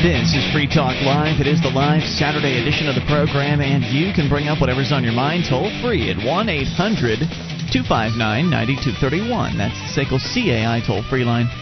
This is Free Talk Live. It is the live Saturday edition of the program, and you can bring up whatever's on your mind toll free at 1 800 259 9231. That's the SACL CAI toll free line.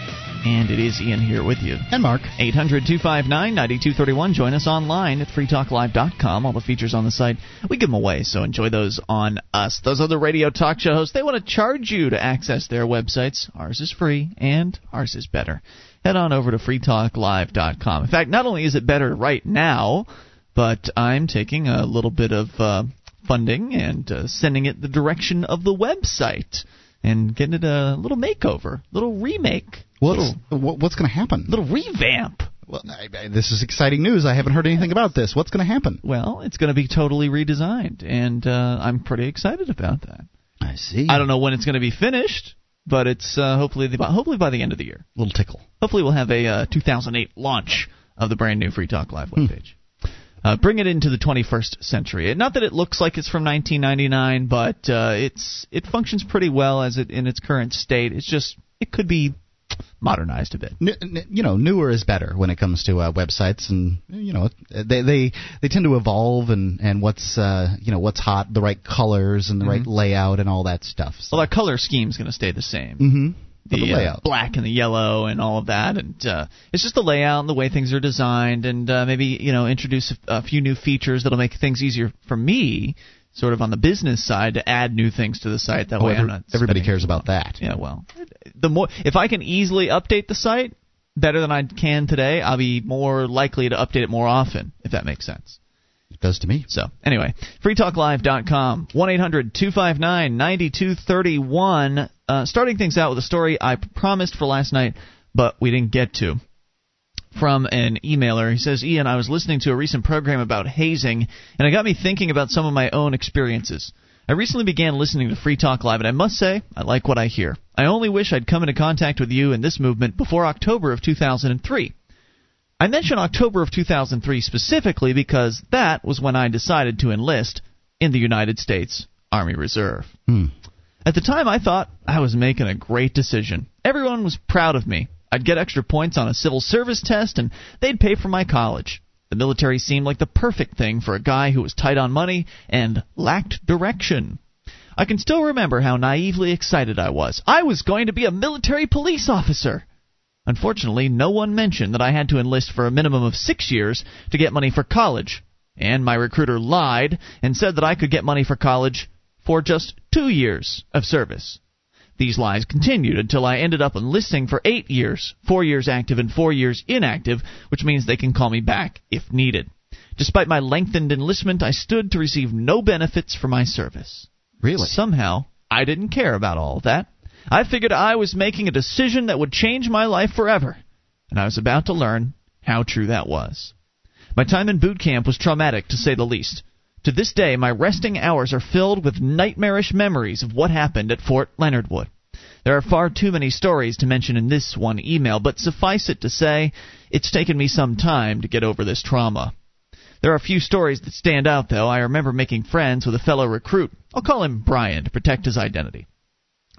And it is Ian here with you. And Mark. 800 259 9231. Join us online at freetalklive.com. All the features on the site, we give them away, so enjoy those on us. Those other radio talk show hosts, they want to charge you to access their websites. Ours is free, and ours is better head on over to freetalklive.com. In fact, not only is it better right now, but I'm taking a little bit of uh, funding and uh, sending it the direction of the website and getting it a little makeover, little remake. What's, little, what's going to happen? Little revamp. Well, I, I, this is exciting news. I haven't heard anything about this. What's going to happen? Well, it's going to be totally redesigned, and uh, I'm pretty excited about that. I see. I don't know when it's going to be finished but it's uh, hopefully the, hopefully by the end of the year. a Little tickle. Hopefully we'll have a uh, 2008 launch of the brand new Free Talk Live webpage. Hmm. Uh, bring it into the 21st century. Not that it looks like it's from 1999, but uh, it's it functions pretty well as it in its current state. It's just it could be modernized a bit. You know, newer is better when it comes to uh, websites, and you know they they they tend to evolve and and what's uh, you know what's hot, the right colors and the mm-hmm. right layout and all that stuff. So. Well, our color scheme is going to stay the same. Mm-hmm. The, the, layout, uh, black and the yellow, and all of that, and uh, it's just the layout and the way things are designed, and uh, maybe you know introduce a, a few new features that'll make things easier for me sort of on the business side to add new things to the site. That oh, way, every, everybody cares about that. Yeah, well, the more if I can easily update the site better than I can today, I'll be more likely to update it more often. If that makes sense. It does to me. So anyway, freetalklive.com, one eight hundred two five nine ninety two thirty one. Uh, starting things out with a story I promised for last night, but we didn't get to from an emailer. He says, Ian, I was listening to a recent program about hazing, and it got me thinking about some of my own experiences. I recently began listening to Free Talk Live, and I must say, I like what I hear. I only wish I'd come into contact with you and this movement before October of 2003. I mention October of 2003 specifically because that was when I decided to enlist in the United States Army Reserve. Hmm. At the time, I thought I was making a great decision. Everyone was proud of me. I'd get extra points on a civil service test, and they'd pay for my college. The military seemed like the perfect thing for a guy who was tight on money and lacked direction. I can still remember how naively excited I was. I was going to be a military police officer. Unfortunately, no one mentioned that I had to enlist for a minimum of six years to get money for college, and my recruiter lied and said that I could get money for college for just two years of service. These lies continued until I ended up enlisting for eight years, four years active and four years inactive, which means they can call me back if needed. Despite my lengthened enlistment, I stood to receive no benefits for my service. Really? Somehow, I didn't care about all of that. I figured I was making a decision that would change my life forever, and I was about to learn how true that was. My time in boot camp was traumatic, to say the least. To this day, my resting hours are filled with nightmarish memories of what happened at Fort Leonard Wood. There are far too many stories to mention in this one email, but suffice it to say, it's taken me some time to get over this trauma. There are a few stories that stand out, though. I remember making friends with a fellow recruit. I'll call him Brian to protect his identity.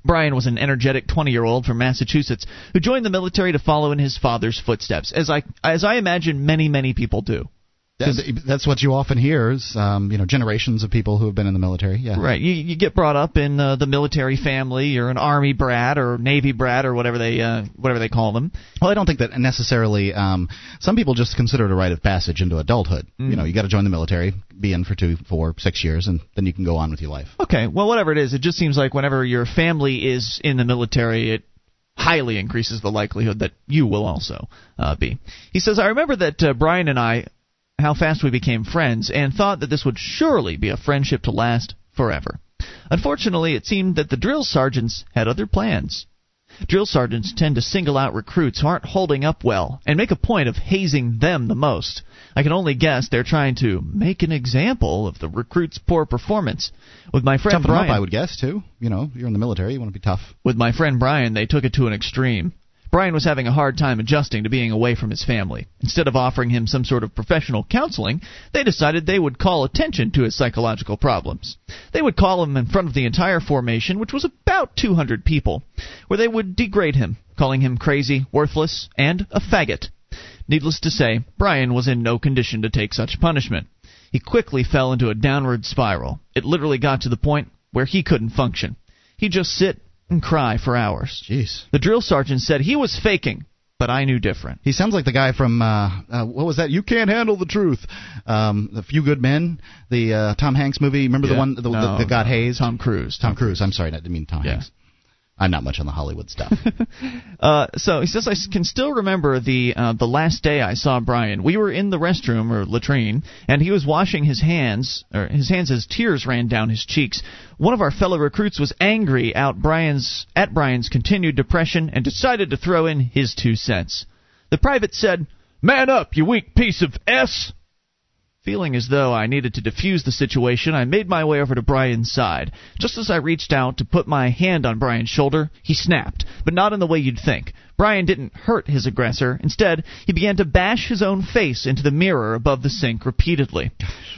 Brian was an energetic 20 year old from Massachusetts who joined the military to follow in his father's footsteps, as I, as I imagine many, many people do. That's what you often hear is, um, you know, generations of people who have been in the military. Yeah. Right. You, you get brought up in uh, the military family. You're an army brat or navy brat or whatever they uh, whatever they call them. Well, I don't think that necessarily. Um, some people just consider it a rite of passage into adulthood. Mm. You know, you got to join the military, be in for two, four, six years, and then you can go on with your life. Okay. Well, whatever it is, it just seems like whenever your family is in the military, it highly increases the likelihood that you will also uh, be. He says, I remember that uh, Brian and I how fast we became friends and thought that this would surely be a friendship to last forever. Unfortunately, it seemed that the drill sergeants had other plans. Drill sergeants tend to single out recruits who aren't holding up well and make a point of hazing them the most. I can only guess they're trying to make an example of the recruit's poor performance. With my friend Toughen Brian, up, I would guess too. You know, you're in the military, you want to be tough. With my friend Brian, they took it to an extreme. Brian was having a hard time adjusting to being away from his family. Instead of offering him some sort of professional counseling, they decided they would call attention to his psychological problems. They would call him in front of the entire formation, which was about 200 people, where they would degrade him, calling him crazy, worthless, and a faggot. Needless to say, Brian was in no condition to take such punishment. He quickly fell into a downward spiral. It literally got to the point where he couldn't function. He'd just sit and cry for hours. Jeez. The drill sergeant said he was faking, but I knew different. He sounds like the guy from uh, uh, what was that? You can't handle the truth. Um, the Few Good Men, the uh, Tom Hanks movie. Remember the one the, No, the got no. Hayes? Tom Cruise. Tom Cruise. I'm sorry, I didn't mean Tom Yeah. Hanks. I'm not much on the Hollywood stuff. Uh, so he says I can still remember the uh, the last day I saw Brian. We were in the restroom or latrine, and he was washing his hands or his hands as tears ran down his cheeks. One of our fellow recruits was angry out Brian's at Brian's continued depression and decided to throw in his two cents. The private said, "Man up, you weak piece of s." Feeling as though I needed to defuse the situation, I made my way over to Brian's side. Just as I reached out to put my hand on Brian's shoulder, he snapped, but not in the way you'd think. Brian didn't hurt his aggressor. Instead, he began to bash his own face into the mirror above the sink repeatedly.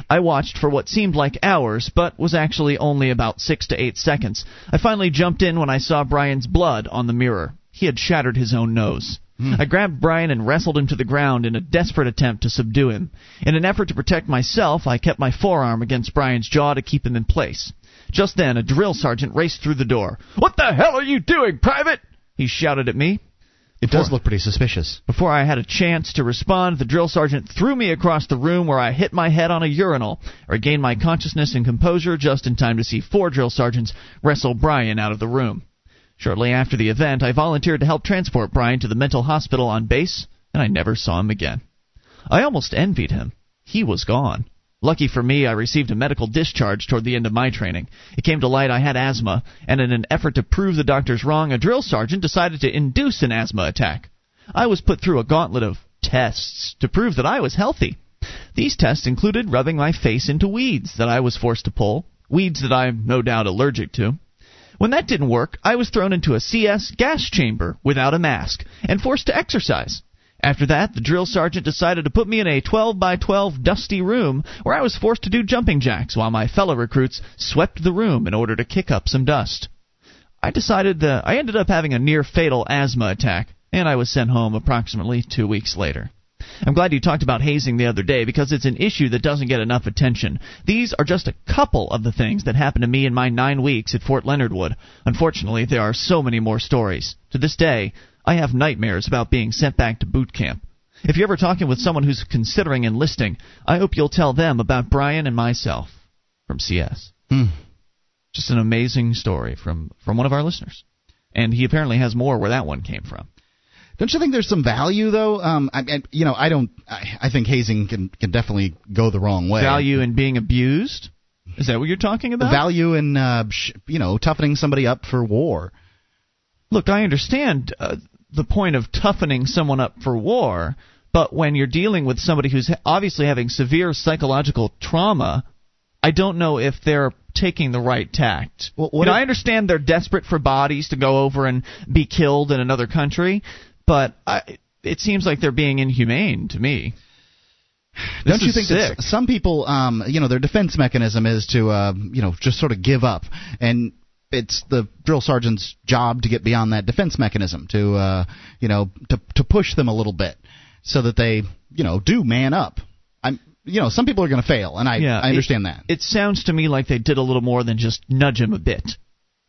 I watched for what seemed like hours, but was actually only about six to eight seconds. I finally jumped in when I saw Brian's blood on the mirror. He had shattered his own nose. Mm. I grabbed Brian and wrestled him to the ground in a desperate attempt to subdue him. In an effort to protect myself, I kept my forearm against Brian's jaw to keep him in place. Just then, a drill sergeant raced through the door. What the hell are you doing, Private? He shouted at me. it does look pretty suspicious. Before I had a chance to respond, the drill sergeant threw me across the room where I hit my head on a urinal. I regained my consciousness and composure just in time to see four drill sergeants wrestle Brian out of the room. Shortly after the event, I volunteered to help transport Brian to the mental hospital on base, and I never saw him again. I almost envied him. He was gone. Lucky for me, I received a medical discharge toward the end of my training. It came to light I had asthma, and in an effort to prove the doctors wrong, a drill sergeant decided to induce an asthma attack. I was put through a gauntlet of tests to prove that I was healthy. These tests included rubbing my face into weeds that I was forced to pull, weeds that I'm no doubt allergic to. When that didn't work, I was thrown into a CS gas chamber without a mask and forced to exercise. After that, the drill sergeant decided to put me in a 12 by 12 dusty room where I was forced to do jumping jacks while my fellow recruits swept the room in order to kick up some dust. I decided that I ended up having a near fatal asthma attack, and I was sent home approximately two weeks later. I'm glad you talked about hazing the other day because it's an issue that doesn't get enough attention. These are just a couple of the things that happened to me in my nine weeks at Fort Leonard Wood. Unfortunately, there are so many more stories. To this day, I have nightmares about being sent back to boot camp. If you're ever talking with someone who's considering enlisting, I hope you'll tell them about Brian and myself from CS. Hmm. Just an amazing story from, from one of our listeners. And he apparently has more where that one came from. Don't you think there's some value though? Um, I, I, you know, I don't. I, I think hazing can can definitely go the wrong way. Value in being abused? Is that what you're talking about? value in uh, sh- you know toughening somebody up for war. Look, I understand uh, the point of toughening someone up for war, but when you're dealing with somebody who's obviously having severe psychological trauma, I don't know if they're taking the right tact. Well, You know, if- I understand they're desperate for bodies to go over and be killed in another country, but I, it seems like they're being inhumane to me. This Don't you think sick. that some people, um, you know, their defense mechanism is to, uh, you know, just sort of give up, and it's the drill sergeant's job to get beyond that defense mechanism, to, uh, you know, to to push them a little bit, so that they, you know, do man up. I'm, you know, some people are going to fail, and I, Yeah, I understand that. It sounds to me like they did a little more than just nudge him a bit.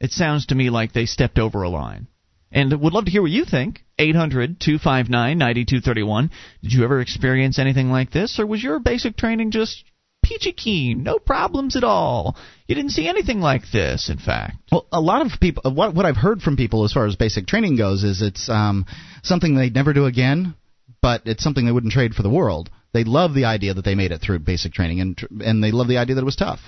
It sounds to me like they stepped over a line. And would love to hear what you think. 800 259 9231. Did you ever experience anything like this, or was your basic training just peachy keen, no problems at all? You didn't see anything like this, in fact. Well, a lot of people, what what I've heard from people as far as basic training goes, is it's um, something they'd never do again, but it's something they wouldn't trade for the world. They love the idea that they made it through basic training, and and they love the idea that it was tough.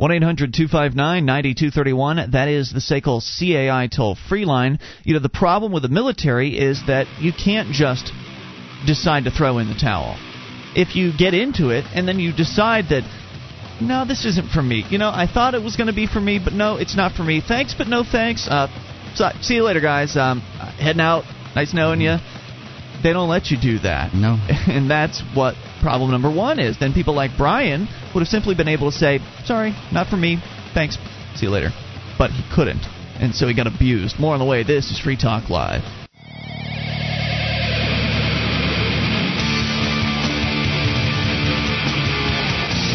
1 800 259 9231. That is the SACL CAI toll free line. You know, the problem with the military is that you can't just decide to throw in the towel. If you get into it and then you decide that, no, this isn't for me. You know, I thought it was going to be for me, but no, it's not for me. Thanks, but no thanks. Uh, so, see you later, guys. Um, heading out. Nice knowing you. They don't let you do that. No. And that's what problem number one is. Then people like Brian would have simply been able to say, sorry, not for me, thanks, see you later. But he couldn't, and so he got abused. More on the way. This is Free Talk Live.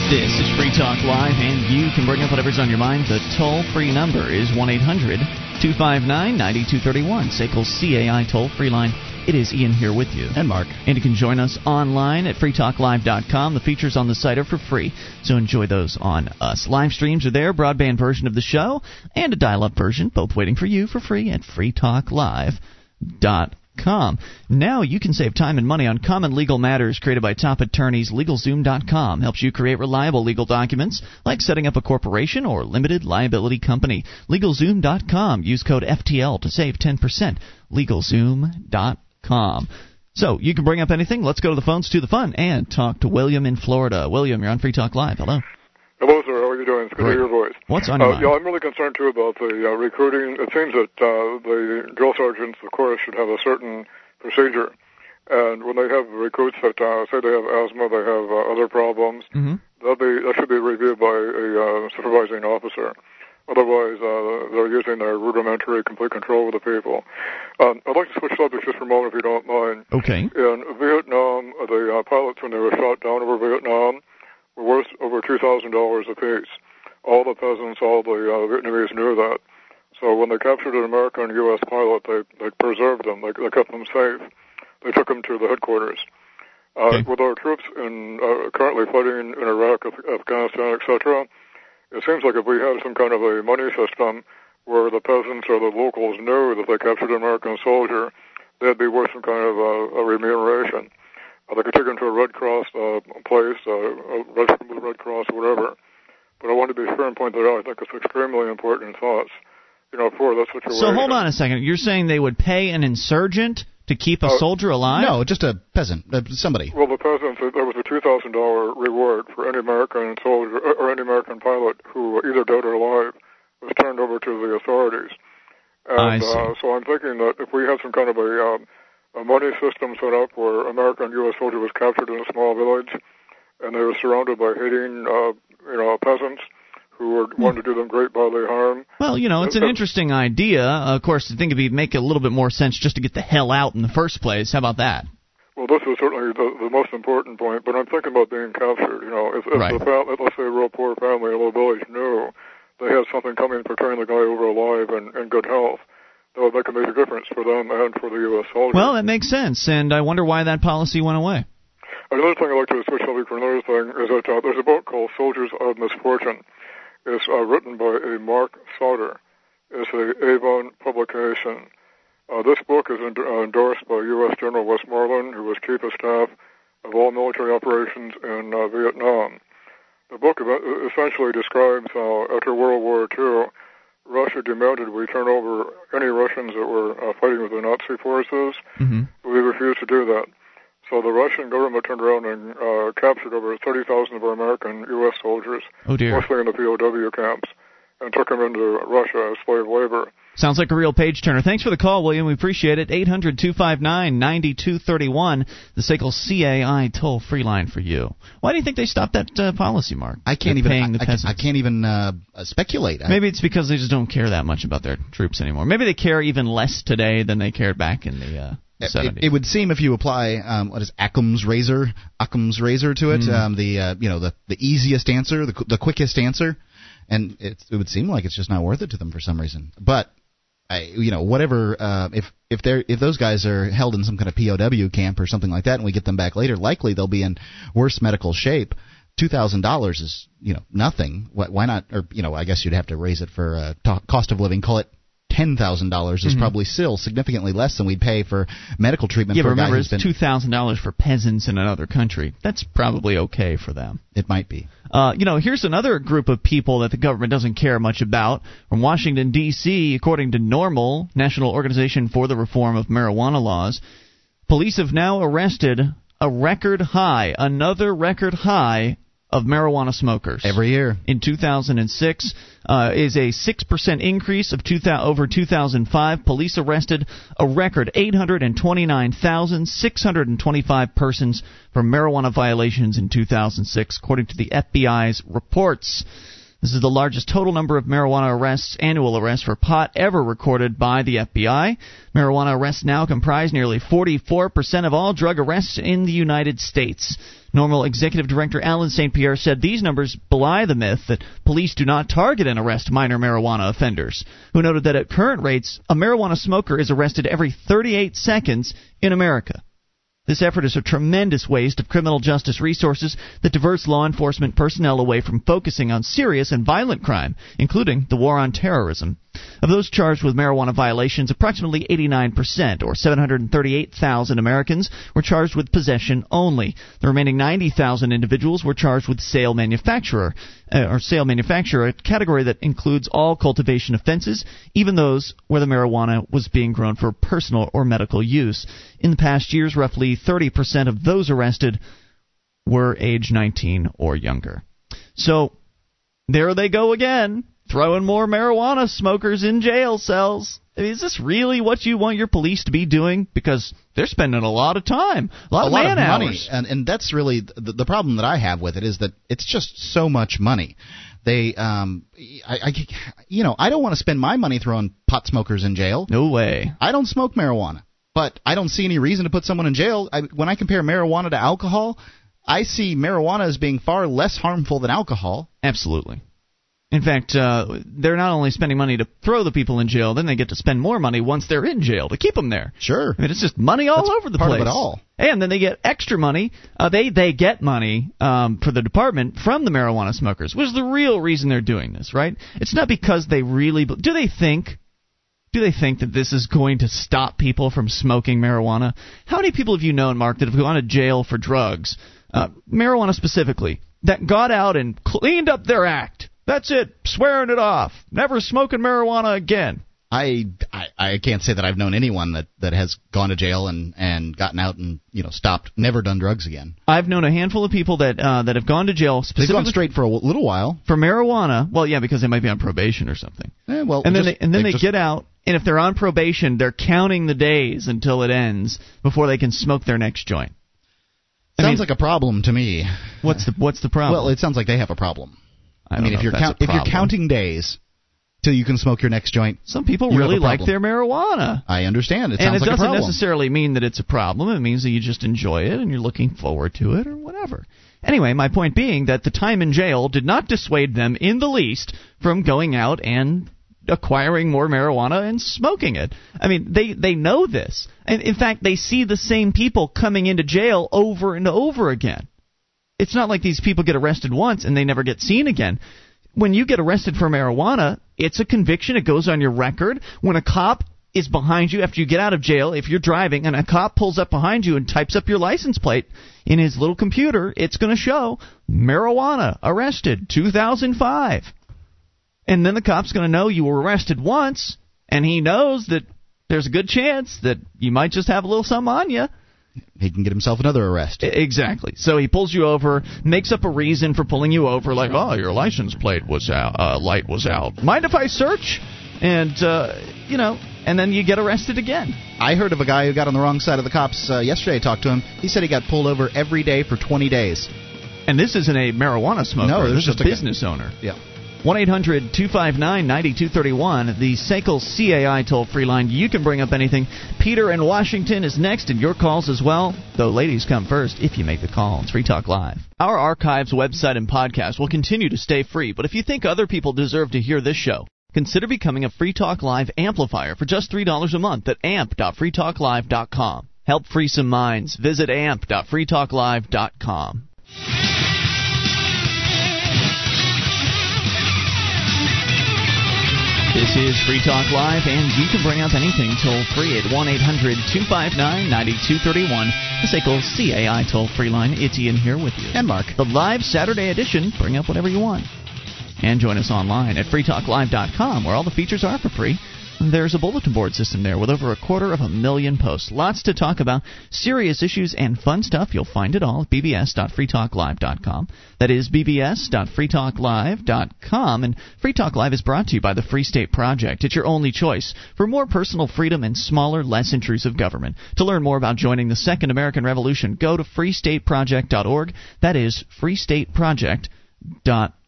This is Free Talk Live, and you can bring up whatever's on your mind. The toll free number is 1 800 259 9231, SACL's CAI toll free line. It is Ian here with you. And Mark. And you can join us online at freetalklive.com. The features on the site are for free, so enjoy those on us. Live streams are there, broadband version of the show, and a dial up version, both waiting for you for free at freetalklive.com. Com. Now you can save time and money on common legal matters created by top attorneys. LegalZoom.com helps you create reliable legal documents like setting up a corporation or limited liability company. LegalZoom.com. Use code FTL to save 10%. LegalZoom.com. So you can bring up anything. Let's go to the phones to the fun and talk to William in Florida. William, you're on Free Talk Live. Hello. Hello, sir. How are you doing? It's good Great. to hear your voice. What's on your Uh, mind? yeah, I'm really concerned too about the uh, recruiting. It seems that uh, the drill sergeants, of course, should have a certain procedure. And when they have recruits that uh, say they have asthma, they have uh, other problems, hmm that be that should be reviewed by a uh, supervising officer. Otherwise, uh, they're using their rudimentary complete control of the people. Um, I'd like to switch subjects just for a moment, if you don't mind. Okay. In Vietnam, the uh, pilots, when they were shot down over Vietnam, were worth over two thousand dollars apiece. All the peasants, all the uh, Vietnamese knew that. So when they captured an American U.S. pilot, they they preserved them. They, they kept them safe. They took them to the headquarters. Uh, Okay. With our troops in uh, currently fighting in Iraq, Af- Afghanistan, etc., it seems like if we had some kind of a money system where the peasants or the locals knew that they captured an American soldier, they'd be worth some kind of uh, a remuneration. Uh, they could take them to a Red Cross uh, place, uh, a Red, Red Cross, whatever. But I want to be fair and point that out. I think it's extremely important thoughts, you know, for that situation. So hold on a second. You're saying they would pay an insurgent to keep a Uh, soldier alive? No, just a peasant, uh, somebody. Well, the peasants, uh, there was a two thousand dollar reward for any American soldier uh, or any American pilot who, either dead or alive, was turned over to the authorities. And I see. Uh, so I'm thinking that if we had some kind of a, um, a money system set up where American U.S. soldier was captured in a small village, and they were surrounded by hating, uh, you know, peasants who Hmm. wanting to do them great bodily harm. Well, you know, it's an interesting idea. of course, I think it'd be make a little bit more sense just to get the hell out in the first place. How about that? Well, this is certainly the, the most important point, but I'm thinking about being captured. You know, if, if Right. the fam- let's say a real poor family in a little village knew they had something coming for turning the guy over alive and in good health, that would make a major difference for them and for the U.S. soldiers. Well, that makes sense, and I wonder why that policy went away. Another thing I'd like to switch over for another thing is that uh, there's a book called Soldiers of Misfortune. It's uh, written by a Mark Sauter. It's a Avon publication. Uh, this book is end- uh, endorsed by U.S. General Westmoreland, who was chief of staff of all military operations in uh, Vietnam. The book essentially describes how, after World War II, Russia demanded we turn over any Russians that were uh, fighting with the Nazi forces. hmm We refused to do that. So the Russian government turned around and uh, captured over 30,000 of our American U.S. soldiers, Oh dear. mostly in the POW camps, and took them into Russia as slave labor. Sounds like a real page turner. Thanks for the call, William. We appreciate it. 800 259 9231, the SACL CAI toll free line for you. Why do you think they stopped that uh, policy, Mark? I can't They're even. Paying the I, I. I can't even uh, uh, speculate. Maybe it's because they just don't care that much about their troops anymore. Maybe they care even less today than they cared back in the uh, It, it would seem if you apply um, what is Occam's razor, Occam's razor to it, Mm. um, the uh, you know the the easiest answer, the the quickest answer, and it, it would seem like it's just not worth it to them for some reason. But I, you know, whatever. Uh, if if they're if those guys are held in some kind of POW camp or something like that, and we get them back later, likely they'll be in worse medical shape. Two thousand dollars is you know nothing. Why, why not? Or you know, I guess you'd have to raise it for uh, to- cost of living. Call it ten thousand dollars is Mhm. probably still significantly less than we'd pay for medical treatment yeah, for but remember, it's been. two thousand dollars for peasants in another country. That's probably okay for them. It might be. Uh, you know, here's another group of people that the government doesn't care much about. From Washington, D.C., according to NORML, National Organization for the Reform of Marijuana Laws, police have now arrested a record high, another record high of marijuana smokers. Every year. in 2006 uh, is a 6% increase of 2000, over 2005. Police arrested a record 829,625 persons for marijuana violations in 2006, according to the FBI's reports. This is the largest total number of marijuana arrests, annual arrests for pot ever recorded by the FBI. Marijuana arrests now comprise nearly 44% of all drug arrests in the United States. NORML Executive Director Allen St. Pierre said these numbers belie the myth that police do not target and arrest minor marijuana offenders, who noted that at current rates, a marijuana smoker is arrested every 38 seconds in America. This effort is a tremendous waste of criminal justice resources that diverts law enforcement personnel away from focusing on serious and violent crime, including the war on terrorism. Of those charged with marijuana violations, approximately 89%, or 738,000 Americans, were charged with possession only. The remaining 90,000 individuals were charged with sale manufacturer, uh, or sale manufacturer, a category that includes all cultivation offenses, even those where the marijuana was being grown for personal or medical use. In the past years, roughly 30% of those arrested were age 19 or younger. So, there they go again throwing more marijuana smokers in jail cells. I mean, is this really what you want your police to be doing? Because they're spending a lot of time, a lot a of lot man of money, hours. and and that's really the, the problem that I have with it is that it's just so much money. They, um, I, I, you know, I don't want to spend my money throwing pot smokers in jail. No way. I don't smoke marijuana, but I don't see any reason to put someone in jail. I, when I compare marijuana to alcohol, I see marijuana as being far less harmful than alcohol. Absolutely. In fact, uh, they're not only spending money to throw the people in jail, then they get to spend more money once they're in jail to keep them there. Sure. I mean, it's just money all That's over the part place. of it all. And then they get extra money. Uh, they they get money um, for the department from the marijuana smokers, which is the real reason they're doing this, right? It's not because they really do. They think. Do they think that this is going to stop people from smoking marijuana? How many people have you known, Mark, that have gone to jail for drugs, uh, marijuana specifically, that got out and cleaned up their act? That's it, swearing it off, never smoking marijuana again. I, I I can't say that I've known anyone that that has gone to jail and and gotten out and you know stopped, never done drugs again. I've known a handful of people that uh, that have gone to jail They've gone straight for a little while. for marijuana. Well, yeah, because they might be on probation or something. Eh, well, And then just- they, and then they've they just- get out, and if they're on probation, they're counting the days until it ends before they can smoke their next joint. I Sounds mean- like a problem to me. What's the what's the problem? Well, it sounds like they have a problem. I, I, mean, if you're count, if you're counting days till you can smoke your next joint, some people you really like their marijuana. I understand. It and sounds it like a doesn't necessarily mean that it's a problem. It means that you just enjoy it and you're looking forward to it or whatever. Anyway, my point being that the time in jail did not dissuade them in the least from going out and acquiring more marijuana and smoking it. I mean, they they know this. And in fact, they see the same people coming into jail over and over again. It's not like these people get arrested once and they never get seen again. When you get arrested for marijuana, it's a conviction. It goes on your record. When a cop is behind you after you get out of jail, if you're driving and a cop pulls up behind you and types up your license plate in his little computer, it's going to show marijuana arrested 2005. And then the cop's going to know you were arrested once, and he knows that there's a good chance that you might just have a little something on you. He can get himself another arrest. Exactly. So he pulls you over, makes up a reason for pulling you over, like, "Oh, your license plate was out, uh, light was out. Mind if I search?" And uh, you know, and then you get arrested again. I heard of a guy who got on the wrong side of the cops uh, yesterday. I talked to him. He said he got pulled over every day for 20 days. And this isn't a marijuana smoker. No, this there's is just a a guy- business owner. Yeah. 1 800 259 9231, the SACL CAI toll free line. You can bring up anything. Peter in Washington is next, and your calls as well. Though ladies come first if you make the call. It's Free Talk Live. Our archives, website, and podcast will continue to stay free, but if you think other people deserve to hear this show, consider becoming a Free Talk Live amplifier for just $3 a month at amp.freetalklive.com. Help free some minds. Visit amp.freetalklive.com. This is Free Talk Live, and you can bring up anything toll free at 1 800 259 9231. The SACL CAI toll free line. It's Ian here with you. And Mark. The live Saturday edition. Bring up whatever you want. And join us online at freetalklive.com, where all the features are for free. There's a bulletin board system there with over a quarter of a million posts. Lots to talk about, serious issues and fun stuff. You'll find it all at bbs.freetalklive.com. That is bbs.freetalklive.com. And Free Talk Live is brought to you by the Free State Project. It's your only choice for more personal freedom and smaller, less intrusive government. To learn more about joining the Second American Revolution, go to freestateproject.org. That is freestateproject.org.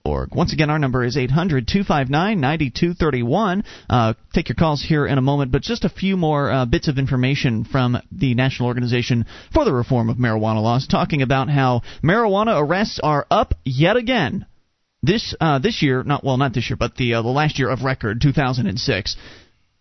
org. Once again, our number is 800 259 9231. Uh, take your calls here in a moment, but just a few more uh, bits of information from the National Organization for the Reform of Marijuana Laws talking about how marijuana arrests are up yet again. This uh, this year, not well, not this year, but the uh, the last year of record, 2006.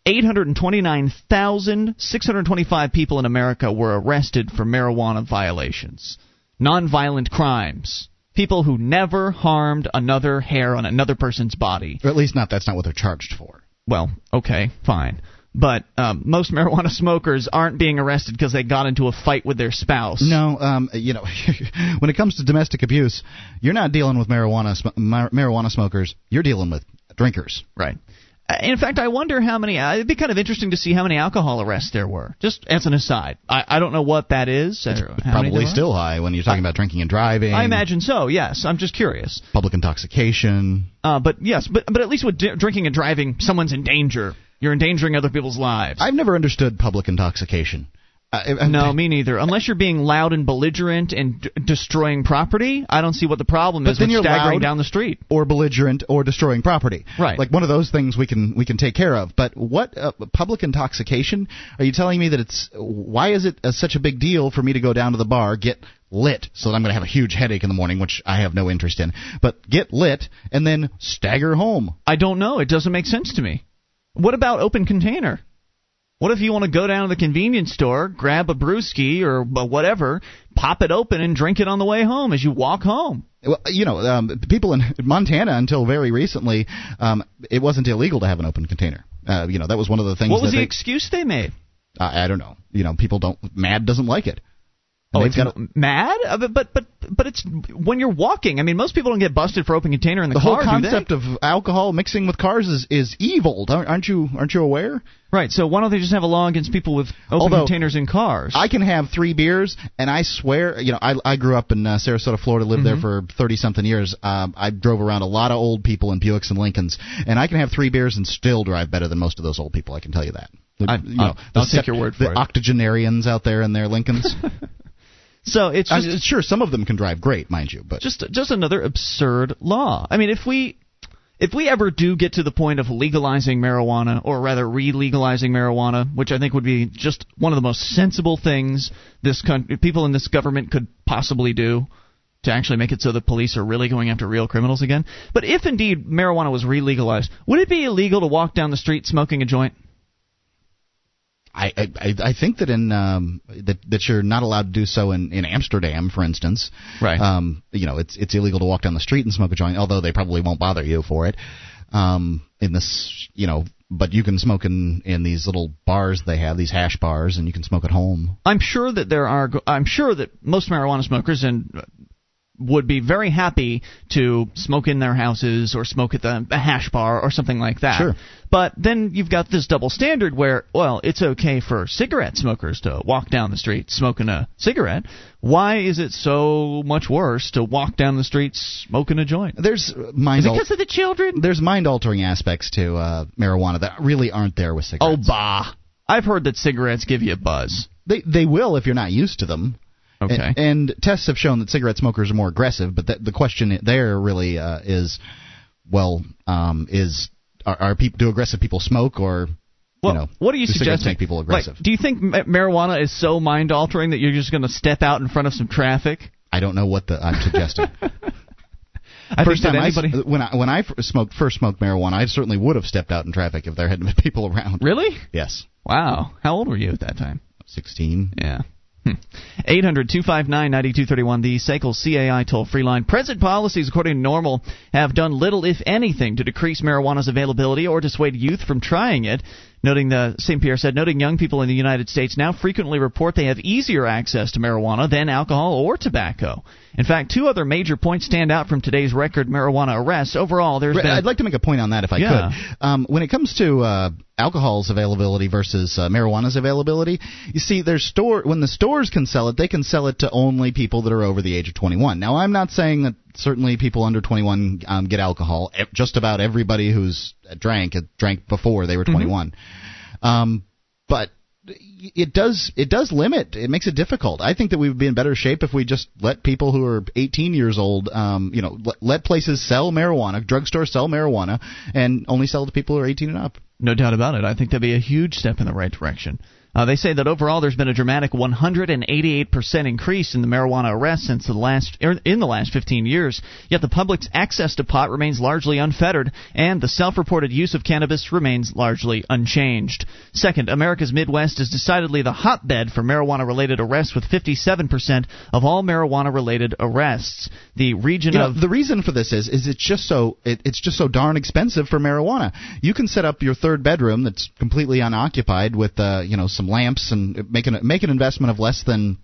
829,625 people in America were arrested for marijuana violations. Nonviolent crimes. People who never harmed another hair on another person's body. Or at least not that's not what they're charged for. Well, okay, fine. But um, most marijuana smokers aren't being arrested because they got into a fight with their spouse. No, um, you know, when it comes to domestic abuse, you're not dealing with marijuana sm- mar- marijuana smokers. You're dealing with drinkers. Right. In fact, I wonder how many. Uh, it'd be kind of interesting to see how many alcohol arrests there were. Just as an aside, I, I don't know what that is. or how many Probably still high when you're talking about drinking and driving. I imagine so. Yes, I'm just curious. public intoxication. Uh, but yes, but but at least with di- drinking and driving, someone's in danger. You're endangering other people's lives. I've never understood public intoxication. Uh, no, me neither. Unless you're being loud and belligerent and d- destroying property, I don't see what the problem But is then you're staggering down the street. or belligerent or destroying property. Right. Like one of those things we can we can take care of. But what uh, public intoxication? Are you telling me that it's why is it uh, such a big deal for me to go down to the bar, get lit, so that I'm going to have a huge headache in the morning, which I have no interest in, but get lit and then stagger home? I don't know. It doesn't make sense to me. What about open container? What if you want to go down to the convenience store, grab a brewski or b- whatever, pop it open and drink it on the way home as you walk home? Well, you know, um, people in Montana until very recently, um, it wasn't illegal to have an open container. Uh, you know, that was one of the things. What was the they, excuse they made? I I don't know. You know, people don't. MADD doesn't like it. Oh, it's got m- mad, Uh, but but but it's when you're walking. I mean, most people don't get busted for open container in the, the car. whole do they? concept of alcohol mixing with cars is is evil. Aren't aren't you aren't you aware? right. So why don't they just have a law against people with open Although, containers in cars? I can have three beers, and I swear, you know, I I grew up in uh, Sarasota, Florida, lived Mm-hmm. there for thirty something years. Um, I drove around a lot of old people in Buicks and Lincolns, and I can have three beers and still drive better than most of those old people. I can tell you that. The- I- you know, I'll- I'll take your word for the it. octogenarians out there in their Lincolns. so it's I mean, sure, some of them can drive great, mind you, but just just another absurd law. I mean, if we if we ever do get to the point of legalizing marijuana, or rather re-legalizing marijuana, which I think would be just one of the most sensible things this country, people in this government could possibly do to actually make it so the police are really going after real criminals again. But if indeed marijuana was re-legalized, would it be illegal to walk down the street smoking a joint? I, I I think that in um, that that you're not allowed to do so in, in Amsterdam, for instance. Right. Um, you know, it's it's illegal to walk down the street and smoke a joint, although they probably won't bother you for it. Um, in this, you know, but you can smoke in in these little bars they have, these hash bars, and you can smoke at home. I'm sure that there are. I'm sure that most marijuana smokers and would be very happy to smoke in their houses or smoke at the a hash bar or something like that. Sure. But then you've got this double standard where, well, it's okay for cigarette smokers to walk down the street smoking a cigarette. Why is it so much worse to walk down the street smoking a joint? There's mind Is it al- because of the children? there's mind altering aspects to uh, marijuana that really aren't there with cigarettes. Oh, bah. I've heard that cigarettes give you a buzz. They they will if you're not used to them. Okay. And, and tests have shown that cigarette smokers are more aggressive, but that, the question there really uh, is, well, um, is are, are people do aggressive people smoke or Well, you know what are you suggesting? make people Like, aggressive? do you think marijuana is so mind altering that you're just going to step out in front of some traffic? I don't know what the I'm suggesting. I First time I anybody. s- when I when I smoked first smoked marijuana, I certainly would have stepped out in traffic if there hadn't been people around. really? Yes, Wow. How old were you at that time? sixteen. Yeah. Hmm. 800 259 9231, the SACL CAI toll free line. Present policies, according to NORML, have done little, if anything, to decrease marijuana's availability or dissuade youth from trying it. Noting the St. Pierre said, noting young people in the United States now frequently report they have easier access to marijuana than alcohol or tobacco. In fact, two other major points stand out from today's record marijuana arrests. Overall, there's been. I'd like to make a point on that if I Yeah. could. Um, when it comes to uh, alcohol's availability versus uh, marijuana's availability, you see, there's store when the stores can sell it, they can sell it to only people that are over the age of 21. Now, I'm not saying that certainly people under 21 um, get alcohol. Just about everybody who's drank drank before they were 21. Um, but it does it does limit it makes it difficult. I think that we would be in better shape if we just let people who are 18 years old um you know let, let places sell marijuana drugstores sell marijuana and only sell to people who are 18 and up. No doubt about it. I think that'd be a huge step in the right direction uh, they say that overall there's been a dramatic 188% increase in the marijuana arrests since the last er, in the last 15 years. Yet the public's access to pot remains largely unfettered, and the self-reported use of cannabis remains largely unchanged. Second, America's Midwest is decidedly the hotbed for marijuana-related arrests, with 57% of all marijuana-related arrests. The region you know, of the reason for this is is it's just so it, it's just so darn expensive for marijuana. You can set up your third bedroom that's completely unoccupied with uh, you know some some lamps and make an make an investment of less than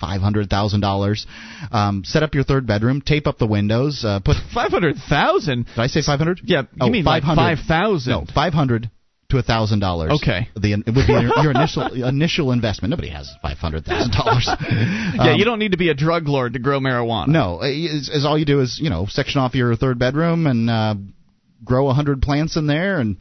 five hundred thousand um, dollars. Set up your third bedroom, tape up the windows, uh, put five hundred thousand. Did I say five hundred? Yeah, you oh, mean like five thousand? No, five hundred to a thousand dollars. Okay, the it would be your, your initial initial investment. Nobody has five hundred thousand dollars. Yeah, um, you don't need to be a drug lord to grow marijuana. No, is, is all you do is you know section off your third bedroom and uh, grow a hundred plants in there and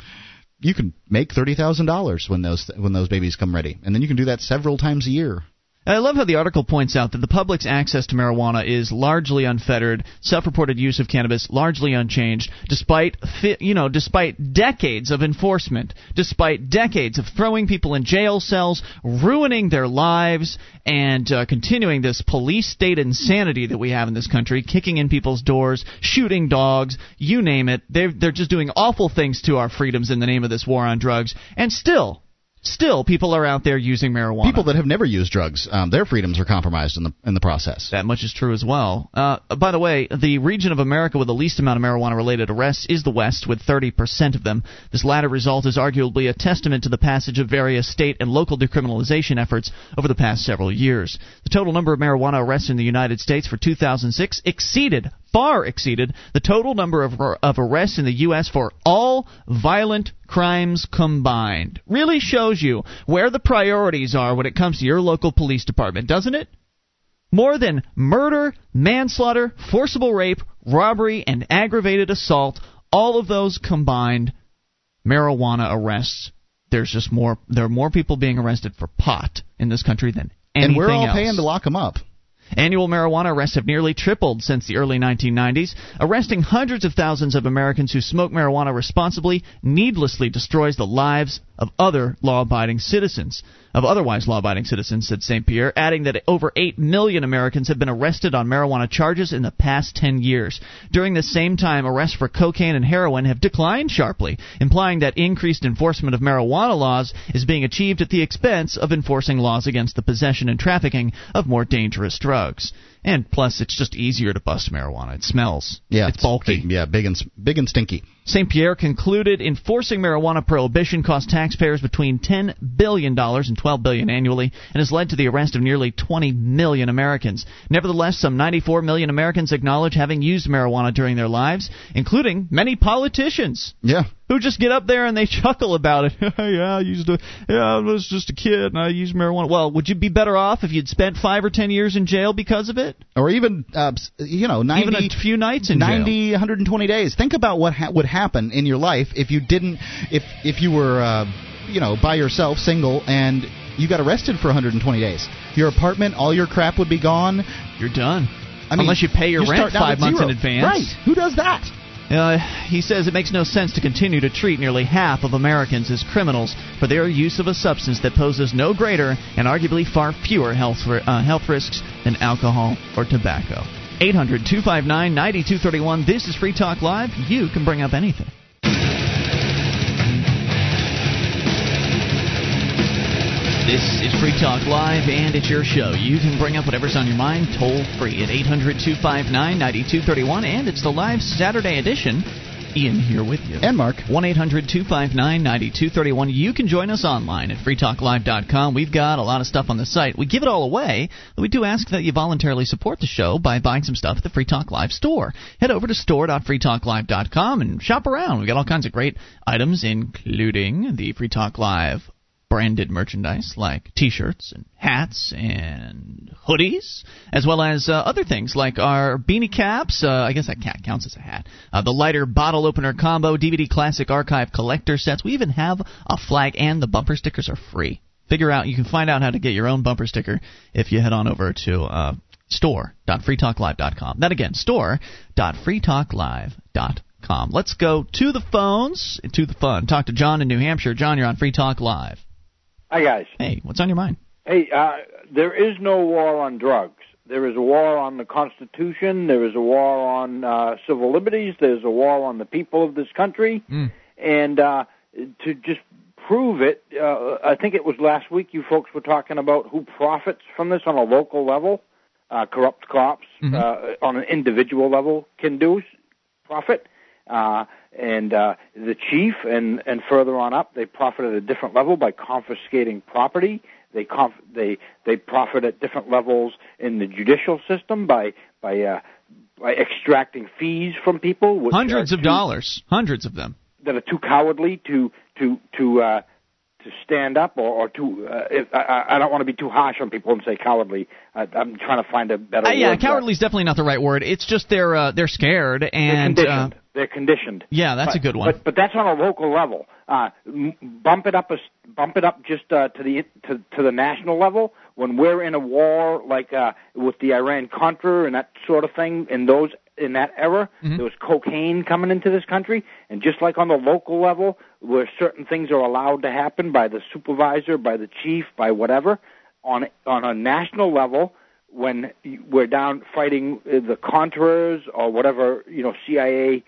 you can make thirty thousand dollars when those when those babies come ready, and then you can do that several times a year. I love how the article points out that the public's access to marijuana is largely unfettered, self-reported use of cannabis largely unchanged, despite you know, despite decades of enforcement, despite decades of throwing people in jail cells, ruining their lives, and uh, continuing this police state insanity that we have in this country, kicking in people's doors, shooting dogs, you name it. They're they're just doing awful things to our freedoms in the name of this war on drugs, and still Still, people are out there using marijuana. People that have never used drugs, um, their freedoms are compromised in the in the process. That much is true as well. Uh, by the way, the region of America with the least amount of marijuana-related arrests is the West, with 30% of them. This latter result is arguably a testament to the passage of various state and local decriminalization efforts over the past several years. The total number of marijuana arrests in the United States for 2006 exceeded far exceeded the total number of, of arrests in the U.S. for all violent crimes combined. Really shows you where the priorities are when it comes to your local police department, doesn't it? More than murder, manslaughter, forcible rape, robbery, and aggravated assault, all of those combined, marijuana arrests. There's just more. There are more people being arrested for pot in this country than anything else. And we're all else. paying to lock them up. Annual marijuana arrests have nearly tripled since the early 1990s. Arresting hundreds of thousands of Americans who smoke marijuana responsibly needlessly destroys the lives of other law abiding citizens of otherwise law abiding citizens, said St. Pierre, adding that over 8 million Americans have been arrested on marijuana charges in the past 10 years. During the same time, arrests for cocaine and heroin have declined sharply, implying that increased enforcement of marijuana laws is being achieved at the expense of enforcing laws against the possession and trafficking of more dangerous drugs. And plus, it's just easier to bust marijuana. It smells. Yeah, it's, bulky. Big, yeah, big and big and stinky. St. Pierre concluded enforcing marijuana prohibition costs taxpayers between $10 billion and $12 billion annually and has led to the arrest of nearly 20 million Americans. Nevertheless, some 94 million Americans acknowledge having used marijuana during their lives, including many politicians. Yeah who just get up there and they chuckle about it. yeah, I used to. Yeah, I was just a kid and I used marijuana. Well, would you be better off if you'd spent five or ten years in jail because of it, or even uh, you know, 90, even a few nights in 90, jail. 120 days? Think about what ha- would happen in your life if you didn't, if if you were, uh, you know, by yourself, single, and you got arrested for 120 days. Your apartment, all your crap would be gone. You're done. I mean, Unless you pay your you rent five months zero. in advance. Right. Who does that? Uh, he says it makes no sense to continue to treat nearly half of Americans as criminals for their use of a substance that poses no greater and arguably far fewer health, uh, health risks than alcohol or tobacco. 800 259 9231. This is Free Talk Live. You can bring up anything. This is Free Talk Live, and it's your show. You can bring up whatever's on your mind toll free at 800 259 9231, and it's the live Saturday edition. Ian here with you. And Mark. 1 800 259 9231. You can join us online at freetalklive.com. We've got a lot of stuff on the site. We give it all away, but we do ask that you voluntarily support the show by buying some stuff at the Free Talk Live store. Head over to store.freetalklive.com and shop around. We've got all kinds of great items, including the Free Talk Live branded merchandise like T-shirts and hats and hoodies, as well as uh, other things like our beanie caps. Uh, I guess that counts as a hat. Uh, the lighter bottle opener combo, DVD classic archive collector sets. We even have a flag, and the bumper stickers are free. figure out. You can find out how to get your own bumper sticker if you head on over to uh, store.freetalklive.com. That again, store.freetalklive.com. Let's go to the phones, to the fun. Talk to John in New Hampshire. John, you're on Free Talk Live. Hi guys. Hey, what's on your mind? Hey, uh, there is no war on drugs. There is a war on the Constitution. There is a war on uh, civil liberties. There's a war on the people of this country. Mm. And uh, to just prove it, uh, I think it was last week you folks were talking about who profits from this on a local level. Uh, corrupt cops Mhm. uh, on an individual level can do profit. Uh, and uh, the chief and, and further on up, they profit at a different level by confiscating property. They conf- they they profit at different levels in the judicial system by by uh, by extracting fees from people. Hundreds of too- dollars. Hundreds of them. that are too cowardly to to to uh, to stand up or, or to. Uh, if, I, I don't want to be too harsh on people and say cowardly. I, I'm trying to find a better. Uh, yeah, cowardly is definitely not the right word. It's just they're uh, they're scared They're and uh, conditioned. They're conditioned. yeah, that's a good one. But but that's on a local level. Uh, m- bump it up a bump it up just uh, to the to to the national level. When we're in a war like uh, with the Iran Contra and that sort of thing, in those in that era, Mhm. there was cocaine coming into this country, and just like on the local level, where certain things are allowed to happen by the supervisor, by the chief, by whatever, on on a national level, when we're down fighting uh, the Contras or whatever you know CIA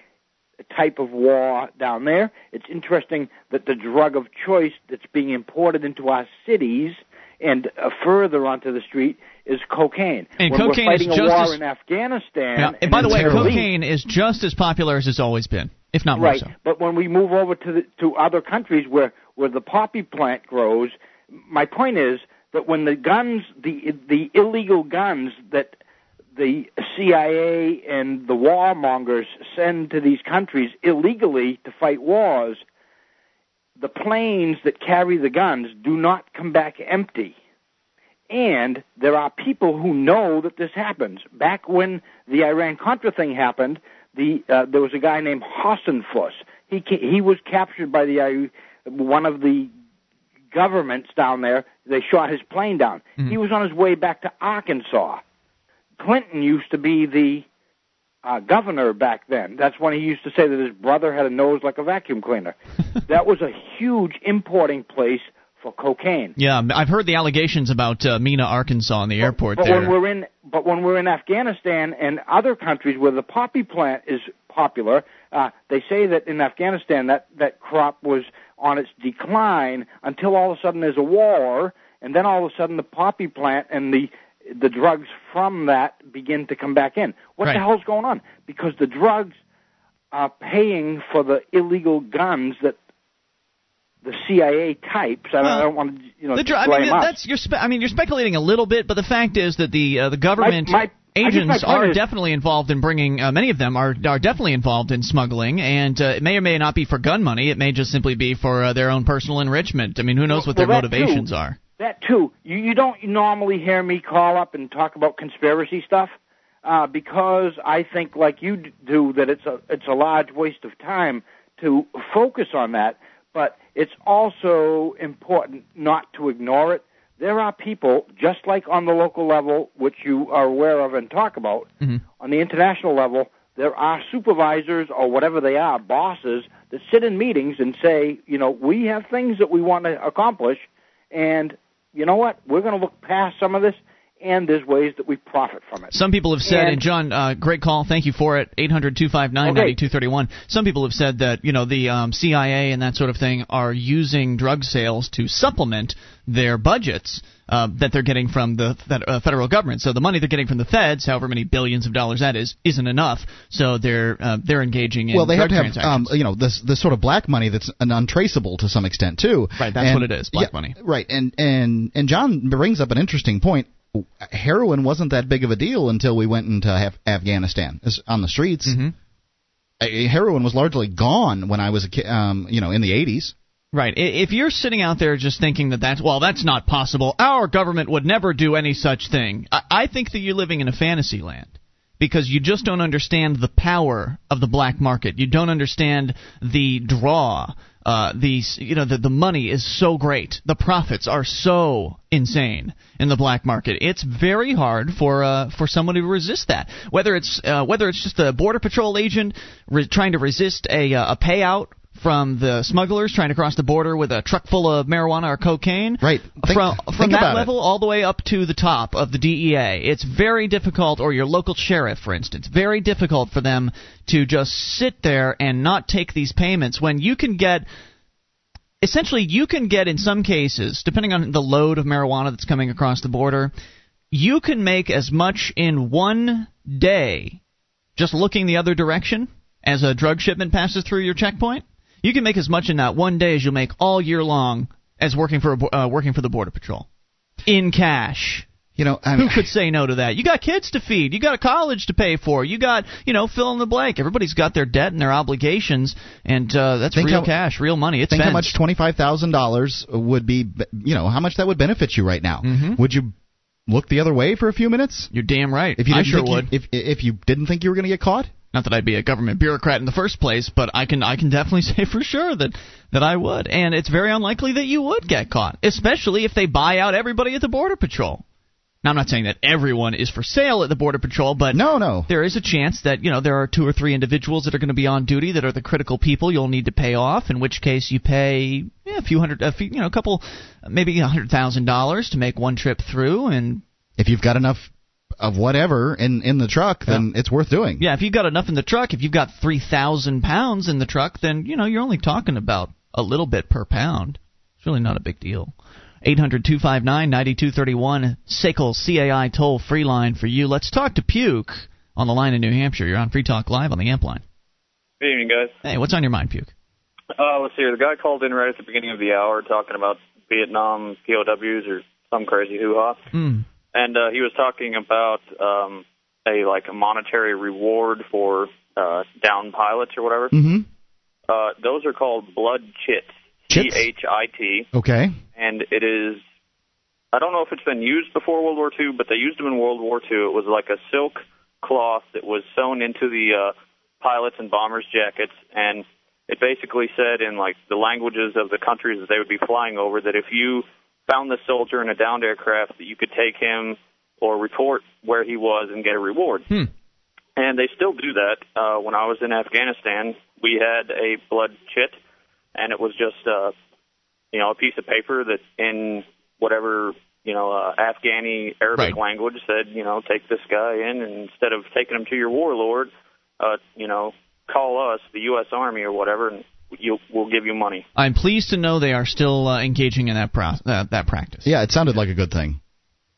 type of war down there. It's interesting that the drug of choice that's being imported into our cities and uh, further onto the street is cocaine. And when cocaine we're is fighting a just war as- in Afghanistan, Yeah, and by the way, cocaine is just as popular as it's always been, if not more right. so. But when we move over to the, to other countries where where the poppy plant grows, my point is that when the guns, the the illegal guns that the CIA and the warmongers send to these countries illegally to fight wars, the planes that carry the guns do not come back empty. And there are people who know that this happens. Back when the Iran Contra thing happened, the uh, there was a guy named Hasenfus. He ca- he was captured by the uh, one of the governments down there. They shot his plane down. Mhm. He was on his way back to Arkansas. Clinton used to be the uh, governor back then. That's when he used to say that his brother had a nose like a vacuum cleaner. that was a huge importing place for cocaine. Yeah, I've heard the allegations about uh, Mena, Arkansas, in the airport but there. when we're in, but when we're in Afghanistan and other countries where the poppy plant is popular, uh, they say that in Afghanistan that that crop was on its decline until all of a sudden there's a war, and then all of a sudden the poppy plant and the the drugs from that begin to come back in. What Right. the hell's going on? Because the drugs are paying for the illegal guns that the CIA types. I, don't, I don't want to, you know, The dr- I mean, that's you're. Spe- I mean, you're speculating a little bit, but the fact is that the uh, the government My- my- I guess my agents are is- definitely involved in bringing. Uh, many of them are are definitely involved in smuggling, and uh, it may or may not be for gun money. It may just simply be for uh, their own personal enrichment. I mean, who knows what their Well, motivations too. are? That too. You, you don't normally hear me call up and talk about conspiracy stuff uh, because I think, like you do, that it's a it's a large waste of time to focus on that. But it's also important not to ignore it. There are people, just like on the local level, which you are aware of and talk about, Mhm. on the international level, there are supervisors or whatever they are, bosses, that sit in meetings and say, you know, we have things that we want to accomplish, and you know what? We're going to look past some of this, and there's ways that we profit from it. Some people have said, And- and John, uh, great call, thank you for it. Eight hundred two five nine ninety two thirty one. Some people have said that you know the um, CIA and that sort of thing are using drug sales to supplement their budgets uh, that they're getting from the fed- uh, federal government. So the money they're getting from the feds, however many billions of dollars that is, isn't enough. So they're uh, they're engaging in well, they have to have, um, you know, this this sort of black money that's an untraceable to some extent too. Right, that's And- what it is, black yeah, money. Right, and and and John brings up an interesting point. Heroin wasn't that big of a deal until we went into Af- Afghanistan It's on the streets. Mhm. Uh, Heroin was largely gone when I was a kid, um, you know, in the 80s. Right. If you're sitting out there just thinking that that's well, that's not possible. Our government would never do any such thing. I, I think that you're living in a fantasy land because you just don't understand the power of the black market. You don't understand the draw uh, the you know the the money is so great, the profits are so insane in the black market. It's very hard for uh, for someone to resist that. Whether it's uh, whether it's just a border patrol agent re- trying to resist a uh, a payout from the smugglers trying to cross the border with a truck full of marijuana or cocaine. Right. Think, from think that level it. all the way up to the top of the DEA. It's very difficult, or your local sheriff, for instance, very difficult for them to just sit there and not take these payments when you can get. Essentially, you can get in some cases, depending on the load of marijuana that's coming across the border, you can make as much in one day just looking the other direction as a drug shipment passes through your checkpoint. You can make as much in that one day as you'll make all year long as working for a, uh, working for the border patrol in cash. You know, I Who could say no to that? You got kids to feed. You got a college to pay for. You got, you know, fill in the blank. Everybody's got their debt and their obligations, and uh, that's real how- cash, real money. It's think how much twenty five thousand dollars would be. You know, how much that would benefit you right now. Mhm. Would you look the other way for a few minutes? You're damn right. If you I sure think you- would. if if you didn't think you were going to get caught. Not that I'd be a government bureaucrat in the first place, but I can I can definitely say for sure that that I would, and it's very unlikely that you would get caught, especially if they buy out everybody at the border patrol. Now I'm not saying that everyone is for sale at the border patrol, but No, no. there is a chance that you know there are two or three individuals that are going to be on duty that are the critical people you'll need to pay off. In which case you pay yeah, a few hundred, a few, you know, a couple, maybe a hundred thousand dollars to make one trip through, and If you've got enough of whatever in in the truck, then it's worth doing. Yeah, if you've got enough in the truck, if you've got 3,000 pounds in the truck, then, you know, you're only talking about a little bit per pound. It's really not a big deal. 800 259 9231, SACL CAI toll free line for you. Let's talk to Puke on the line in New Hampshire. You're on Free Talk Live on the Amp line. Good evening, guys. Hey, what's on your mind, Puke? Uh, let's see here. The guy called in right at the beginning of the hour talking about Vietnam POWs or some crazy hoo-ha. Mm. And uh, he was talking about um, a like a monetary reward for uh, down pilots or whatever. Mm-hmm. Uh, those are called blood chits. C H I T. Okay. And it is. I don't know if it's been used before World War II, but they used them in World War II. It was like a silk cloth that was sewn into the uh, pilots and bombers' jackets, and it basically said in like the languages of the countries that they would be flying over that if you found the soldier in a downed aircraft, that you could take him or report where he was and get a reward. Hmm. And they still do that. Uh, when I was in Afghanistan, we had a blood chit, and it was just, uh, you know, a piece of paper that in whatever, you know, uh, Afghani Arabic Right. language said, you know, take this guy in, and instead of taking him to your warlord, uh, you know, call us, the U.S. Army or whatever, and you, we'll give you money. I'm pleased to know they are still uh, engaging in that, pro- uh, that practice. Yeah, it sounded like a good thing.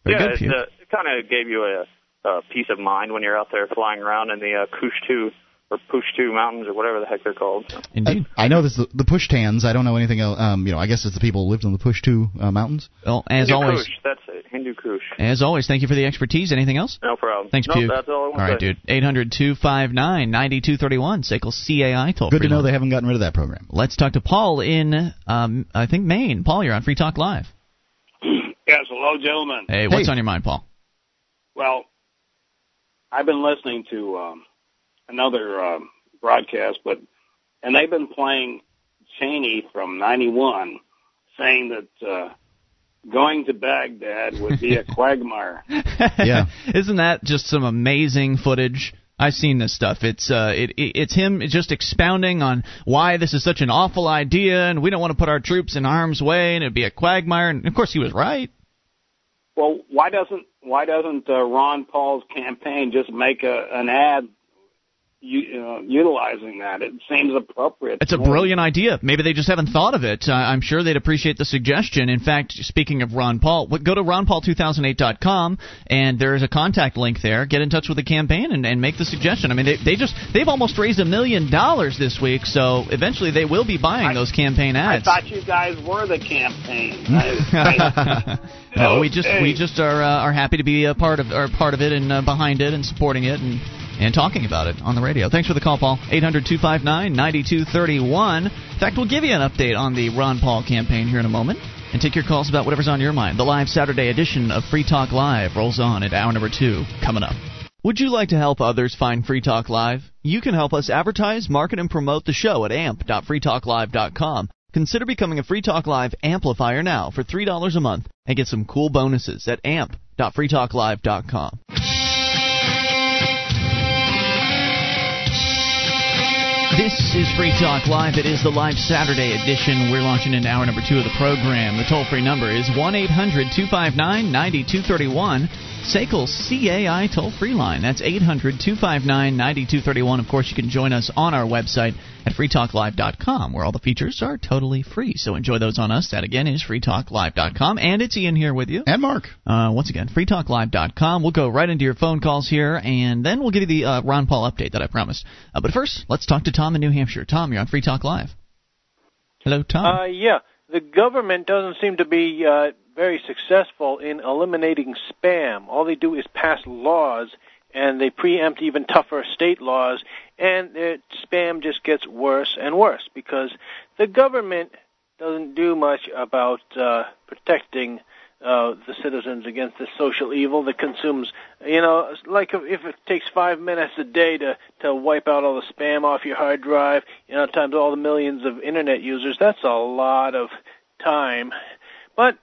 Very yeah, good, it, uh, it kind of gave you a, a peace of mind when you're out there flying around in the uh, Kushtu or Pushtu Mountains or whatever the heck they're called. Indeed. I, I know this the Pushtans. I don't know anything else. Um, you know, I guess it's the people who lived in the Pushtu uh, mountains. Well, as Hindu always, Kush, that's it. Hindu Kush. as always, thank you for the expertise. Anything else? No problem. Thanks, no, Puke. that's all I want All right, to say. dude. 800 259 9231. SACL CAI toll Good to know line. they haven't gotten rid of that program. Let's talk to Paul in, um, I think, Maine. Paul, you're on Free Talk Live. Yes, hello, gentlemen. Hey, what's Hey. on your mind, Paul? Well, I've been listening to um, another um, broadcast, but and they've been playing Cheney from '91, saying that uh, going to Baghdad would be a quagmire. Yeah. Isn't that just some amazing footage? I've seen this stuff. It's uh, it, it it's him just expounding on why this is such an awful idea, and we don't want to put our troops in harm's way, and it'd be a quagmire. And of course, he was right. Well, why doesn't why doesn't uh, Ron Paul's campaign just make a, an ad u- uh, utilizing that? It seems appropriate. It's a brilliant idea. Maybe they just haven't thought of it. Uh, I'm sure they'd appreciate the suggestion. In fact, speaking of Ron Paul, go to ronpaul2008.com and there is a contact link there. Get in touch with the campaign and, and make the suggestion. I mean, they, they just they've almost raised a million dollars this week, so eventually they will be buying I- those campaign ads. I thought you guys were the campaign. I- I- no, we just we just are uh, are happy to be a part of are part of it and uh, behind it and supporting it and and talking about it on the radio. Thanks for the call, Paul. 800-259-9231. In fact, we'll give you an update on the Ron Paul campaign here in a moment and take your calls about whatever's on your mind. The live Saturday edition of Free Talk Live rolls on at hour number 2 coming up. Would you like to help others find Free Talk Live? You can help us advertise, market, and promote the show at amp.freetalklive.com. Consider becoming a Free Talk Live amplifier now for $3 a month and get some cool bonuses at amp.freetalklive.com. This is Free Talk Live. It is the live Saturday edition. We're launching into hour number two of the program. The toll free number is 1 800 259 9231. SACL CAI toll free line. That's 800 259 9231. Of course, you can join us on our website at freetalklive.com, where all the features are totally free. So enjoy those on us. That again is freetalklive.com. And it's Ian here with you. And Mark. Uh, once again, freetalklive.com. We'll go right into your phone calls here, and then we'll give you the uh, Ron Paul update that I promised. Uh, but first, let's talk to Tom in New Hampshire. Tom, you're on Free Talk Live. Hello, Tom. Uh, yeah, the government doesn't seem to be uh, very successful in eliminating spam. All they do is pass laws, and they preempt even tougher state laws, and uh, spam just gets worse and worse because the government doesn't do much about uh, protecting uh, the citizens against the social evil that consumes. You know, like if it takes five minutes a day to to wipe out all the spam off your hard drive, you know, times all the millions of internet users, that's a lot of time. But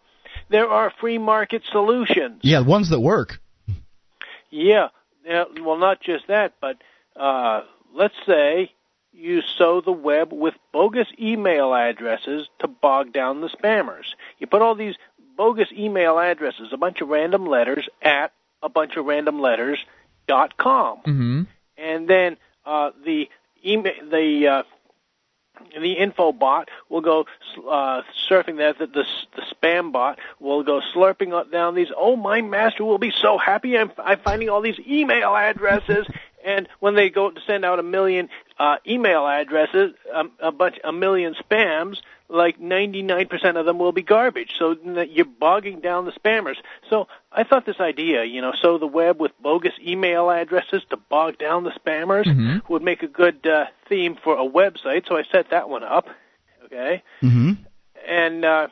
there are free market solutions. Yeah, ones that work. Yeah, yeah well, not just that, but uh, let's say you sow the web with bogus email addresses to bog down the spammers. You put all these bogus email addresses, a bunch of random letters at a bunch of random letters dot com, mm-hmm. and then uh, the email the uh, the info bot will go uh, surfing that. The, the, the spam bot will go slurping down these. Oh, my master will be so happy. I'm, I'm finding all these email addresses. And when they go to send out a million uh, email addresses, um, a bunch, a million spams, like 99% of them will be garbage. So you're bogging down the spammers. So I thought this idea, you know, sow the web with bogus email addresses to bog down the spammers mm-hmm. would make a good uh, theme for a website. So I set that one up. Okay. Mm-hmm. And uh,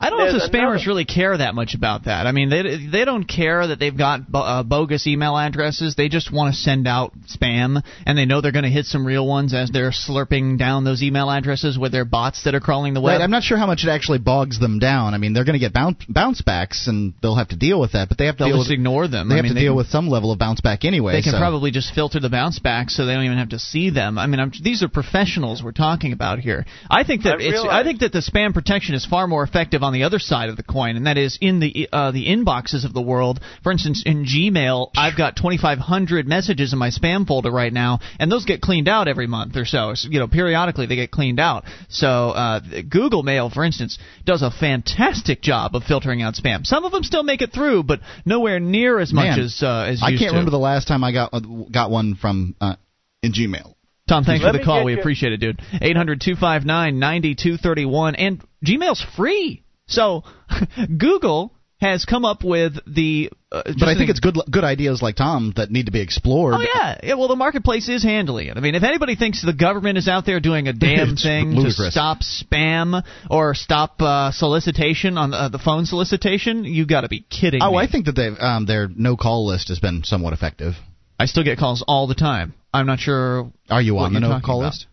I don't know if the spammers another- really care that much about that. I mean, they they don't care that they've got bo- uh, bogus email addresses. They just want to send out spam, and they know they're going to hit some real ones as they're slurping down those email addresses with their bots that are crawling the web. Right, I'm not sure how much it actually bogs them down. I mean, they're going to get bounce, bounce backs, and they'll have to deal with that. But they have to just with, ignore them. They I have mean, to deal can- with some level of bounce back anyway. They can so. probably just filter the bounce back so they don't even have to see them. I mean, I'm, these are professionals we're talking about here. I think that I it's. I think that the spam protection is far more effective on the other side of the coin, and that is in the uh, the inboxes of the world. For instance, in Gmail, I've got 2,500 messages in my spam folder right now, and those get cleaned out every month or so. So, you know, periodically they get cleaned out. So uh, Google Mail, for instance, does a fantastic job of filtering out spam. Some of them still make it through, but nowhere near as much as uh, as I can't to. remember the last time I got uh, got one from uh, in Gmail. Tom, thanks Let for the call. We you- appreciate it, dude. 800 259 9231. And Gmail's free. So Google has come up with the. Uh, But I think it's good good ideas like Tom that need to be explored. Oh yeah, yeah. Well, the marketplace is handling it. I mean, if anybody thinks the government is out there doing a damn thing to stop spam or stop uh, solicitation on uh, the phone solicitation, you got to be kidding me. Oh, me. I think that they've um, their no call list has been somewhat effective. I still get calls all the time. I'm not sure. Are you on the no call about. list?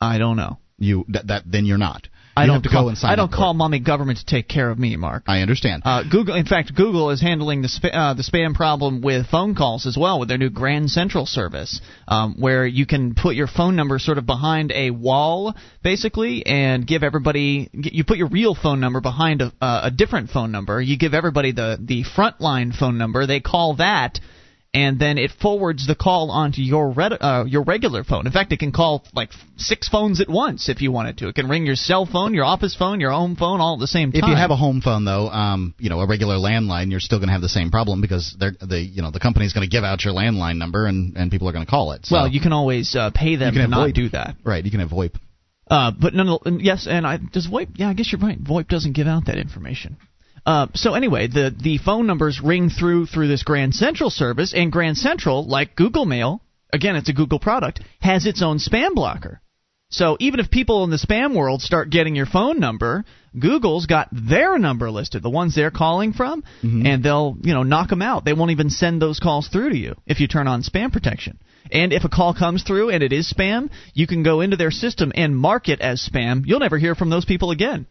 I don't know. You that, that then you're not. I don't call, I don't call mommy government to take care of me, Mark. I understand. Uh, Google, in fact, Google is handling the sp- uh, the spam problem with phone calls as well with their new Grand Central service, um, where you can put your phone number sort of behind a wall, basically, and give everybody. You put your real phone number behind a, uh, a different phone number. You give everybody the the frontline phone number. They call that. And then it forwards the call onto your red, uh, your regular phone. In fact, it can call like six phones at once if you wanted to. It can ring your cell phone, your office phone, your home phone, all at the same time. If you have a home phone, though, um, you know, a regular landline, you're still going to have the same problem because they're the you know the company's going to give out your landline number and and people are going to call it. So, Well, you can always uh, pay them You can to not VoIP. do that. right, you can have VoIP. Uh, but none, yes, and I does VoIP? Yeah, I guess you're right. VoIP doesn't give out that information. Uh, so anyway, the the phone numbers ring through through this Grand Central service, and Grand Central, like Google Mail, again, it's a Google product, has its own spam blocker. So even if people in the spam world start getting your phone number, Google's got their number listed, the ones they're calling from, mm-hmm. and they'll, you know, knock them out. They won't even send those calls through to you if you turn on spam protection. And if a call comes through and it is spam, you can go into their system and mark it as spam. You'll never hear from those people again.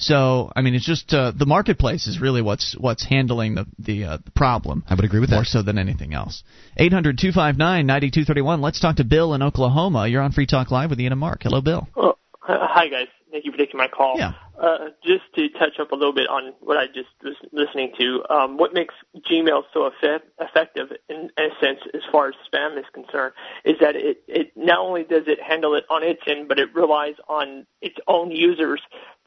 So, I mean, it's just uh, the marketplace is really what's what's handling the the, uh, the problem. I would agree with more that. More so than anything else. 800-259-9231. Let's talk to Bill in Oklahoma. You're on Free Talk Live with Ian and Mark. Hello, Bill. Well, hi guys. Thank you for taking my call. Yeah. Uh, just to touch up a little bit on what I just was listening to, um, what makes Gmail so effect- effective in, in a sense as far as spam is concerned is that it, it not only does it handle it on its end, but it relies on its own users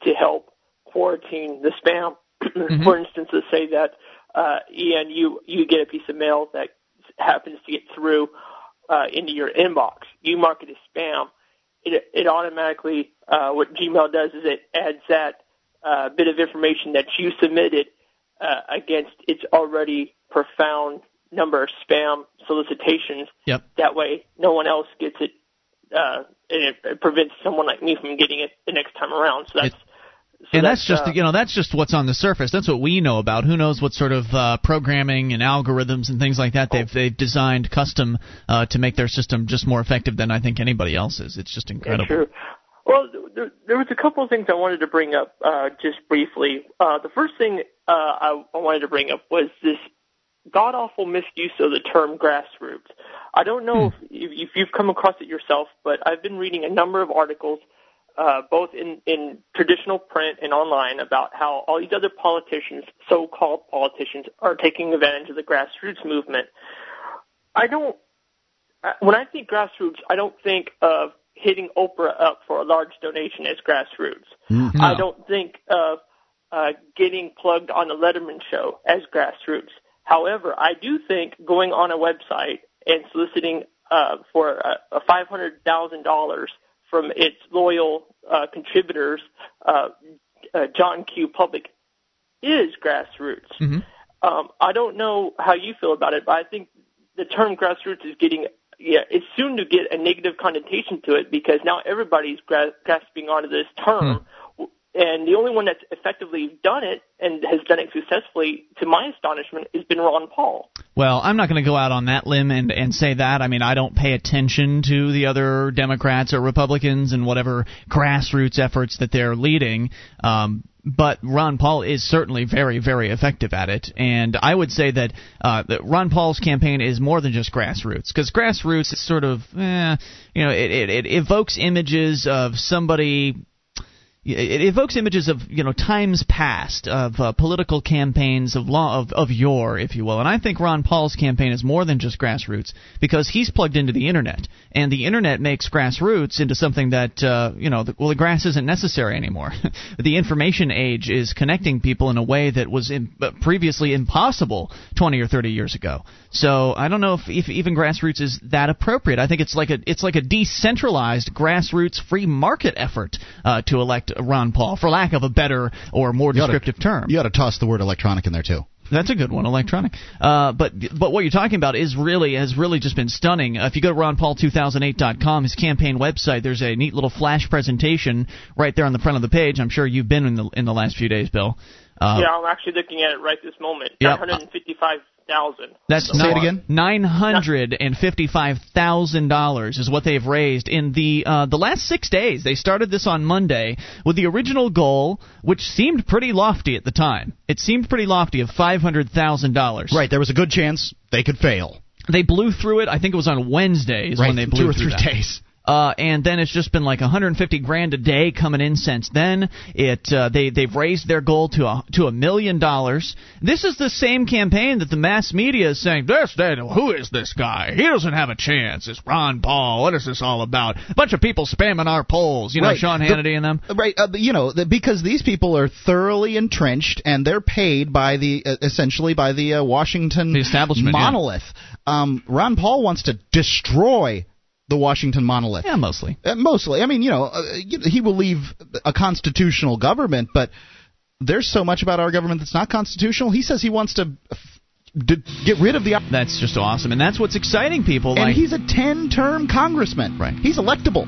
to help quarantine the spam. mm-hmm. For instance, let's say that uh, Ian, you you get a piece of mail that happens to get through uh, into your inbox. You mark it as spam. It it automatically uh, what Gmail does is it adds that uh, bit of information that you submitted uh, against its already profound number of spam solicitations. Yep. That way, no one else gets it, uh, and it, it prevents someone like me from getting it the next time around. So that's it, so and that's, that's just uh, you know that's just what's on the surface. That's what we know about. Who knows what sort of uh, programming and algorithms and things like that they've oh. they've designed custom uh, to make their system just more effective than I think anybody else's. It's just incredible. Yeah, true. Well, there, there was a couple of things I wanted to bring up uh, just briefly. Uh, the first thing uh, I, I wanted to bring up was this god awful misuse of the term grassroots. I don't know hmm. if, if you've come across it yourself, but I've been reading a number of articles uh, both in, in traditional print and online about how all these other politicians, so-called politicians, are taking advantage of the grassroots movement. I don't, uh, when I think grassroots, I don't think of hitting Oprah up for a large donation as grassroots. Mm-hmm. I don't think of uh, getting plugged on the Letterman show as grassroots. However, I do think going on a website and soliciting uh, for a, a $500,000 from its loyal uh, contributors, uh, uh, John Q. Public, is grassroots. Mm-hmm. Um, I don't know how you feel about it, but I think the term grassroots is getting yeah, it's soon to get a negative connotation to it because now everybody's gra- grasping onto this term. Hmm and the only one that's effectively done it and has done it successfully, to my astonishment, has been Ron Paul. Well, I'm not going to go out on that limb and, and say that. I mean, I don't pay attention to the other Democrats or Republicans and whatever grassroots efforts that they're leading. Um, but Ron Paul is certainly very, very effective at it. And I would say that, uh, that Ron Paul's campaign is more than just grassroots, because grassroots is sort of, eh, you know, it, it, it evokes images of somebody it evokes images of you know times past of uh, political campaigns of law of of yore, if you will. And I think Ron Paul's campaign is more than just grassroots because he's plugged into the internet, and the internet makes grassroots into something that uh, you know the, well the grass isn't necessary anymore. the information age is connecting people in a way that was in, uh, previously impossible 20 or 30 years ago. So I don't know if, if even grassroots is that appropriate. I think it's like a it's like a decentralized grassroots free market effort uh, to elect Ron Paul, for lack of a better or more descriptive to, term. You ought to toss the word electronic in there too. That's a good one, electronic. Uh, but but what you're talking about is really has really just been stunning. Uh, if you go to ronpaul2008.com, his campaign website, there's a neat little flash presentation right there on the front of the page. I'm sure you've been in the in the last few days, Bill. Uh, yeah, I'm actually looking at it right this moment. Yep. 155 thousand. That's say it again. Nine hundred and fifty-five thousand dollars is what they've raised in the uh, the last six days. They started this on Monday with the original goal, which seemed pretty lofty at the time. It seemed pretty lofty of five hundred thousand dollars. Right. There was a good chance they could fail. They blew through it. I think it was on Wednesdays right, when they blew two or through three that. days. Uh, and then it's just been like 150 grand a day coming in since then. It uh, they they've raised their goal to a to a million dollars. This is the same campaign that the mass media is saying. This who is this guy? He doesn't have a chance. It's Ron Paul. What is this all about? A bunch of people spamming our polls. You know, right. Sean Hannity the, and them. Right. Uh, you know, the, because these people are thoroughly entrenched and they're paid by the uh, essentially by the uh, Washington the establishment monolith. Yeah. Um, Ron Paul wants to destroy the Washington monolith. Yeah, mostly. Uh, mostly. I mean, you know, uh, he will leave a constitutional government, but there's so much about our government that's not constitutional. He says he wants to get rid of the. That's just awesome, and that's what's exciting people. And like, he's a ten-term congressman. Right. He's electable.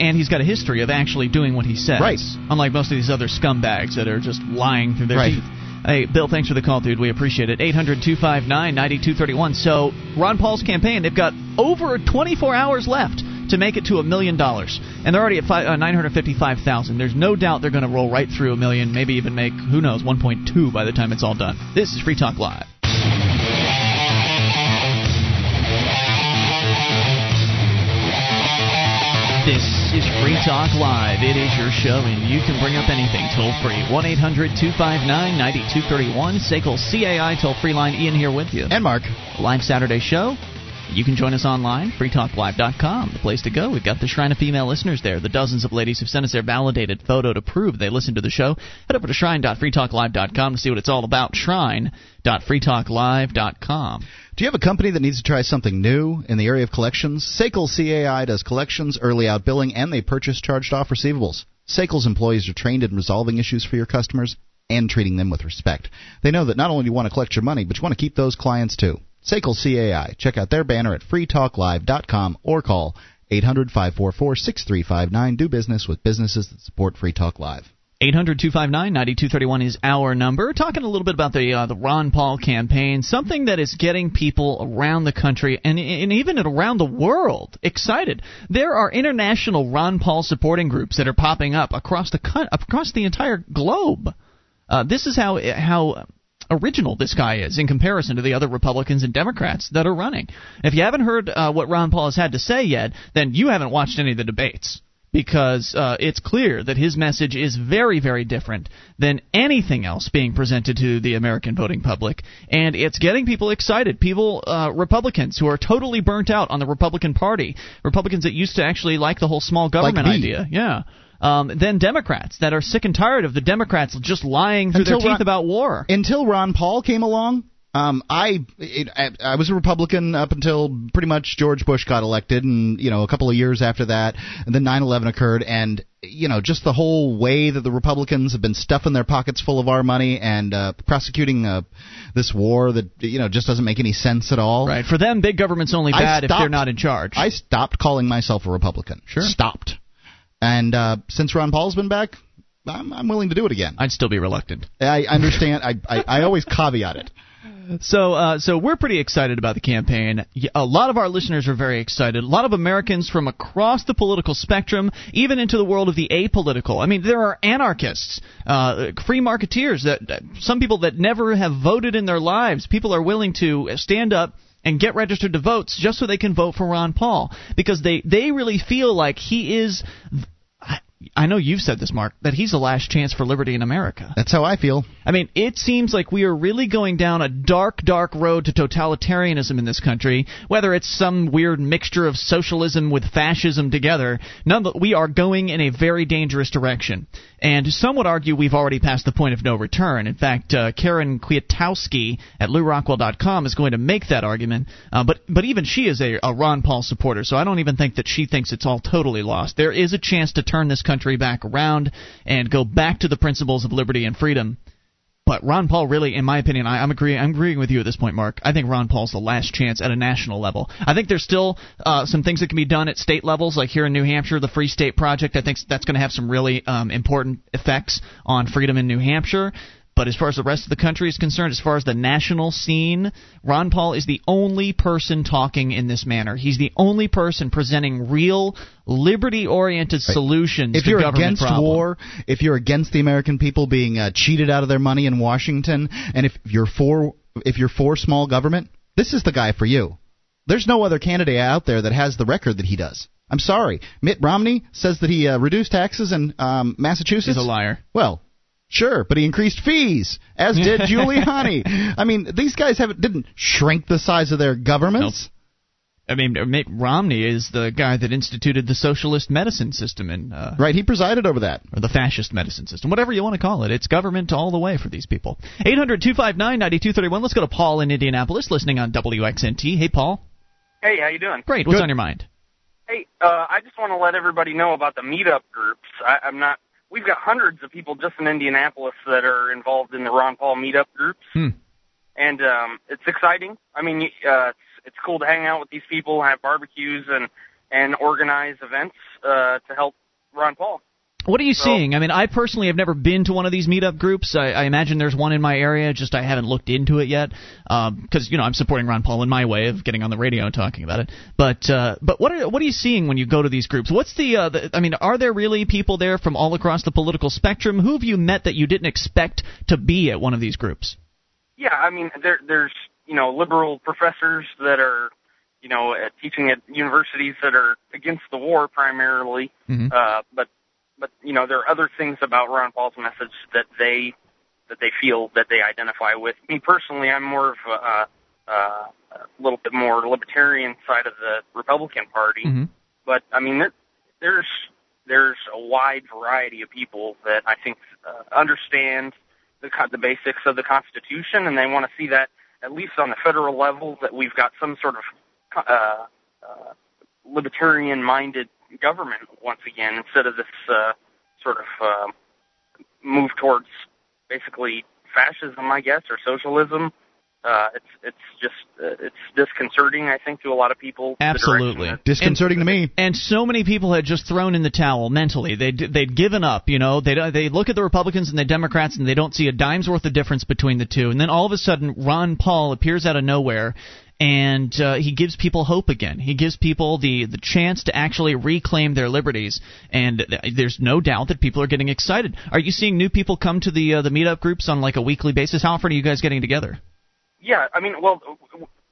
and he's got a history of actually doing what he says. Right. Unlike most of these other scumbags that are just lying through their Right. teeth. Hey, Bill, thanks for the call, dude. We appreciate it. 800 259 9231. So, Ron Paul's campaign, they've got over 24 hours left to make it to a million dollars. And they're already at uh, 955,000. There's no doubt they're going to roll right through a million, maybe even make, who knows, 1.2 by the time it's all done. This is Free Talk Live. This is Free Talk Live. It is your show, and you can bring up anything toll free. 1 800 259 9231. SACL CAI toll free line. Ian here with you. And Mark. Live Saturday show. You can join us online, freetalklive.com, the place to go. We've got the Shrine of Female Listeners there, the dozens of ladies who've sent us their validated photo to prove they listen to the show. Head over to shrine.freetalklive.com to see what it's all about. Shrine.freetalklive.com. Do you have a company that needs to try something new in the area of collections? SACL CAI does collections, early out billing, and they purchase charged off receivables. SACL's employees are trained in resolving issues for your customers and treating them with respect. They know that not only do you want to collect your money, but you want to keep those clients too. SACL CAI. Check out their banner at freetalklive.com or call 800 544 6359. Do business with businesses that support Free Talk Live. 800 259 9231 is our number. Talking a little bit about the uh, the Ron Paul campaign, something that is getting people around the country and, and even around the world excited. There are international Ron Paul supporting groups that are popping up across the across the entire globe. Uh, this is how how original this guy is in comparison to the other Republicans and Democrats that are running. If you haven't heard uh, what Ron Paul has had to say yet, then you haven't watched any of the debates because uh, it's clear that his message is very, very different than anything else being presented to the American voting public, and it's getting people excited. People, uh, Republicans who are totally burnt out on the Republican Party, Republicans that used to actually like the whole small government me. idea, yeah. Um, then Democrats that are sick and tired of the Democrats just lying through Until their teeth Ron- about war. Until Ron Paul came along, um, I, it, I I was a Republican up until pretty much George Bush got elected, and you know a couple of years after that, and then 9/11 occurred, and you know just the whole way that the Republicans have been stuffing their pockets full of our money and uh, prosecuting uh, this war that you know just doesn't make any sense at all. Right. For them, big government's only bad if they're not in charge. I stopped calling myself a Republican. Sure. Stopped. And uh, since Ron Paul's been back, I'm, I'm willing to do it again. I'd still be reluctant. I understand. I, I I always caveat it. So, uh, so we're pretty excited about the campaign. A lot of our listeners are very excited. A lot of Americans from across the political spectrum, even into the world of the apolitical. I mean, there are anarchists, uh, free marketeers that that- some people that never have voted in their lives. People are willing to stand up and get registered to vote just so they can vote for Ron Paul because they they really feel like he is. I- know you've said this, Mark, that he's the last chance for liberty in America. That's how I feel. I mean, it seems like we are really going down a dark, dark road to totalitarianism in this country. Whether it's some weird mixture of socialism with fascism together, none. We are going in a very dangerous direction. And some would argue we've already passed the point of no return. In fact, uh, Karen Kwiatkowski at LewRockwell.com is going to make that argument. Uh, but but even she is a, a Ron Paul supporter, so I don't even think that she thinks it's all totally lost. There is a chance to turn this country back around and go back to the principles of liberty and freedom. But Ron Paul really, in my opinion, I, I'm agreeing. I'm agreeing with you at this point, Mark. I think Ron Paul's the last chance at a national level. I think there's still uh, some things that can be done at state levels, like here in New Hampshire, the Free State Project. I think that's going to have some really um, important effects on freedom in New Hampshire. But as far as the rest of the country is concerned, as far as the national scene, Ron Paul is the only person talking in this manner. He's the only person presenting real liberty-oriented solutions If to you're against problems. war, if you're against the American people being uh, cheated out of their money in Washington, and if you're for if you're for small government, this is the guy for you. There's no other candidate out there that has the record that he does. I'm sorry. Mitt Romney says that he uh, reduced taxes in um, Massachusetts. He's a liar. Well, sure, but he increased fees, as did Giuliani. I mean, these guys haven't didn't shrink the size of their governments. I mean, Mitt Romney is the guy that instituted the socialist medicine system in, uh, Right, he presided over that. or the fascist medicine system, whatever you want to call it. It's government all the way for these people. 800 259 9231. Let's go to Paul in Indianapolis, listening on WXNT. Hey, Paul. Hey, how you doing? Great. What's Good. on your mind? Hey, uh, I just want to let everybody know about the meetup groups. I, I'm not. We've got hundreds of people just in Indianapolis that are involved in the Ron Paul meetup groups, Hmm. and um, it's exciting. I mean, uh, it's, it's cool to hang out with these people, have barbecues, and and organize events uh, to help Ron Paul. What are you So- seeing? I mean, I personally have never been to one of these meetup groups. I, I imagine there's one in my area, just I haven't looked into it yet. Because you know I'm supporting Ron Paul in my way of getting on the radio and talking about it. But uh, but what are what are you seeing when you go to these groups? What's the, uh, the I mean, are there really people there from all across the political spectrum? Who have you met that you didn't expect to be at one of these groups? Yeah, I mean, there, there's you know liberal professors that are you know uh, teaching at universities that are against the war primarily, Mhm. uh, but but you know there are other things about Ron Paul's message that they that they feel that they identify with. Me personally, I'm more of a, a, a little bit more libertarian side of the Republican Party, Mm-hmm. but I mean there, there's there's a wide variety of people that I think uh, understand the the basics of the Constitution, and they want to see that at least on the federal level that we've got some sort of uh, uh, libertarian-minded government once again, instead of this uh, sort of uh, move towards basically fascism, I guess, or socialism. Uh, it's it's just uh, it's disconcerting, I think, to a lot of people. Absolutely. that- Disconcerting to me. And so many people had just thrown in the towel mentally. They'd, they'd given up, you know. They they look at the Republicans and the Democrats and they don't see a dime's worth of difference between the two. And then all of a sudden, Ron Paul appears out of nowhere and uh, he gives people hope again. He gives people the, the chance to actually reclaim their liberties. And th- there's no doubt that people are getting excited. Are you seeing new people come to the uh, the meetup groups on like a weekly basis? How often are you guys getting together? Yeah, I mean, well,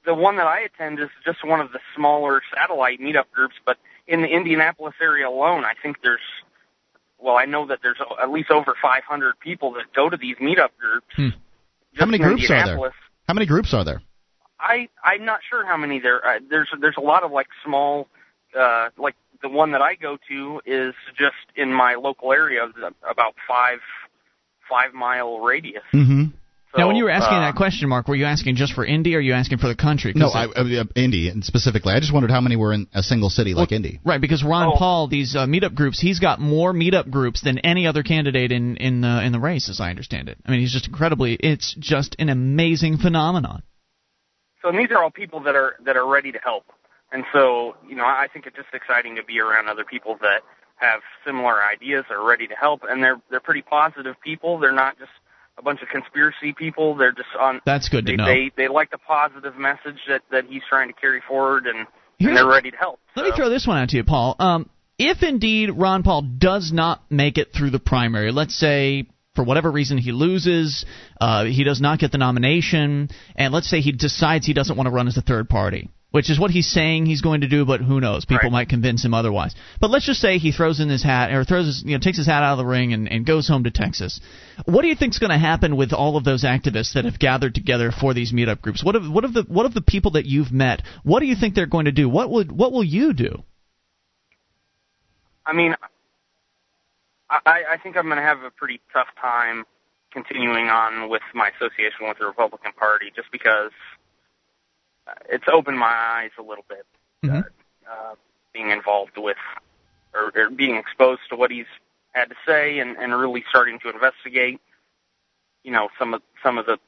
the one that I attend is just one of the smaller satellite meetup groups, but in the Indianapolis area alone, I think there's, well, I know that there's at least over 500 people that go to these meetup groups. Hmm. How many groups are there? How many groups are there? I I'm not sure how many there. Uh, there's there's a lot of like small, uh, like the one that I go to is just in my local area, about five five mile radius. Mm-hmm. So, now, when you were asking uh, that question, Mark, were you asking just for Indy or are you asking for the country? 'Cause No, it- I, uh, Indy and specifically. I just wondered how many were in a single city like Indy. Right, because Ron Oh. Paul, these uh, meetup groups, he's got more meetup groups than any other candidate in in the in the race, as I understand it. I mean, he's just incredibly. It's just an amazing phenomenon. So and these are all people that are that are ready to help, and so you know I think it's just exciting to be around other people that have similar ideas, are ready to help, and they're they're pretty positive people. They're not just a bunch of conspiracy people. They're just on. That's good to they, know. They they like the positive message that that he's trying to carry forward, and, Here's- and they're ready to help. Let me throw this one out to you, Paul. Um, if indeed Ron Paul does not make it through the primary, let's say for whatever reason he loses, uh, he does not get the nomination, and let's say he decides he doesn't want to run as a third party, which is what he's saying he's going to do, but who knows? People Right. might convince him otherwise. But let's just say he throws in his hat or throws his, you know, takes his hat out of the ring and, and goes home to Texas. What do you think's going to happen with all of those activists that have gathered together for these meetup groups? What of what of the what of the people that you've met? What do you think they're going to do? What would what will you do? I mean, I, I think I'm going to have a pretty tough time continuing on with my association with the Republican Party, just because uh, it's opened my eyes a little bit, Mhm. uh, being involved with or, or being exposed to what he's had to say, and, and really starting to investigate, you know, some of some of the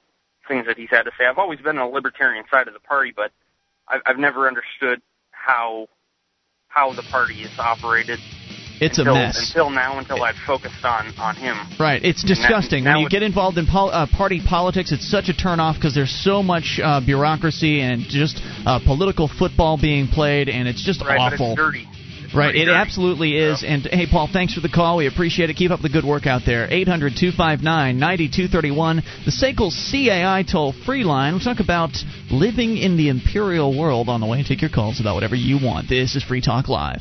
things that he's had to say. I've always been on the libertarian side of the party, but I've, I've never understood how how the party is operated It's until, a mess. until now, until I've focused on on him. Right, it's disgusting. now when you get involved in pol- uh, party politics, it's such a turnoff because there's so much uh, bureaucracy and just uh, political football being played, and it's just Right, awful. but it's dirty. It's Right, it dirty. absolutely is. And hey, Paul, thanks for the call. We appreciate it. Keep up the good work out there. 800 259 9231, the SACL CAI toll free line. We talk about living in the imperial world on the way. Take your calls about whatever you want. This is Free Talk Live.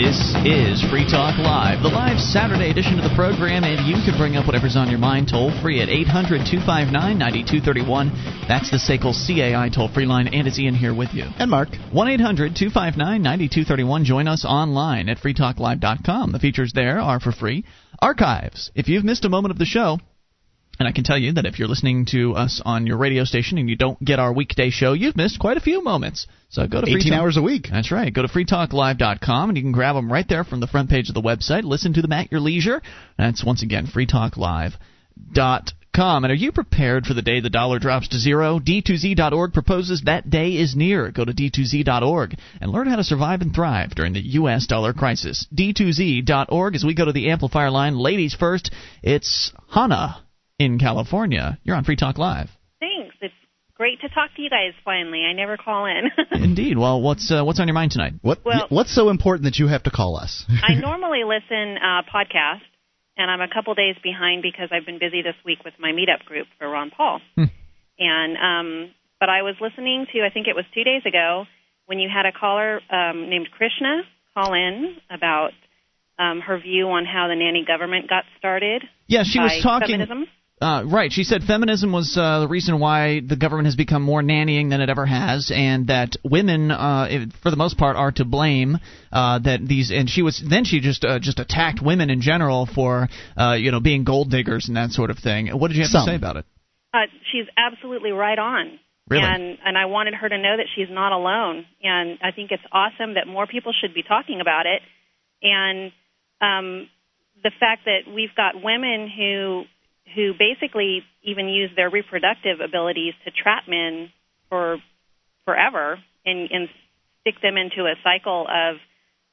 This is Free Talk Live, the live Saturday edition of the program, and you can bring up whatever's on your mind toll free at 800 259 9231. That's the SACL CAI toll free line, and it's Ian here with you. And Mark. 1 800 259 9231. Join us online at freetalklive.com. The features there are for free. Archives. If you've missed a moment of the show, And I can tell you that if you're listening to us on your radio station and you don't get our weekday show, you've missed quite a few moments. So go to 18 Free Talk- hours a week. That's right. Go to freetalklive.com and you can grab them right there from the front page of the website. Listen to them at your leisure. That's once again freetalklive.com. And are you prepared for the day the dollar drops to zero? D2Z.org proposes that day is near. Go to D2Z.org and learn how to survive and thrive during the U.S. dollar crisis. D2Z.org as we go to the amplifier line. Ladies first, it's Hannah in California. You're on Free Talk Live. Thanks. It's great to talk to you guys finally. I never call in. Indeed. Well, what's uh, what's on your mind tonight? What Well- What's so important that you have to call us? I normally listen uh podcast and I'm a couple days behind because I've been busy this week with my meetup group for Ron Paul. Hmm. And um but I was listening to I think it was 2 days ago when you had a caller um named Krishna call in about um her view on how the nanny government got started. Yeah, she was talking. feminism. Uh, right. She said feminism was uh, the reason why the government has become more nannying than it ever has, and that women, uh, if- for the most part, are to blame. Uh, that these, and she was then she just uh, just attacked women in general for uh, you know being gold diggers and that sort of thing. What did you have Some. to say about it? Uh, she's absolutely right on. Really? And and I wanted her to know that she's not alone. And I think it's awesome that more people should be talking about it. And um, the fact that we've got women who who basically even use their reproductive abilities to trap men for forever and, and stick them into a cycle of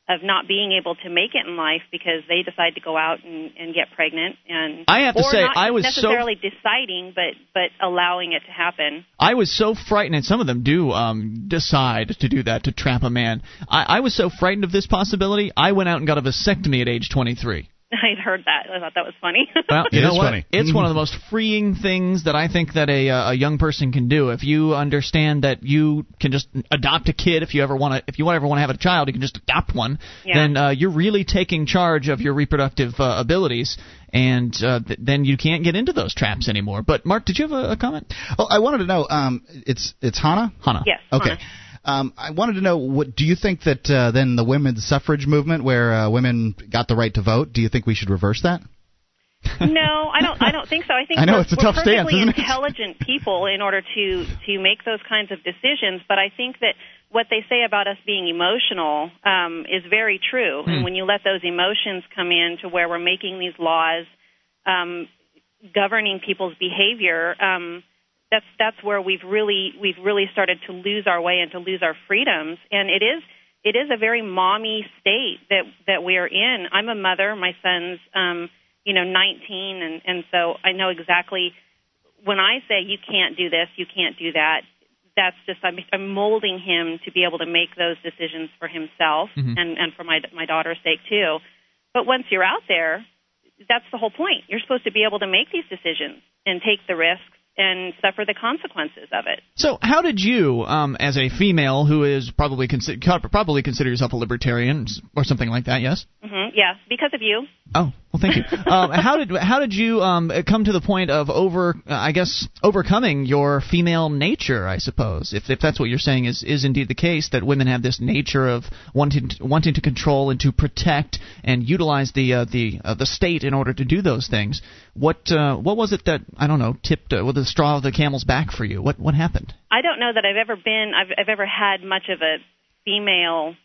of not being able to make it in life because they decide to go out and, and get pregnant and I have to or say, not I was so- necessarily deciding but but allowing it to happen. I was so frightened, and some of them do um, decide to do that to trap a man. I, I was so frightened of this possibility, I went out and got a vasectomy at age 23. I heard that. I thought that was funny. Well, you It know is what? funny. It's one of the most freeing things that I think that a uh, a young person can do. If you understand that you can just adopt a kid, if you ever want to, if you ever want to have a child, you can just adopt one. Yeah. Then uh, you're really taking charge of your reproductive uh, abilities, and uh, th- then you can't get into those traps anymore. But Mark, did you have a, a comment? Oh, I wanted to know. Um, it's it's Hannah. Hannah. yes. Okay. Hannah. Um, I wanted to know what do you think that uh, then the women's suffrage movement, where uh, women got the right to vote, do you think we should reverse that? No, I don't. I don't think so. I think I know, we're, it's a tough stance, perfectly isn't it? intelligent people in order to to make those kinds of decisions. But I think that what they say about us being emotional um, is very true. Hmm. And when you let those emotions come in to where we're making these laws um, governing people's behavior, um, that's that's where we've really we've really started to lose our way and to lose our freedoms. And it is it is a very mommy state that that we are in. I'm a mother. My son's um, you know 19, and and so I know exactly when I say you can't do this, you can't do that. That's just I'm, I'm molding him to be able to make those decisions for himself Mhm. and and for my my daughter's sake too. But once you're out there, that's the whole point. You're supposed to be able to make these decisions and take the risks and suffer the consequences of it. So, how did you, um, as a female who is probably consi- probably consider yourself a libertarian or something like that? Yes. Mm-hmm, Yeah, because of you. Oh, well, thank you. um, how did how did you um, come to the point of over, uh, I guess, overcoming your female nature? I suppose, if if that's what you're saying is is indeed the case, that women have this nature of wanting to, wanting to control and to protect and utilize the uh, the uh, the state in order to do those things. What uh, what was it that I don't know tipped uh, with the straw of the camel's back for you? What what happened? I don't know that I've ever been I've I've ever had much of a female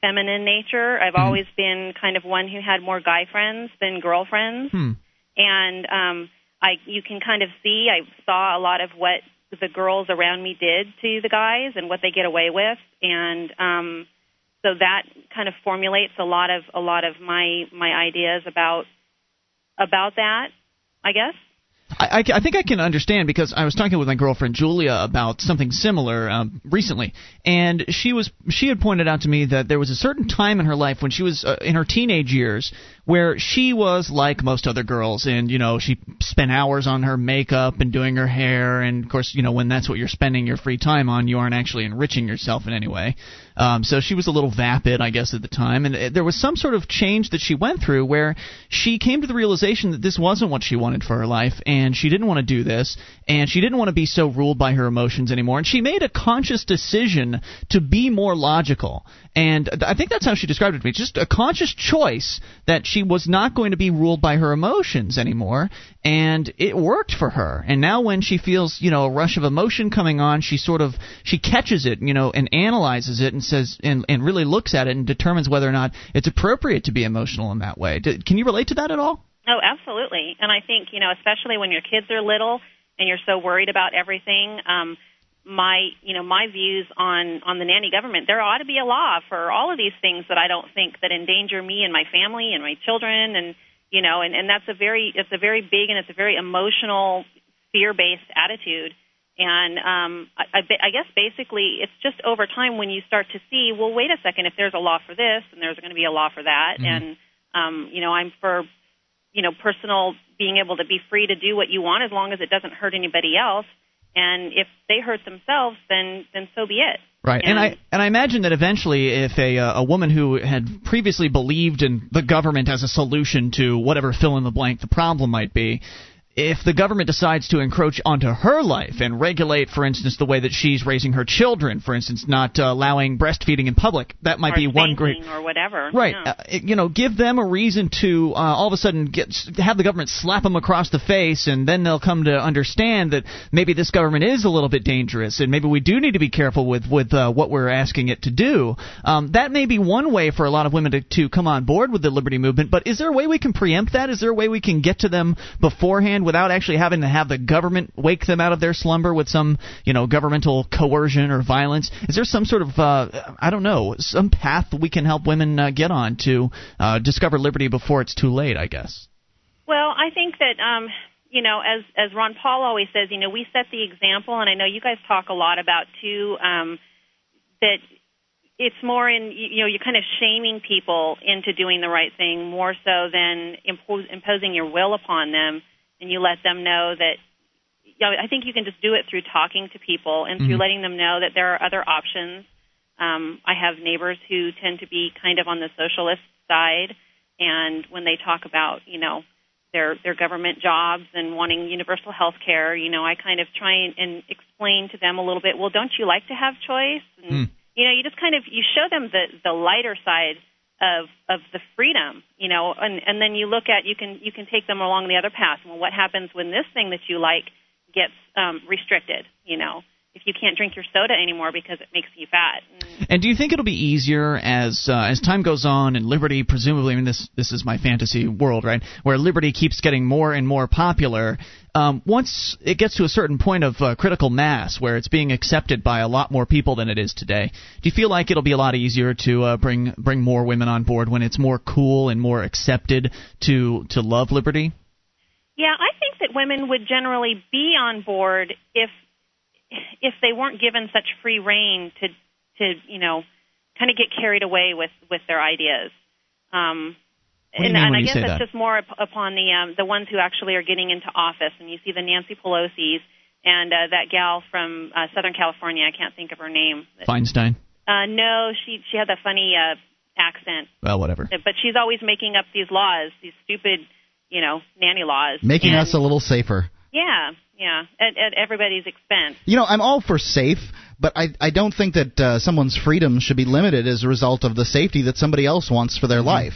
feminine nature. I've always been kind of one who had more guy friends than girlfriends. Hmm. And um I you can kind of see I saw a lot of what the girls around me did to the guys and what they get away with and um so that kind of formulates a lot of a lot of my my ideas about about that, I guess. I, I, I think I can understand because I was talking with my girlfriend Julia about something similar um, recently, and she was she had pointed out to me that there was a certain time in her life when she was uh, in her teenage years where she was like most other girls, and you know she spent hours on her makeup and doing her hair, and of course you know when that's what you're spending your free time on, you aren't actually enriching yourself in any way. Um, so she was a little vapid, I guess, at the time, and uh, there was some sort of change that she went through where she came to the realization that this wasn't what she wanted for her life, and she didn't want to do this, and she didn't want to be so ruled by her emotions anymore, and she made a conscious decision to be more logical. And I think that's how she described it to me. Just a conscious choice that she she was not going to be ruled by her emotions anymore, and it worked for her. And now when she feels, you know, a rush of emotion coming on, she sort of she catches it, you know, and analyzes it and says and and really looks at it and determines whether or not it's appropriate to be emotional in that way. Can you relate to that at all? Oh, absolutely. And I think, you know, especially when your kids are little and you're so worried about everything, um my you know my views on on the nanny government. There ought to be a law for all of these things that I don't think that endanger me and my family and my children and you know and and that's a very it's a very big and it's a very emotional fear based attitude. And um I, I guess basically it's just over time when you start to see well wait a second if there's a law for this and there's going to be a law for that mm-hmm. and um you know I'm for you know personal being able to be free to do what you want as long as it doesn't hurt anybody else and if they hurt themselves, then then so be it. Right, and, and, I and I imagine that eventually, if a uh, a woman who had previously believed in the government as a solution to whatever fill in the blank the problem might be, if the government decides to encroach onto her life and regulate, for instance, the way that she's raising her children, for instance, not uh, allowing breastfeeding in public, that might or be one great or whatever. Right. Yeah. Uh, you know, give them a reason to uh, all of a sudden get have the government slap them across the face, and then they'll come to understand that maybe this government is a little bit dangerous, and maybe we do need to be careful with with uh, what we're asking it to do. Um, that may be one way for a lot of women to, to come on board with the liberty movement. But is there a way we can preempt that? Is there a way we can get to them beforehand? Without actually having to have the government wake them out of their slumber with some, you know, governmental coercion or violence? Is there some sort of, uh, I don't know, some path we can help women uh, get on to uh, discover liberty before it's too late? I guess. Well, I think that. Um, you know, as as Ron Paul always says, you know, we set the example, and I know you guys talk a lot about too um, that it's more in you know you're kind of shaming people into doing the right thing more so than impose, imposing your will upon them and you let them know that you know, I think you can just do it through talking to people and through mm-hmm. letting them know that there are other options. Um, I have neighbors who tend to be kind of on the socialist side, and when they talk about, you know, their their government jobs and wanting universal health care, you know, I kind of try and, and explain to them a little bit. Well, don't you like to have choice? And mm. you know, you just kind of you show them the the lighter side of of the freedom you know and and then you look at you can you can take them along the other path. Well what happens when this thing that you like gets um restricted you know if you can't drink your soda anymore because it makes you fat. And do you think it'll be easier as uh, as time goes on and liberty presumably I mean this this is my fantasy world, right? Where liberty keeps getting more and more popular, um, once it gets to a certain point of uh, critical mass where it's being accepted by a lot more people than it is today, do you feel like it'll be a lot easier to uh, bring bring more women on board when it's more cool and more accepted to to love liberty? Yeah, I think that women would generally be on board if if they weren't given such free reign to to you know kind of get carried away with with their ideas. Um, and, and I guess that's that? just more up, upon the um, the ones who actually are getting into office. And you see the Nancy Pelosi's and uh, that gal from uh, Southern California. I can't think of her name. Feinstein. Uh, no, she she had that funny uh, accent. Well, whatever. But she's always making up these laws, these stupid, you know, nanny laws. Making and, us a little safer. Yeah, yeah, at, at everybody's expense. You know, I'm all for safe, but I I don't think that uh, someone's freedom should be limited as a result of the safety that somebody else wants for their mm-hmm. life.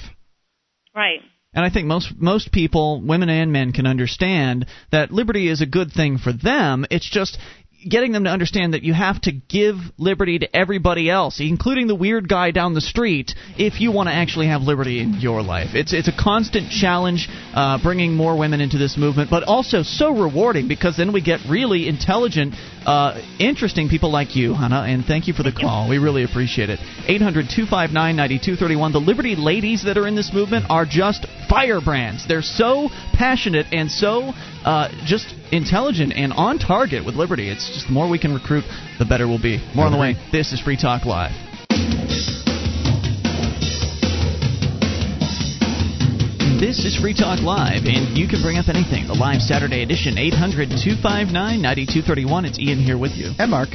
Right. And I think most most people, women and men, can understand that liberty is a good thing for them. It's just getting them to understand that you have to give liberty to everybody else, including the weird guy down the street, if you want to actually have liberty in your life. It's it's a constant challenge, uh, bringing more women into this movement, but also so rewarding because then we get really intelligent, uh, interesting people like you, Hannah. And thank you for the call. We really appreciate it. 800-259-9231. The Liberty ladies that are in this movement are just firebrands. They're so passionate and so uh, just intelligent and on target with Liberty. It's just the more we can recruit, the better we'll be. More on the way. This is Free Talk Live. This is Free Talk Live, and you can bring up anything. The live Saturday edition, 800 259 9231. It's Ian here with you. And Mark.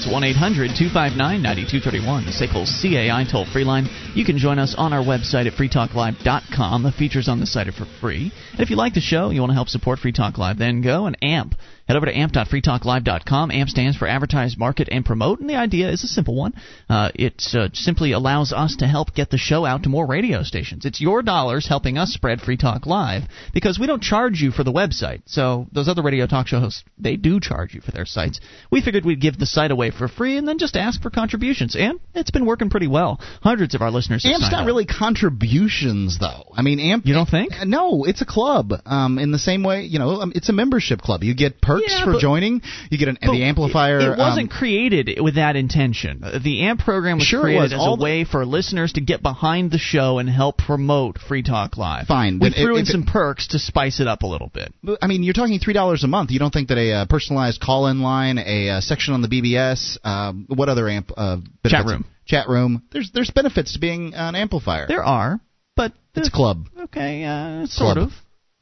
It's 1 800 259 9231, the SACL CAI toll free line. You can join us on our website at freetalklive.com. The features on the site are for free. And if you like the show, you want to help support Free Talk Live, then go and AMP. Head over to amp.freetalklive.com. AMP stands for Advertise, Market, and Promote, and the idea is a simple one. Uh, it uh, simply allows us to help get the show out to more radio stations. It's your dollars helping us spread Free Talk Live because we don't charge you for the website. So those other radio talk show hosts, they do charge you for their sites. We figured we'd give the site away for free and then just ask for contributions, and it's been working pretty well. Hundreds of our listeners. have Amp's not up. really contributions, though. I mean, Amp. You don't think? No, it's a club. Um, in the same way, you know, um, it's a membership club. You get perks Yeah, for joining. You get an, the amplifier. It, it wasn't um, created with that intention. The AMP program was Sure created was. as All a the- way for listeners to get behind the show and help promote Free Talk Live. Fine, We threw if- in it- some perks to spice it up a little bit. I mean, you're talking three dollars a month. You don't think that a uh, personalized call-in line, a uh, section on the BBS, um, what other amp uh, benefits? room. Chat room. There's there's benefits to being an amplifier. There are, but it's a club. okay, uh, sort Club. of,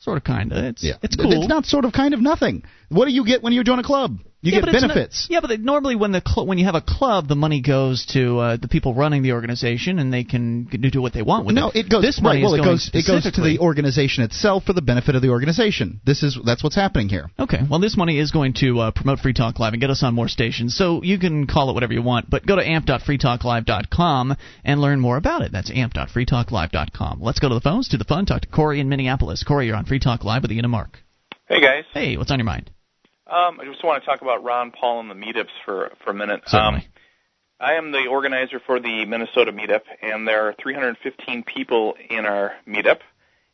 sort of, kind of. It's Yeah, it's cool. It's not sort of kind of nothing. What do you get when you join a club? You Yeah, get but not- benefits. yeah, but they- normally when the cl- when you have a club, the money goes to uh, the people running the organization, and they can do what they want with no, it. No, it goes. This money right, well, is it going goes. It goes to the organization itself for the benefit of the organization. This is that's what's happening here. Okay, well, this money is going to uh, promote Free Talk Live and get us on more stations. So you can call it whatever you want, but go to amp.freetalklive.com and learn more about it. That's amp.freetalklive.com. Let's go to the phones, to the fun, talk to Corey in Minneapolis. Corey, you're on Free Talk Live with Ian and Mark. Hey guys, Hey, what's on your mind? Um, I just want to talk about Ron Paul and the meetups for for a minute. Certainly. Um, I am the organizer for the Minnesota meetup, and there are 315 people in our meetup.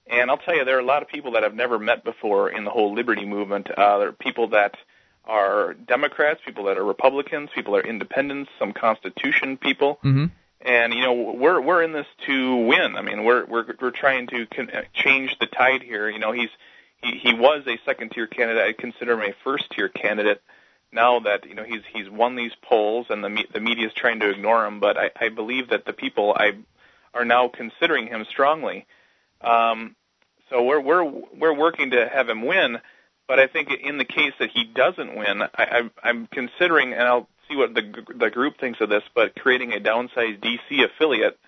And I'll tell you, there are a lot of people that I've never met before in the whole liberty movement. Uh, there are people that are Democrats, people that are Republicans, people that are independents, some Constitution people. Mm-hmm. and you know we're we're in this to win. I mean, we're we're we're trying to con- change the tide here. You know, he's he he was a second tier candidate. I consider him a first tier candidate. Now that you know he's he's won these polls and the me- the media is trying to ignore him, but I, I believe that the people I are now considering him strongly. Um, so we're we're we're working to have him win. But I think in the case that he doesn't win, I, I, I'm considering, and I'll see what the the group thinks of this, but creating a downsized DC affiliate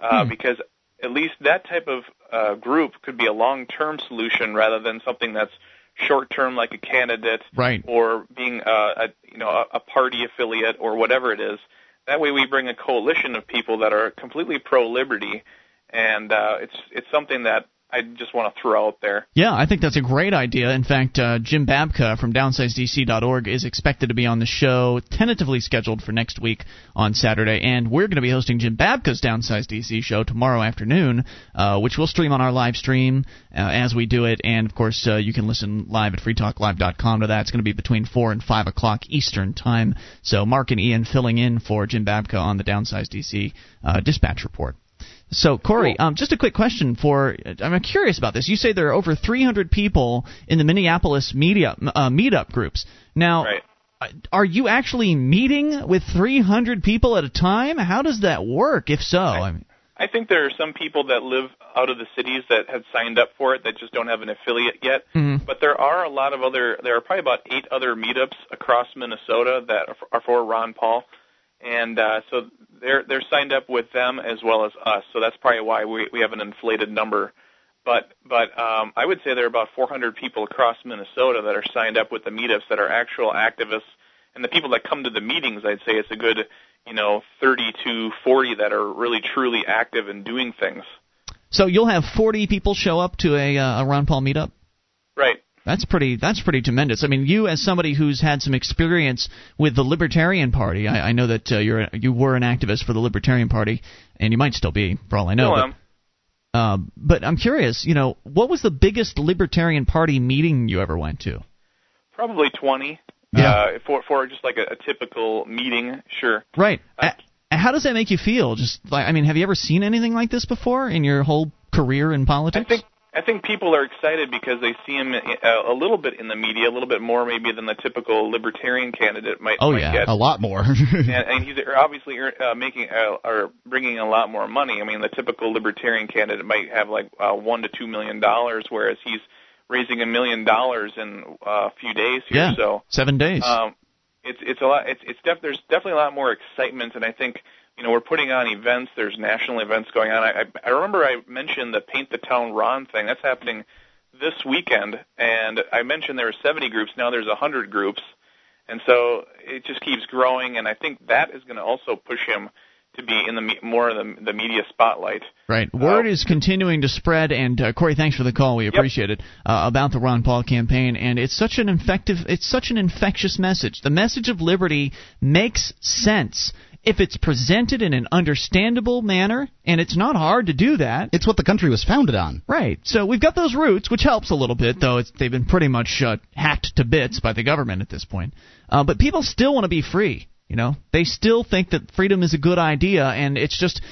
uh, Hmm. because at least that type of uh, group could be a long-term solution rather than something that's short-term, like a candidate Right. or being a, a you know a, a party affiliate or whatever it is. That way, we bring a coalition of people that are completely pro-liberty, and uh, it's it's something that I just want to throw out there. Yeah, I think that's a great idea. In fact, uh, Jim Babka from downsizedc.org is expected to be on the show, tentatively scheduled for next week on Saturday, and we're going to be hosting Jim Babka's Downsized DC show tomorrow afternoon, uh, which we'll stream on our live stream uh, as we do it, and of course uh, you can listen live at freetalklive.com to that. It's going to be between four and five o'clock Eastern time. So Mark and Ian filling in for Jim Babka on the Downsized DC uh, dispatch report. So, Corey, um, just a quick question for I'm curious about this. You say there are over 300 people in the Minneapolis media uh, meetup groups. Now, Right. uh, are you actually meeting with 300 people at a time? How does that work? If so, I mean, I think there are some people that live out of the cities that have signed up for it that just don't have an affiliate yet. Mhm. But there are a lot of other. There are probably about eight other meetups across Minnesota that are for Ron Paul, and uh, so they're they're signed up with them as well as us. So that's probably why we we have an inflated number. But but um, I would say there are about 400 people across Minnesota that are signed up with the meetups that are actual activists, and the people that come to the meetings, I'd say it's a good you know 30 to 40 that are really truly active and doing things. so you'll have 40 people show up to a, uh, a Ron Paul meetup. Right. That's pretty. That's pretty tremendous. I mean, you as somebody who's had some experience with the Libertarian Party, I, I know that uh, you're you were an activist for the Libertarian Party, and you might still be, for all I know. Still but- Um, but I'm curious, you know, what was the biggest Libertarian Party meeting you ever went to? Probably 20. Yeah. Uh, for for just like a, a typical meeting, sure. Right. Uh, how does that make you feel? Just like, I mean, have you ever seen anything like this before in your whole career in politics? I think I think people are excited because they see him a, a little bit in the media, a little bit more maybe than the typical libertarian candidate might, get. Oh, might yeah. get. A lot more. and, and he's obviously uh, making uh, or bringing a lot more money. I mean, the typical libertarian candidate might have like uh, one to two million dollars, whereas he's raising a million dollars in uh, a few days here. yeah. So Seven days. um, it's it's a lot. It's it's def, there's definitely a lot more excitement, and I think you know we're putting on events. There's national events going on. I I, remember I mentioned the Paint the Town Ron thing. That's happening this weekend, and I mentioned there were 70 groups. Now there's 100 groups, and so it just keeps growing. And I think that is going to also push him to be in the more of the, the media spotlight. Right. Word uh, is continuing to spread, and uh, Corey, thanks for the call. We appreciate yep. it uh, about the Ron Paul campaign, and it's such an effective, it's such an infectious message. The message of liberty makes sense if it's presented in an understandable manner, and it's not hard to do that. It's what the country was founded on. Right. So we've got those roots, which helps a little bit, though they've been pretty much uh, hacked to bits by the government at this point. Uh, but people still want to be free. You know, they still think that freedom is a good idea, and it's just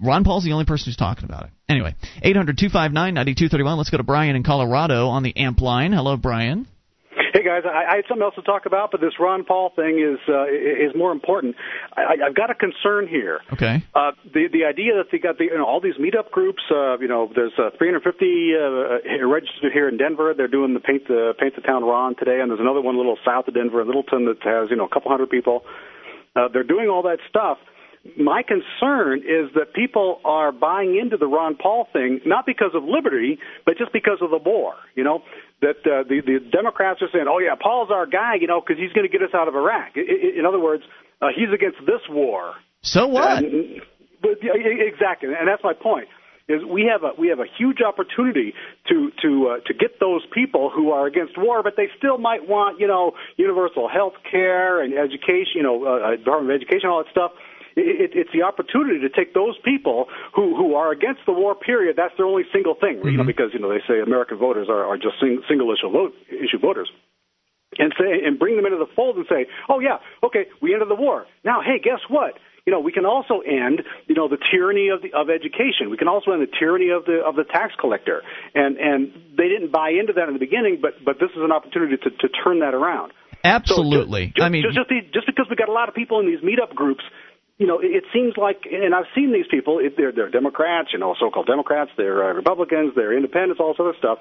Ron Paul's the only person who's talking about it. Anyway, 800 259 9231. Let's go to Brian in Colorado on the AMP line. Hello, Brian. Guys, I, I had something else to talk about, but this Ron Paul thing is uh, is more important. I, I've got a concern here. Okay. Uh, the the idea that they got the you know all these meetup groups. Uh, you know, there's uh, 350 uh, registered here in Denver. They're doing the paint the paint the town Ron today, and there's another one a little south of Denver, in Littleton, that has you know a couple hundred people. Uh, they're doing all that stuff. My concern is that people are buying into the Ron Paul thing not because of liberty, but just because of the war. You know that uh, the the Democrats are saying, "Oh yeah, Paul's our guy," you know, because he's going to get us out of Iraq. I, I, in other words, uh, he's against this war. So what? And, but, yeah, exactly, and that's my point is we have a we have a huge opportunity to to uh, to get those people who are against war, but they still might want you know universal health care and education, you know, uh, uh, Department of Education, all that stuff. It, it, it's the opportunity to take those people who who are against the war. Period. That's their only single thing, mm-hmm. you know, because you know they say American voters are, are just sing, single issue vote issue voters and say and bring them into the fold and say, oh yeah, okay, we ended the war. Now, hey, guess what? you know, we can also end, you know, the tyranny of the, of education. We can also end the tyranny of the of the tax collector. And and they didn't buy into that in the beginning, but but this is an opportunity to to turn that around. Absolutely. So just, I mean, just, just, just because we got a lot of people in these meetup groups you know, it, seems like, and I've seen these people. They're they're Democrats, you know, so-called Democrats. They're uh, Republicans. They're Independents. All this other stuff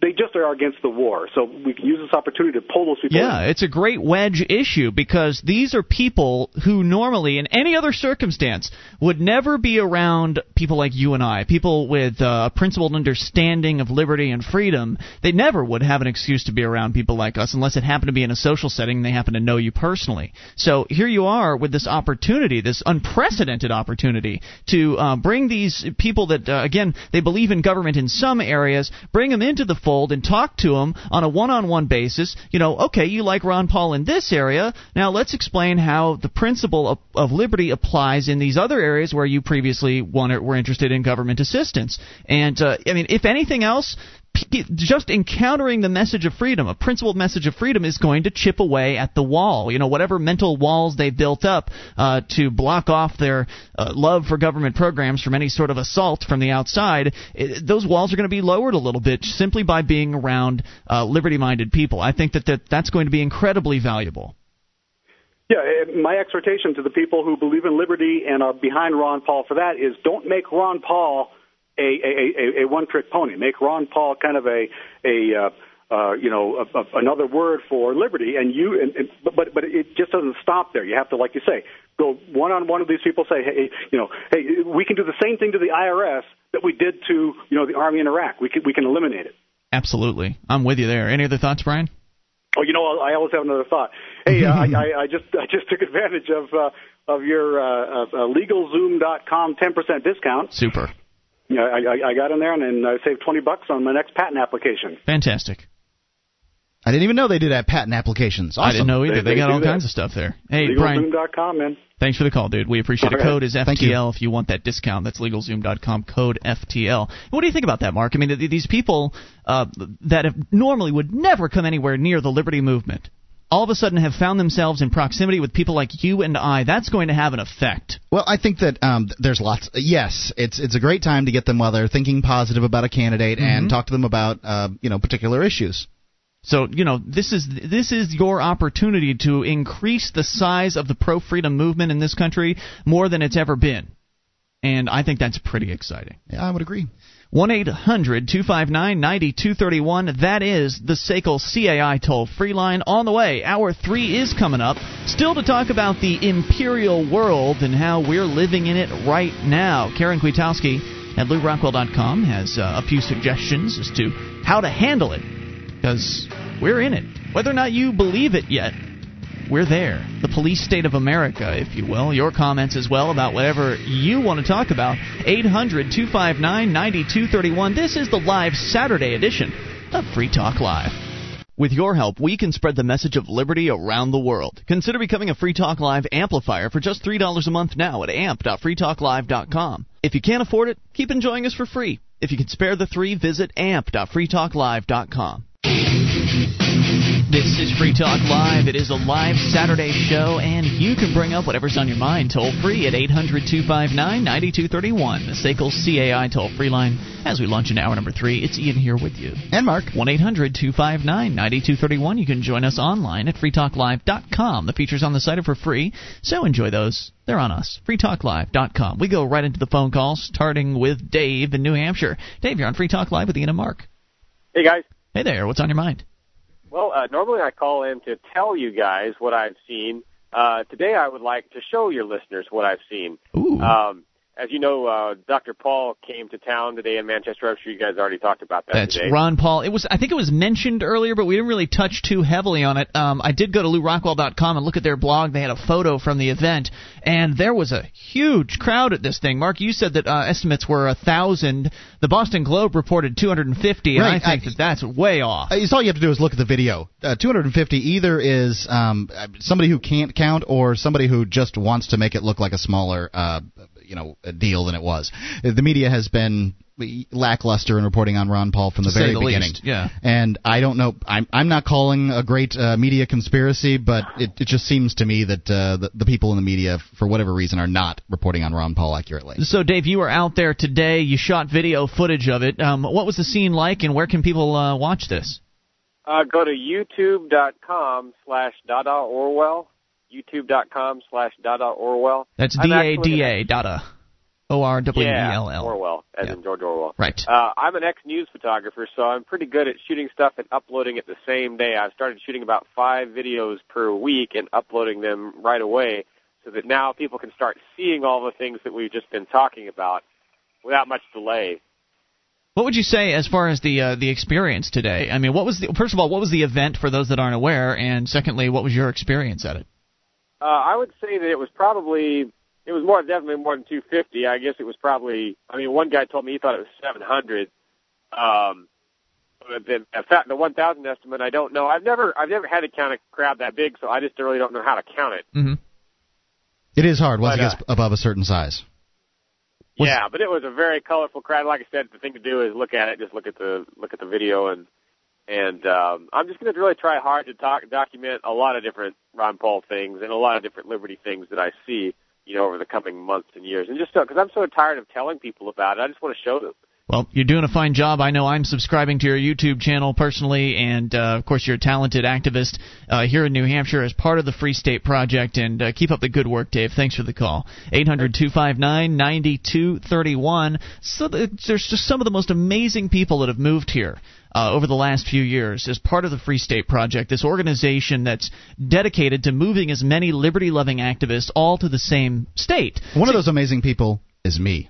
they just are against the war. So we can use this opportunity to pull those people. Yeah, in. it's a great wedge issue because these are people who normally, in any other circumstance, would never be around people like you and I, people with uh, a principled understanding of liberty and freedom. They never would have an excuse to be around people like us unless it happened to be in a social setting and they happen to know you personally. So here you are with this opportunity, this unprecedented opportunity to uh, bring these people that, uh, again, they believe in government in some areas, bring them into the fold and talk to them on a one-on-one basis. You know, okay, you like Ron Paul in this area. Now let's explain how the principle of, of liberty applies in these other areas where you previously wanted, were interested in government assistance. And uh, I mean, if anything else, just encountering the message of freedom, a principled message of freedom, is going to chip away at the wall. You know, whatever mental walls they built up uh, to block off their uh, love for government programs from any sort of assault from the outside, it, those walls are going to be lowered a little bit simply by being around uh, liberty-minded people. I think that, that that's going to be incredibly valuable. Yeah, my exhortation to the people who believe in liberty and are behind Ron Paul for that is don't make Ron Paul a, a, a, a one-trick pony. Make Ron Paul kind of a a uh, uh, you know a, a, another word for liberty. And you, and, and, but but it just doesn't stop there. You have to, like you say, go one on one with these people. Say, hey, you know, hey, we can do the same thing to the IRS that we did to you know the army in Iraq. We can we can eliminate it. Absolutely, I'm with you there. Any other thoughts, Brian? Oh, you know, I always have another thought. Hey, uh, I, I, I just I just took advantage of uh, of your uh, uh, LegalZoom.com 10% discount. Super. Yeah, I, I got in there and then I saved twenty bucks on my next patent application. Fantastic. I didn't even know they did have patent applications. Awesome. I didn't know either. They, they, they got all that. kinds of stuff there. Hey, Brian. LegalZoom.com, man. Thanks for the call, dude. We appreciate it. Code is FTL if you want that discount. That's LegalZoom.com. Code FTL. What do you think about that, Mark? I mean, these people uh, that have normally would never come anywhere near the liberty movement all of a sudden have found themselves in proximity with people like you and I, that's going to have an effect. Well, I think that um, there's lots. Yes, it's it's a great time to get them while they're thinking positive about a candidate mm-hmm. and talk to them about uh, you know particular issues. So you know this is this is your opportunity to increase the size of the pro freedom movement in this country more than it's ever been. and I think that's pretty exciting. Yeah, I would agree. 1 800 259 9231. That is the SACL CAI toll free line on the way. Hour 3 is coming up. Still to talk about the imperial world and how we're living in it right now. Karen Kwiatkowski at LewRockwell.com has uh, a few suggestions as to how to handle it because we're in it. Whether or not you believe it yet, we're there. The police state of America, if you will. Your comments as well about whatever you want to talk about. 800 259 9231. This is the live Saturday edition of Free Talk Live. With your help, we can spread the message of liberty around the world. Consider becoming a Free Talk Live amplifier for just $3 a month now at amp.freetalklive.com. If you can't afford it, keep enjoying us for free. If you can spare the three, visit amp.freetalklive.com. This is Free Talk Live. It is a live Saturday show, and you can bring up whatever's on your mind toll free at 800 259 9231, the SACL CAI toll free line. As we launch into hour number three, it's Ian here with you. And Mark. 1 800 259 9231. You can join us online at freetalklive.com. The features on the site are for free, so enjoy those. They're on us. freetalklive.com. We go right into the phone calls, starting with Dave in New Hampshire. Dave, you're on Free Talk Live with Ian and Mark. Hey, guys. Hey there. What's on your mind? Well, uh, normally I call in to tell you guys what I've seen. Uh, today I would like to show your listeners what I've seen. Ooh. Um, as you know, uh, Dr. Paul came to town today in Manchester. I'm sure you guys already talked about that That's today. Ron Paul. It was I think it was mentioned earlier, but we didn't really touch too heavily on it. Um, I did go to LewRockwell.com and look at their blog. They had a photo from the event, and there was a huge crowd at this thing. Mark, you said that uh, estimates were a thousand. The Boston Globe reported 250, and Right, I think I- that that's way off. Uh, It's all you have to do is look at the video. Uh, 250 either is um, uh, somebody who can't count or somebody who just wants to make it look like a smaller, uh, you know, a deal than it was. The media has been lackluster in reporting on Ron Paul from the To say very the beginning. least, yeah. And I don't know. I'm I'm not calling a great uh, media conspiracy, but it, it just seems to me that uh, the, the people in the media, for whatever reason, are not reporting on Ron Paul accurately. So, Dave, you were out there today. You shot video footage of it. Um, what was the scene like, and where can people uh, watch this? Uh, go to youtube.com slash Dada Orwell. youtube.com slash Dada Orwell. That's D A D A data. O R W E L L. Orwell, as Yeah. in George Orwell. Right. Uh, I'm an ex-news photographer, so I'm pretty good at shooting stuff and uploading it the same day. I've started shooting about five videos per week and uploading them right away, so that now people can start seeing all the things that we've just been talking about without much delay. What would you say as far as the uh, the experience today? I mean, what was the first of all, what was the event for those that aren't aware, and secondly, what was your experience at it? Uh, I would say that it was probably it was more definitely more than 250. I guess it was probably. I mean, one guy told me he thought it was 700. Um, but the, in fact, the 1,000 estimate, I don't know. I've never I've never had to count a crowd that big, so I just really don't know how to count it. Mm-hmm. It is hard once But, it gets above a certain size. yeah, but it was a very colorful crowd. Like I said, the thing to do is look at it, just look at the look at the video, and and um, I'm just going to really try hard to talk document a lot of different Ron Paul things and a lot of different liberty things that I see, you know, over the coming months and years, and just because I'm so tired of telling people about it, I just want to show them. Well, you're doing a fine job. I know I'm subscribing to your YouTube channel personally, and uh, of course, you're a talented activist uh, here in New Hampshire as part of the Free State Project. And uh, keep up the good work, Dave. Thanks for the call. 800 259 9231. So there's just some of the most amazing people that have moved here. Uh, over the last few years, as part of the Free State Project, this organization that's dedicated to moving as many liberty loving activists all to the same state. One of those amazing people is me.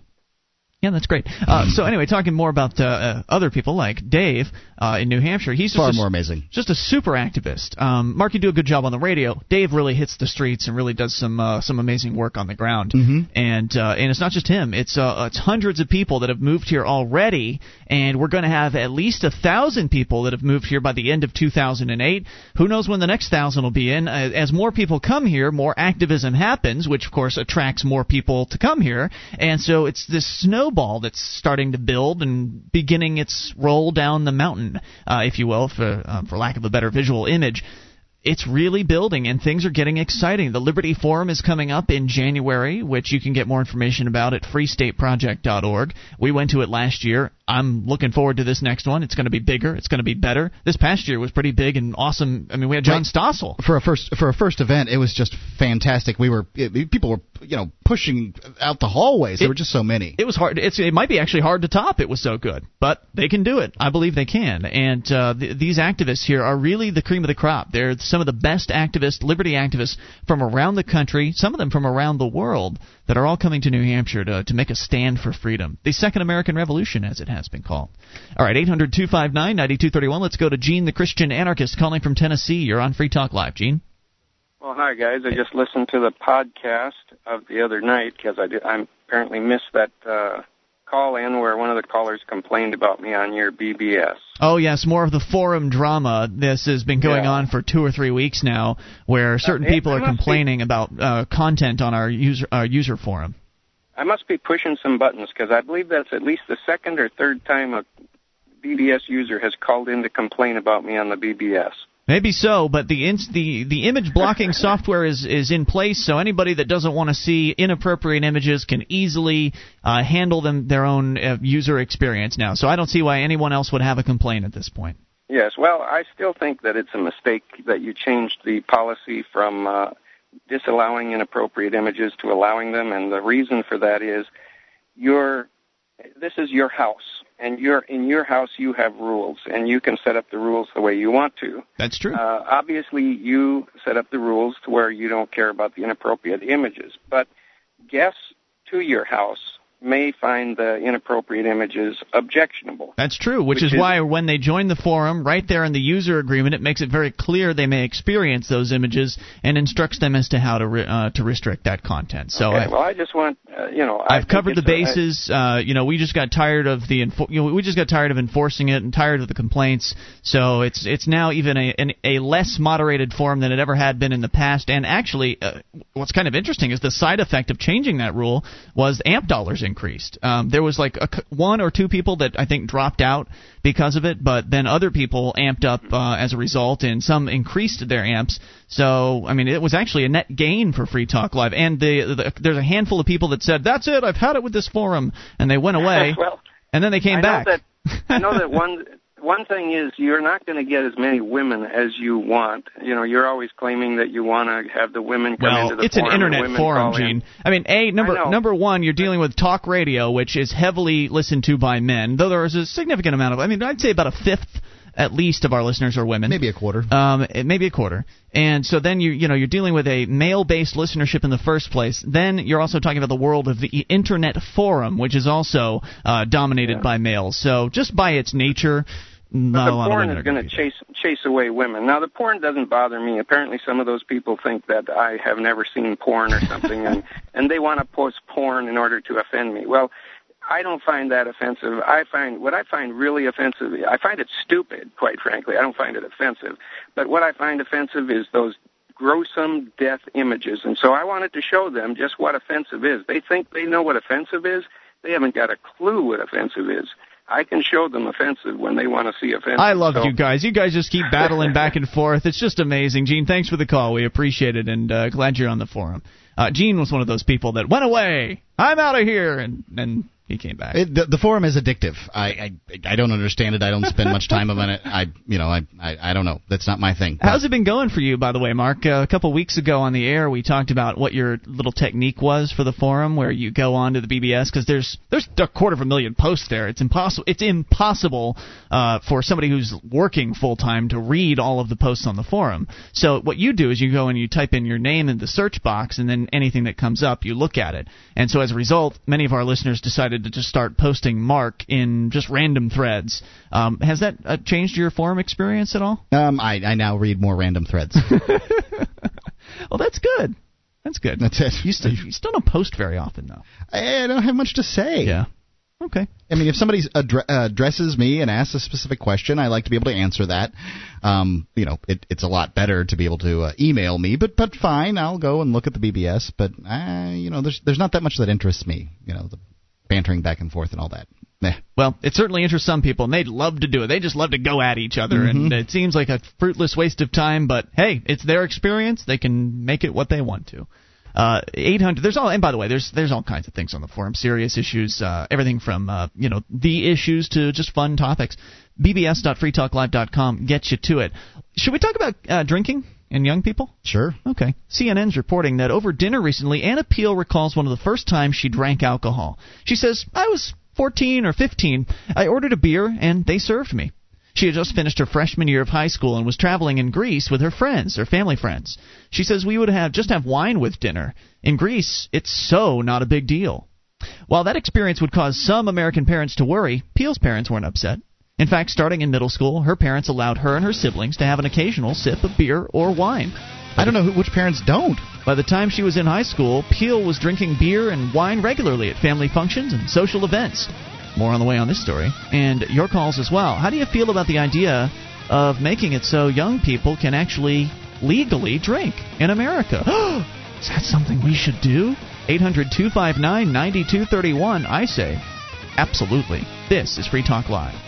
Yeah, that's great. Uh, so anyway, talking more about uh, uh, other people like Dave uh, in New Hampshire, he's just Far a, more amazing. Just a super activist. Um, Mark, you do a good job on the radio. Dave really hits the streets and really does some uh, some amazing work on the ground. Mhm. And uh, and it's not just him. It's uh, it's hundreds of people that have moved here already, and we're going to have at least a thousand people that have moved here by the end of 2008. Who knows when the next thousand will be in? As more people come here, more activism happens, which of course attracts more people to come here, and so it's this snowball that's starting to build and beginning its roll down the mountain, uh, if you will, for uh, for lack of a better visual image it's really building and things are getting exciting. The Liberty Forum is coming up in January, which you can get more information about at freestateproject.org. We went to it last year. I'm looking forward to this next one. It's going to be bigger. It's going to be better. This past year was pretty big and awesome. I mean, we had John Right. Stossel. for a first for a first event, it was just fantastic. We were it, people were you know pushing out the hallways. There were just so many. It was hard. It's it might be actually hard to top. It was so good, but they can do it. I believe they can. And uh, th- these activists here are really the cream of the crop. They're some of the best activists, liberty activists from around the country. Some of them from around the world that are all coming to New Hampshire to to make a stand for freedom. The Second American Revolution, as it has been called. All right, 800 259 9231. Let's go to Gene, the Christian anarchist, calling from Tennessee. You're on Free Talk Live, Gene. Well, hi guys. I just listened to the podcast of the other night because I did, I apparently missed that uh, call in where one of the callers complained about me on your BBS. Oh yes, more of the forum drama. This has been going Yeah. on for two or three weeks now, where certain it- people are must be- complaining about uh, content on our user our user forum. I must be pushing some buttons because I believe that's at least the second or third time a BBS user has called in to complain about me on the BBS. Maybe so, but the ins- the the image blocking software is is in place, so anybody that doesn't want to see inappropriate images can easily uh, handle them their own uh, user experience now. So I don't see why anyone else would have a complaint at this point. Yes, well, I still think that it's a mistake that you changed the policy from uh, disallowing inappropriate images to allowing them, and the reason for that is your this is your house, and you're in your house you have rules, and you can set up the rules the way you want to. That's true. Uh, obviously, you set up the rules to where you don't care about the inappropriate images, but guests to your house may find the inappropriate images objectionable. That's true, which, Which is, is- why when they join the forum, right there in the user agreement, it makes it very clear they may experience those images and instructs them as to how to re- uh, to restrict that content. So okay, I, well, I just want, uh, you know, I've covered the I- bases. uh, you know, we just got tired of the enfor- you know, we just got tired of enforcing it and tired of the complaints. So it's it's now even a an, a less moderated forum than it ever had been in the past. And actually, uh, what's kind of interesting is the side effect of changing that rule was amp dollars increased. Um, there was like a c one or two people that I think dropped out because of it, but then other people amped up uh, as a result, and some increased their amps. So I mean, it was actually a net gain for Free Talk Live. And the, the there's a handful of people that said, "That's it, I've had it with this forum," and they went away. well, and then they came I back. That, I know that one one thing is you're not going to get as many women as you want. You know, you're always claiming that you want to have the women come into Well, the it's an forum and internet forum, call in. Gene. I mean, a number number one, you're dealing with talk radio, which is heavily listened to by men. Though there is a significant amount of, I mean, I'd say about a fifth at least of our listeners are women. Maybe a quarter. Um, it- maybe a quarter. And so then you you know you're dealing with a male-based listenership in the first place. Then you're also talking about the world of the internet forum, which is also uh, dominated by males. So just by its nature, But the porn is going to chase chase away women. Now the porn doesn't bother me. Apparently, some of those people think that I have never seen porn or something, and and they want to post porn in order to offend me. Well, I don't find that offensive. I find what I find really offensive. I find it stupid, quite frankly. I don't find it offensive. But what I find offensive is those gruesome death images. And so I wanted to show them just what offensive is. They think they know what offensive is. They haven't got a clue what offensive is. I can show them offensive when they want to see offensive. I love So- you guys. You guys just keep battling back and forth. It's just amazing. Gene, thanks for the call. We appreciate it, and uh, glad you're on the forum. Uh, Gene was one of those people that went away. I'm out of here, and then he came back. It, the, the forum is addictive. I, I I don't understand it. I don't spend much time on it. I you know I, I I don't know. That's not my thing. How's it been going for you, by the way, Mark? Uh, a couple weeks ago on the air, we talked about what your little technique was for the forum, where you go on to the BBS because there's there's a quarter of a million posts there. It's impossible. It's impossible uh, for somebody who's working full time to read all of the posts on the forum. So what you do is you go and you type in your name in the search box, and then anything that comes up, you look at it. And so as a result, many of our listeners decided to just start posting Mark in just random threads. Um, has that uh, changed your forum experience at all? Um, I I now read more random threads. Well, that's good. That's good. That's it. You still, you still don't post very often, though. I, I don't have much to say. Yeah. Okay. I mean, if somebody addre- addresses me and asks a specific question, I like to be able to answer that. Um, you know, it, it's a lot better to be able to uh, email me, but but fine, I'll go and look at the BBS. But uh, you know, there's there's not that much that interests me. You know, the bantering back and forth and all that. Meh. Well, it certainly interests some people, and they'd love to do it. They just love to go at each other, Mm-hmm. and it seems like a fruitless waste of time. But hey, it's their experience; they can make it what they want to. Uh, 800. There's all, and by the way, there's there's all kinds of things on the forum. Serious issues, uh, everything from uh, you know the issues to just fun topics. BBS.freetalklive.com gets you to it. Should we talk about uh, drinking and young people? Sure. Okay. CNN's reporting that over dinner recently, Anna Peel recalls one of the first times she drank alcohol. She says, "I was 14 or 15. I ordered a beer and they served me." She had just finished her freshman year of high school and was traveling in Greece with her friends, her family friends. She says we would have just have wine with dinner. In Greece, it's so not a big deal. While that experience would cause some American parents to worry, Peel's parents weren't upset. In fact, starting in middle school, her parents allowed her and her siblings to have an occasional sip of beer or wine. I don't know who, which parents don't. By the time she was in high school, Peel was drinking beer and wine regularly at family functions and social events. More on the way on this story. And your calls as well. How do you feel about the idea of making it so young people can actually legally drink in America? Is that something we should do? 800 259 9231. I say, absolutely. This is Free Talk Live.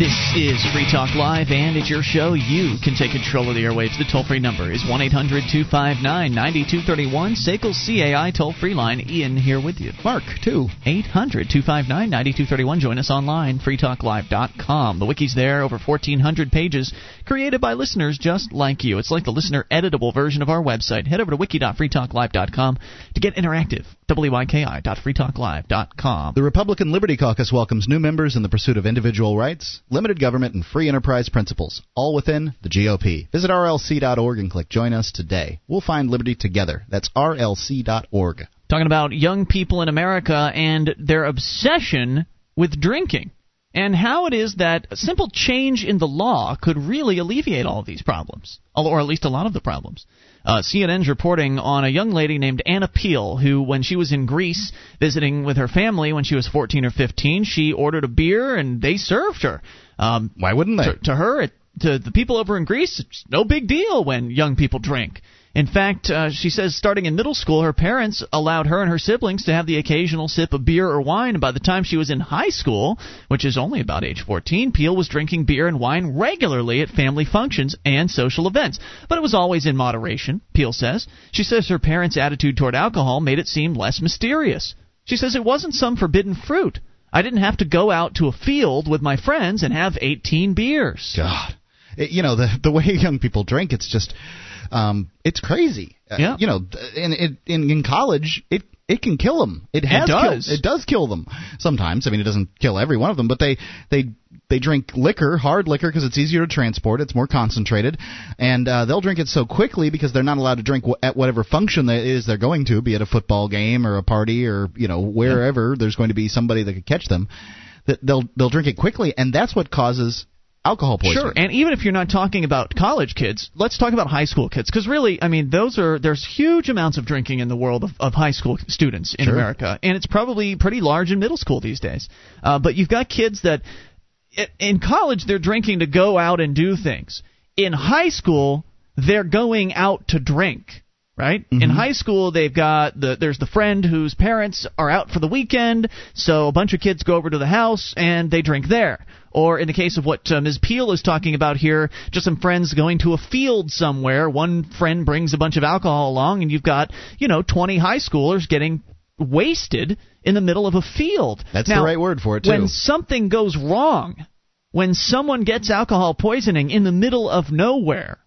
This is Free Talk Live, and it's your show. You can take control of the airwaves. The toll free number is 1 800 259 9231. SACL CAI toll free line. Ian here with you. Mark, too. 800 259 9231. Join us online, freetalklive.com. The wiki's there, over 1,400 pages, created by listeners just like you. It's like the listener editable version of our website. Head over to wiki.freetalklive.com to get interactive. WYKI.freetalklive.com. The Republican Liberty Caucus welcomes new members in the pursuit of individual rights, limited government, and free enterprise principles, all within the GOP. Visit rlc.org and click Join Us today. We'll find liberty together. That's rlc.org. Talking about young people in America and their obsession with drinking and how it is that a simple change in the law could really alleviate all of these problems, or at least a lot of the problems. Uh, CNN's reporting on a young lady named Anna Peele, who, when she was in Greece visiting with her family when she was 14 or 15, she ordered a beer and they served her. Um, Why wouldn't they? To, to her, it, to the people over in Greece, it's no big deal when young people drink. In fact, uh, she says starting in middle school, her parents allowed her and her siblings to have the occasional sip of beer or wine. And by the time she was in high school, which is only about age 14, Peele was drinking beer and wine regularly at family functions and social events. But it was always in moderation, Peele says. She says her parents' attitude toward alcohol made it seem less mysterious. She says it wasn't some forbidden fruit. I didn't have to go out to a field with my friends and have 18 beers. God. It, you know, the the way young people drink, it's just um, it's crazy. Uh, Yeah. you know, in, in in in college, it it can kill them. It has does. Killed, it does kill them sometimes. I mean, it doesn't kill every one of them, but they they they drink liquor, hard liquor, because it's easier to transport. It's more concentrated, and uh, they'll drink it so quickly because they're not allowed to drink wh- at whatever function that is they're going to, be it a football game or a party or you know wherever. There's going to be somebody that could catch them. That they'll they'll drink it quickly, and that's what causes alcohol poisoning. Sure, and even if you're not talking about college kids, let's talk about high school kids because really, I mean, those are there's huge amounts of drinking in the world of, of high school students in Sure. America, and it's probably pretty large in middle school these days. Uh, but you've got kids that in college they're drinking to go out and do things. In high school, they're going out to drink. Right in high school, they've got the there's the friend whose parents are out for the weekend, so a bunch of kids go over to the house and they drink there. Or in the case of what uh, Ms. Peele is talking about here, just some friends going to a field somewhere. One friend brings a bunch of alcohol along, and you've got you know 20 high schoolers getting wasted in the middle of a field. That's Now, the right word for it too. when something goes wrong, when someone gets alcohol poisoning in the middle of nowhere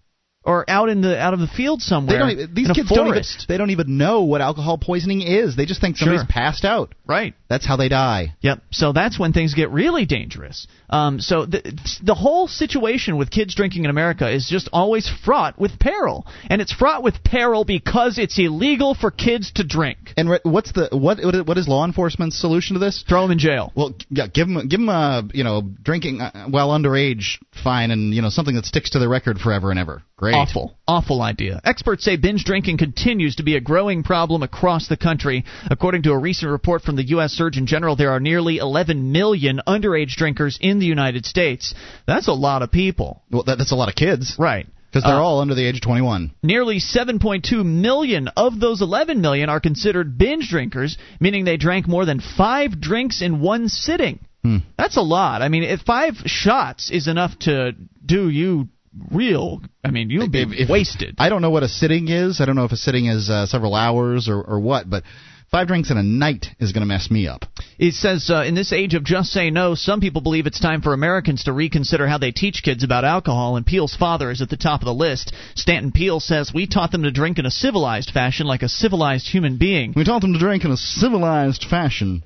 or out in the out of the field They somewhere, don't. Even, these kids don't even. They don't even know what alcohol poisoning is. They just think somebody's Sure. passed out. Right. That's how they die. Yep. So that's when things get really dangerous. Um, so the, the whole situation with kids drinking in America is just always fraught with peril, and it's fraught with peril because it's illegal for kids to drink. And re- what's the what? What is law enforcement's solution to this? Throw them in jail. Well, yeah, give them give them a you know drinking uh, while underage fine and you know something that sticks to their record forever and ever. Great. Awful, awful idea. Experts say binge drinking continues to be a growing problem across the country. According to a recent report from the U.S. Surgeon General, there are nearly 11 million underage drinkers in the United States. That's a lot of people. Well, that, that's a lot of kids. Right. Because they're Uh, all under the age of 21. Nearly 7.2 million of those 11 million are considered binge drinkers, meaning they drank more than five drinks in one sitting. Hmm. That's a lot. I mean, if five shots is enough to do you real. I mean, you'll be If- if- wasted. I don't know what a sitting is. I don't know if a sitting is uh, several hours or, or what, but five drinks in a night is going to mess me up. It says, uh, in this age of just say no, some people believe it's time for Americans to reconsider how they teach kids about alcohol, and Peele's father is at the top of the list. Stanton Peele says, We taught them to drink in a civilized fashion like a civilized human being. We taught them to drink in a civilized fashion.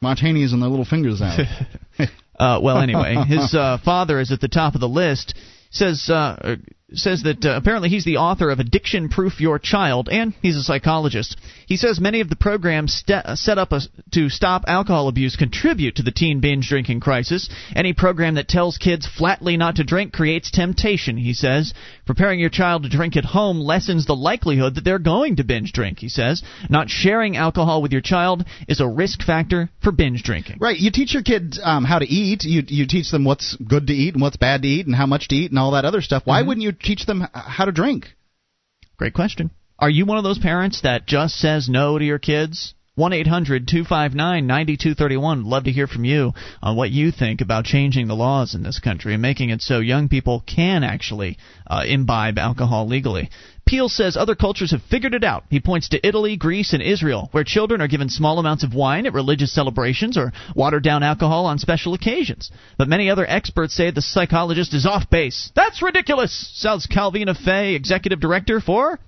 Martinis and their little fingers out. Uh, well, anyway, his uh, father is at the top of the list. Says uh, says that uh, apparently he's the author of Addiction Proof Your Child, and he's a psychologist. He says many of the programs st- uh, set up a, to stop alcohol abuse contribute to the teen binge drinking crisis. Any program that tells kids flatly not to drink creates temptation, he says. Preparing your child to drink at home lessens the likelihood that they're going to binge drink, he says. Not sharing alcohol with your child is a risk factor for binge drinking. Right. You teach your kids um, how to eat. You you teach them what's good to eat and what's bad to eat and how much to eat and all that other stuff. Why wouldn't you teach them how to drink? Great question. Are you one of those parents that just says no to your kids? 1 800 259 9231. Love to hear from you on what you think about changing the laws in this country and making it so young people can actually uh, imbibe alcohol legally. Peele says other cultures have figured it out. He points to Italy, Greece, and Israel, where children are given small amounts of wine at religious celebrations or watered down alcohol on special occasions. But many other experts say the psychologist is off base. That's ridiculous, says Calvina Fay, executive director for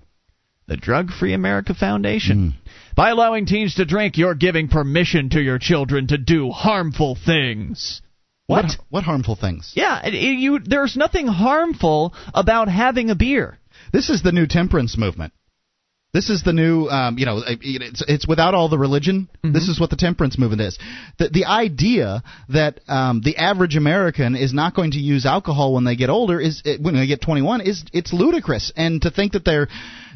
the Drug Free America Foundation. Mm. By allowing teens to drink, you're giving permission to your children to do harmful things. What? What, what harmful things? Yeah, it- it- you, there's nothing harmful about having a beer. This is the new temperance movement. This is the new, um, you know, it's, it's without all the religion. This is what the temperance movement is. The, the idea that um, the average American is not going to use alcohol when they get older is when they get 21 is it's ludicrous. And to think that they're,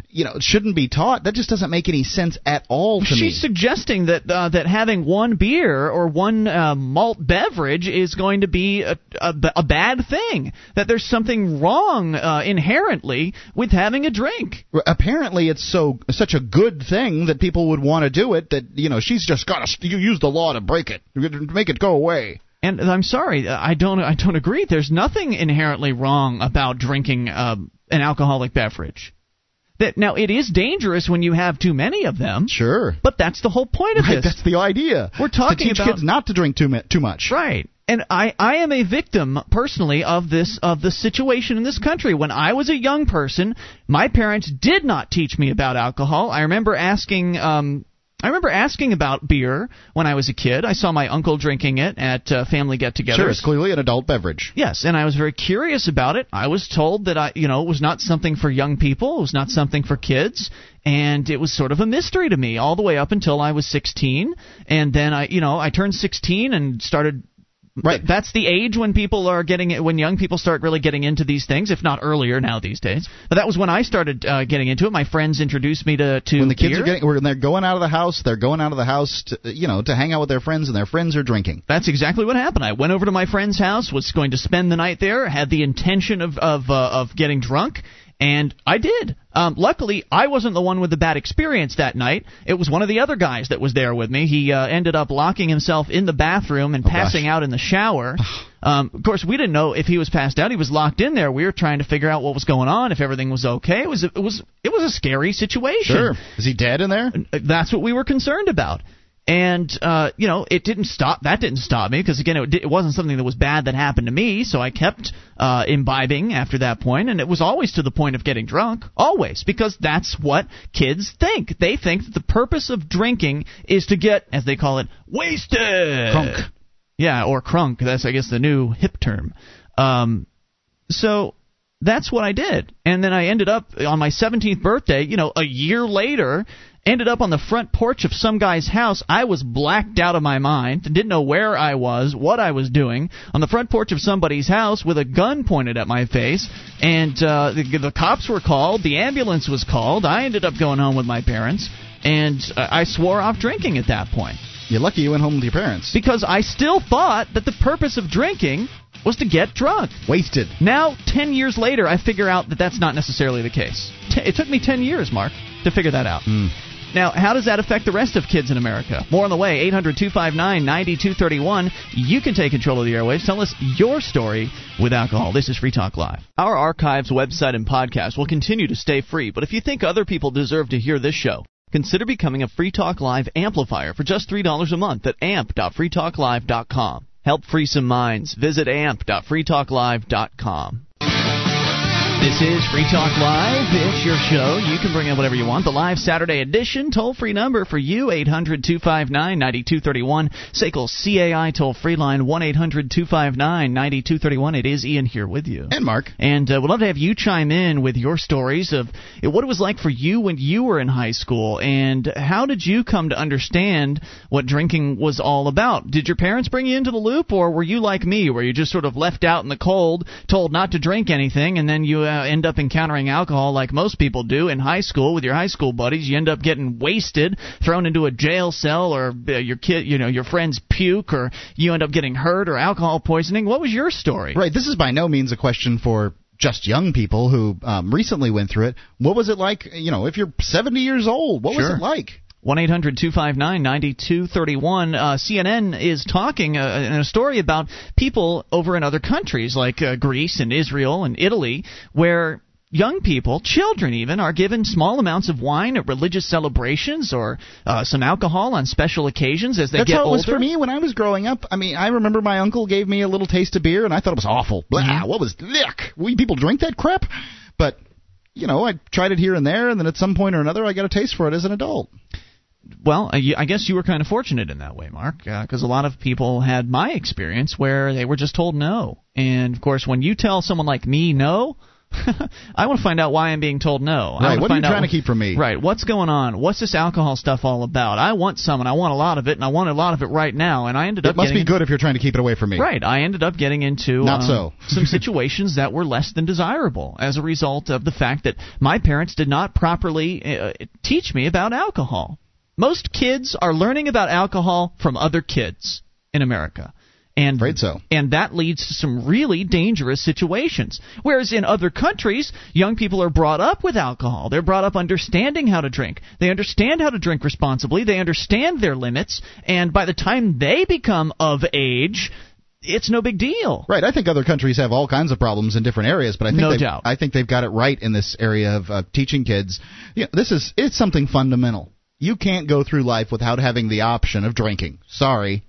you know, shouldn't be taught that just doesn't make any sense at all to She's me. suggesting that uh, that having one beer or one uh, malt beverage is going to be a, a, a bad thing. That there's something wrong uh, inherently with having a drink. Apparently, it's so such a good thing that people would want to do it that you know she's just got to you use the law to break it, make it go away. And I'm sorry, I don't I don't agree. There's nothing inherently wrong about drinking uh, an alcoholic beverage. That now it is dangerous when you have too many of them. Sure, but that's the whole point of Right, this. that's the idea. We're talking to teach about kids not to drink too, too much. Right. And I, I am a victim personally of this of the situation in this country. When I was a young person, my parents did not teach me about alcohol. I remember asking um I remember asking about beer when I was a kid. I saw my uncle drinking it at uh, family get-togethers. Sure, it's clearly an adult beverage. Yes, and I was very curious about it. I was told that I, you know, it was not something for young people. It was not something for kids, and it was sort of a mystery to me all the way up until I was 16, and then I, you know, I turned 16 and started. Right. That's the age when people are getting it, when young people start really getting into these things, if not earlier now these days. But that was when I started uh, getting into it. My friends introduced me to to When the kids beer. are getting, when they're going out of the house, they're going out of the house, to, you know, to hang out with their friends, and their friends are drinking. That's exactly what happened. I went over to my friend's house, was going to spend the night there, had the intention of of uh, of getting drunk, and I did. Um, luckily, I wasn't the one with the bad experience that night. It was one of the other guys that was there with me. He uh, ended up locking himself in the bathroom and passing out in the shower. Um, of course, we didn't know if he was passed out. He was locked in there. We were trying to figure out what was going on, if everything was okay. It was it was it was a scary situation. Sure. Is he dead in there? That's what we were concerned about. And uh, you know, it didn't stop. That didn't stop me because again, it, it wasn't something that was bad that happened to me. So I kept uh, imbibing after that point, and it was always to the point of getting drunk, always because that's what kids think. They think that the purpose of drinking is to get, as they call it, wasted. Crunk. Yeah, or crunk. That's I guess the new hip term. Um, so that's what I did. And then I ended up on my 17th birthday, you know, a year later, ended up on the front porch of some guy's house. I was blacked out of my mind, didn't know where I was, what I was doing, on the front porch of somebody's house with a gun pointed at my face. And uh, the, the cops were called, the ambulance was called. I ended up going home with my parents, and uh, I swore off drinking at that point. You're lucky you went home with your parents. Because I still thought that the purpose of drinking was to get drunk. Wasted. Now, 10 years later, I figure out that that's not necessarily the case. T- it took me 10 years, Mark, to figure that out. Hmm. Now, how does that affect the rest of kids in America? More on the way. 800 259 9231. You can take control of the airwaves. Tell us your story with alcohol. This is Free Talk Live. Our archives, website, and podcast will continue to stay free, but if you think other people deserve to hear this show, consider becoming a Free Talk Live amplifier for just $3 a month at amp.freetalklive.com. Help free some minds. Visit amp.freetalklive.com. This is Free Talk Live. It's your show. You can bring in whatever you want. The live Saturday edition, toll free number for you, 800 259 9231. SACL CAI toll free line, 1 800 259 9231. It is Ian here with you. And Mark. And uh, we'd love to have you chime in with your stories of uh, what it was like for you when you were in high school and how did you come to understand what drinking was all about? Did your parents bring you into the loop or were you like me where you just sort of left out in the cold, told not to drink anything, and then you uh, end up encountering alcohol like most people do in high school with your high school buddies. You end up getting wasted, thrown into a jail cell, or uh, your kid, you know, your friends puke, or you end up getting hurt or alcohol poisoning. What was your story? Right. This is by no means a question for just young people who um, recently went through it. What was it like? You know, if you're 70 years old, what Sure. was it like? 1 800 259 9231. Uh, CNN is talking uh, in a story about people over in other countries like uh, Greece and Israel and Italy where young people, children even, are given small amounts of wine at religious celebrations or uh, some alcohol on special occasions as they That's get how it older. was for me when I was growing up. I mean, I remember my uncle gave me a little taste of beer, and I thought it was awful. Blah, Mm-hmm. What was yuck? We people drink that crap? But you know, I tried it here and there, and then at some point or another, I got a taste for it as an adult. Well, uh, I guess you were kind of fortunate in that way, Mark, because a lot of people had my experience where they were just told no. And of course, when you tell someone like me no, I want to find out why I'm being told no. I Right, what are you trying to keep from me? Right, what's going on? What's this alcohol stuff all about? I want some, and I want a lot of it, and I want a lot of it right now. And I ended It up It must be good if you're trying to keep it away from me. Right. I ended up getting into Not um, so. some situations that were less than desirable as a result of the fact that my parents did not properly uh, teach me about alcohol. Most kids are learning about alcohol from other kids in America. And, Afraid so. and that leads to some really dangerous situations. Whereas in other countries, young people are brought up with alcohol. They're brought up understanding how to drink. They understand how to drink responsibly. They understand their limits. And by the time they become of age, it's no big deal. Right. I think other countries have all kinds of problems in different areas, but I think No doubt. I think they've got it right in this area of uh, teaching kids. You know, this is it's something fundamental. You can't go through life without having the option of drinking. Sorry.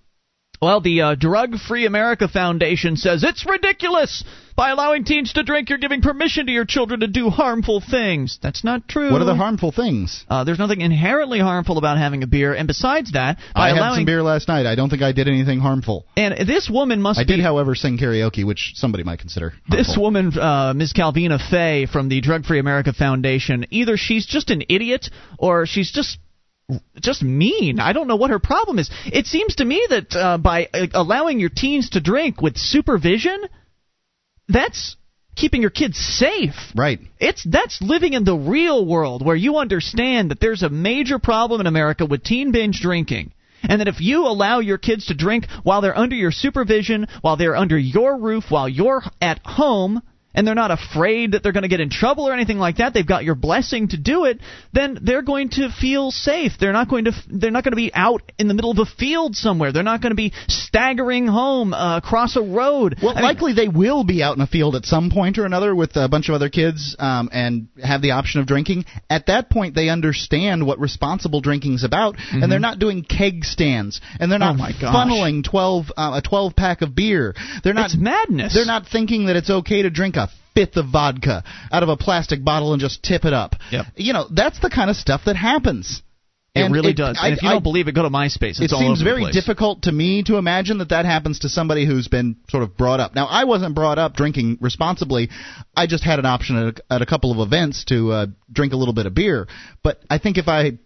Well, the uh, Drug Free America Foundation says it's ridiculous. By allowing teens to drink, you're giving permission to your children to do harmful things. That's not true. What are the harmful things? Uh, there's nothing inherently harmful about having a beer, and besides that, by I had some beer last night. I don't think I did anything harmful. and this woman must I be did, however, sing karaoke, which somebody might consider. This woman, uh, Ms. Calvina Fay from the Drug Free America Foundation, either she's just an idiot or she's just just mean. I don't know what her problem is. It seems to me that uh, by uh, allowing your teens to drink with supervision, that's keeping your kids safe. Right. It's that's living in the real world where you understand that there's a major problem in America with teen binge drinking. And that if you allow your kids to drink while they're under your supervision, while they're under your roof, while you're at home, and they're not afraid that they're going to get in trouble or anything like that, they've got your blessing to do it, then they're going to feel safe. They're not going to they're not going to be out in the middle of a field somewhere. They're not going to be staggering home uh, across a road. Well, I mean- likely they will be out in a field at some point or another with a bunch of other kids um, and have the option of drinking. At that point, they understand what responsible drinking's about, and they're not doing keg stands, and they're not Mm-hmm. Oh, funneling twelve uh, a twelve pack of beer. They're not It's madness. They're not thinking that it's okay to drink a fifth of vodka out of a plastic bottle and just tip it up. Yep. You know, that's the kind of stuff that happens. It And really it- does. I- And if you I- don't believe it, go to MySpace. It's it all seems very difficult to me to imagine that that happens to somebody who's been sort of brought up. Now, I wasn't brought up drinking responsibly. I just had an option at a, at a couple of events to uh, drink a little bit of beer. But I think if I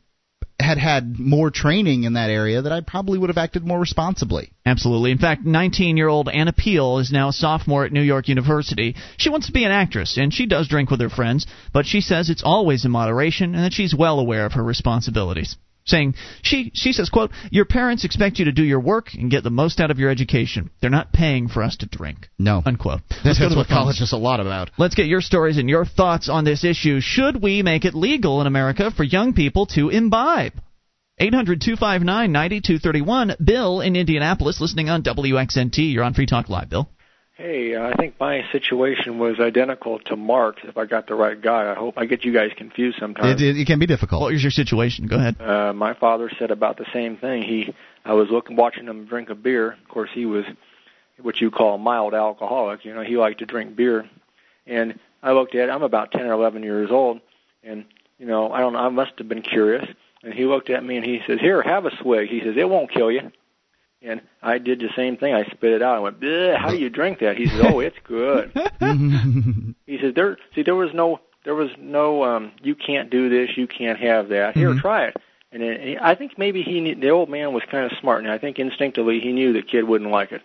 had had more training in that area, that I probably would have acted more responsibly. Absolutely. In fact, 19 year old Anna Peele is now a sophomore at New York University. She wants to be an actress, and she does drink with her friends, but she says it's always in moderation and that she's well aware of her responsibilities. Saying she she says quote Your parents expect you to do your work and get the most out of your education. They're not paying for us to drink. No. Unquote. That's, Let's what college is a lot about. Let's get your stories and your thoughts on this issue. Should we make it legal in America for young people to imbibe? 800 259 9231. Bill in Indianapolis, listening on WXNT. You're on Free Talk Live, Bill. Hey, uh, I think my situation was identical to Mark's. If I got the right guy, I hope I get you guys confused sometimes. It, it, it can be difficult. What was your situation? Go ahead. Uh, my father said about the same thing. He, I was looking, watching him drink a beer. Of course, he was what you call a mild alcoholic. You know, he liked to drink beer, and I looked at. Him, I'm about ten or eleven years old, and you know, I don't know. I must have been curious. And he looked at me and he says, "Here, have a swig." He says, "It won't kill you." And I did the same thing. I spit it out. I went, Bleh, "How do you drink that?" He says, "Oh, it's good." he says, "There, see, there was no, there was no, um, you can't do this, you can't have that. Here, Mm-hmm. try it." And it, he- I think maybe he, knew, the old man was kind of smart, and I think instinctively he knew the kid wouldn't like it.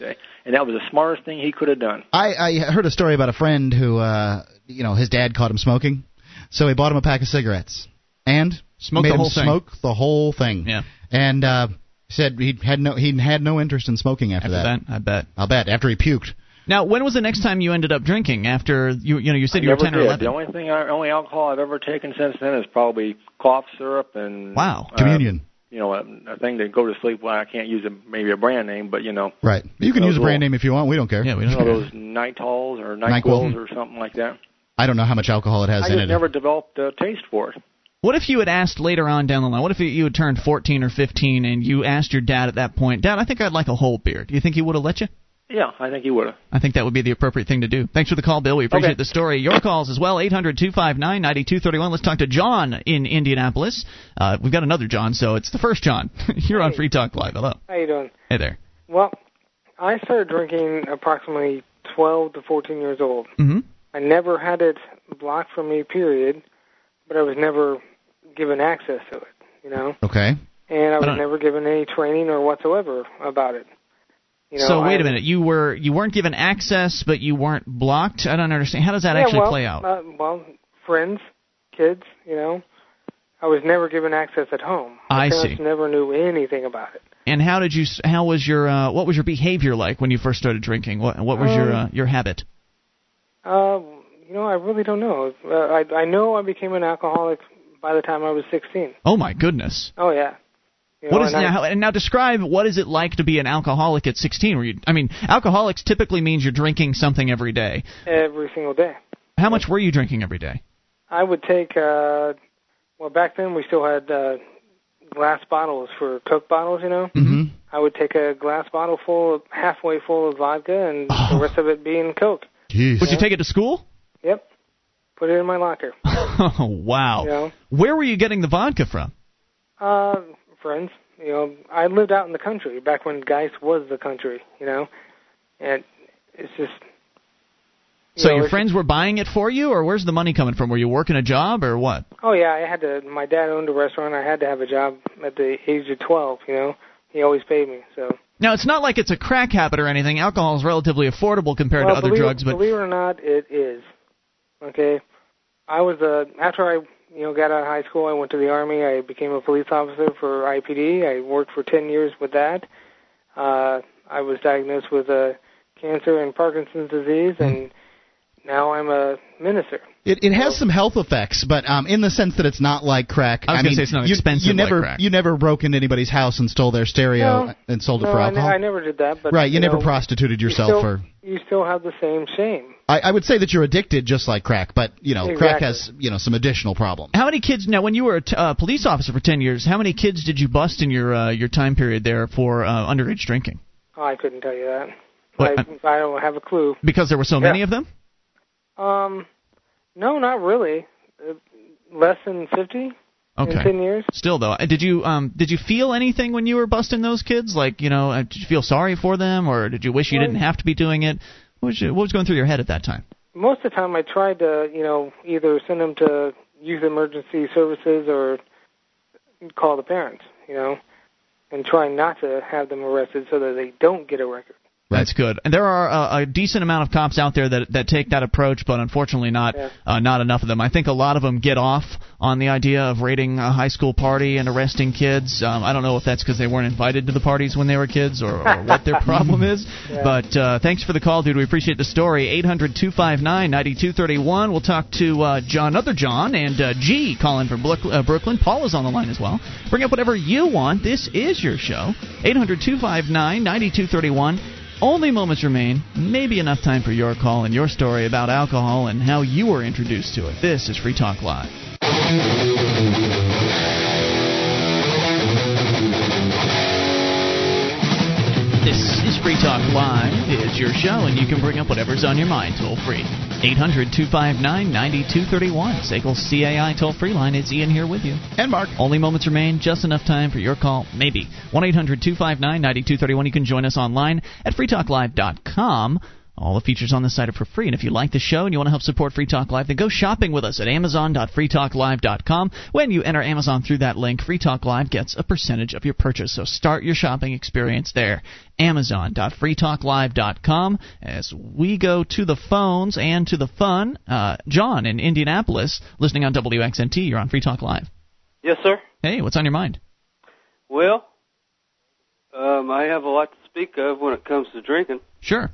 Okay? And that was the smartest thing he could have done. I, I heard a story about a friend who, uh, you know, his dad caught him smoking, so he bought him a pack of cigarettes and Smoked made the him thing. smoke the whole thing. Yeah. And uh, said he had no he had no interest in smoking after, After that, I bet. I'll bet after he puked. Now, when was the next time you ended up drinking? After you, you know, you said I you were never ten or did. eleven. The only thing, I, only alcohol I've ever taken since then is probably cough syrup and Wow. uh, Communion. You know, a, a thing to go to sleep. Well, I can't use a, maybe a brand name, but you know, Right. You can use a brand little- name if you want. We don't care. Yeah, we don't. know those Nytols or NyQuil. Or something like that. I don't know how much alcohol it has I in just it. never developed a taste for it. What if you had asked later on down the line? What if you had turned 14 or 15 and you asked your dad at that point, Dad, I think I'd like a whole beer. Do you think he would have let you? Yeah, I think he would have. I think that would be the appropriate thing to do. Thanks for the call, Bill. We appreciate Okay. the story. Your calls as well, 800 259 9231. Let's talk to John in Indianapolis. Uh, we've got another John, so it's the first John. You're on Free Talk Live. Hello. How you doing? Hey there. Well, I started drinking approximately 12 to 14 years old. Mm-hmm. I never had it blocked from me, period, but I was never given access to it, you know? Okay. And I was don't- never given any training or whatsoever about it. You know, so wait I- a minute. You were you weren't given access, but you weren't blocked. I don't understand. How does that yeah, actually well, play out? Uh, well, friends, kids, you know. I was never given access at home. My I parents see. never knew anything about it. And how did you? How was your? Uh, what was your behavior like when you first started drinking? What What was your Um, uh, your habit? Uh, you know, I really don't know. Uh, I I know I became an alcoholic by the time I was 16. Oh my goodness. Oh yeah. You What know, is and now? how- And now describe what is it like to be an alcoholic at 16? Where you, I mean, alcoholics typically means you're drinking something every day. every single day? How much were you drinking every day? I would take. uh Well, back then we still had uh glass bottles for Coke bottles. You know, Mm-hmm. I would take a glass bottle full, of, halfway full of vodka, and the rest of it being Coke. Jeez. Would you take it to school? Yep. Put it in my locker. Oh wow. You know, Where were you getting the vodka from? uh, friends. You know, I lived out in the country back when Geist was the country. You know, and it's just. you So know, your friends were buying it for you, or where's the money coming from? Were you working a job or what? Oh yeah, I had to. My dad owned a restaurant. I had to have a job at the age of twelve. You know, he always paid me. So Now it's not like it's a crack habit or anything. Alcohol is relatively affordable compared well, to other believe, drugs, but believe it or not, it is. Okay, I was a after I you know got out of high school. I went to the army. I became a police officer for IPD. I worked for ten years with that. Uh, I was diagnosed with uh, cancer and Parkinson's disease, and now I'm a minister. It, it has some health effects, but um, in the sense that it's not like crack. I was gonna mean, say it's not you, expensive You like never, crack. you never broke into anybody's house and stole their stereo No, and sold it no, for I, ne- alcohol. I never did that. But right, you, never know, prostituted you yourself still, for. You still have the same shame. I, I would say that you're addicted just like crack, but you know, crack has you know some additional problems. How many kids now? When you were a t- uh, police officer for ten years, how many kids did you bust in your uh, your time period there for uh, underage drinking? Oh, I couldn't tell you that. What, I, I don't have a clue. Because there were so many of them. Um, no, not really. Uh, less than fifty Okay. in ten years. Still though, uh, did you um did you feel anything when you were busting those kids? Like you know, uh, did you feel sorry for them, or did you wish you Well- didn't have to be doing it? What was, your, what was going through your head at that time? Most of the time, I tried to, you know, either send them to youth emergency services or call the parents, you know, and try not to have them arrested so that they don't get a record. That's good. And there are uh, a decent amount of cops out there that that take that approach, but unfortunately not Yeah. uh, not enough of them. I think a lot of them get off on the idea of raiding a high school party and arresting kids. Um, I don't know if that's because they weren't invited to the parties when they were kids or, or what their problem is. Yeah. But uh, thanks for the call, dude. We appreciate the story. 800-259-9231. We'll talk to uh, John, another John, and uh, G calling from uh, Brooklyn. Paul is on the line as well. Bring up whatever you want. This is your show. 800-259-9231. Only moments remain. Maybe enough time for your call and your story about alcohol and how you were introduced to it. This is Free Talk Live. Free Talk Live. is your show, and you can bring up whatever's on your mind toll free. 800 259 9231. SACL CAI toll free line. It's Ian here with you. And Mark. Only moments remain. Just enough time for your call. Maybe. 1 800 259 9231. You can join us online at freetalklive.com. All the features on the site are for free. And if you like the show and you want to help support Free Talk Live, then go shopping with us at amazon.freetalklive.com. When you enter Amazon through that link, Free Talk Live gets a percentage of your purchase. So start your shopping experience there. Amazon.freetalklive.com. As we go to the phones and to the fun, uh, John in Indianapolis, listening on WXNT, you're on Free Talk Live. Yes, sir. Hey, what's on your mind? Well, um, I have a lot to speak of when it comes to drinking Sure.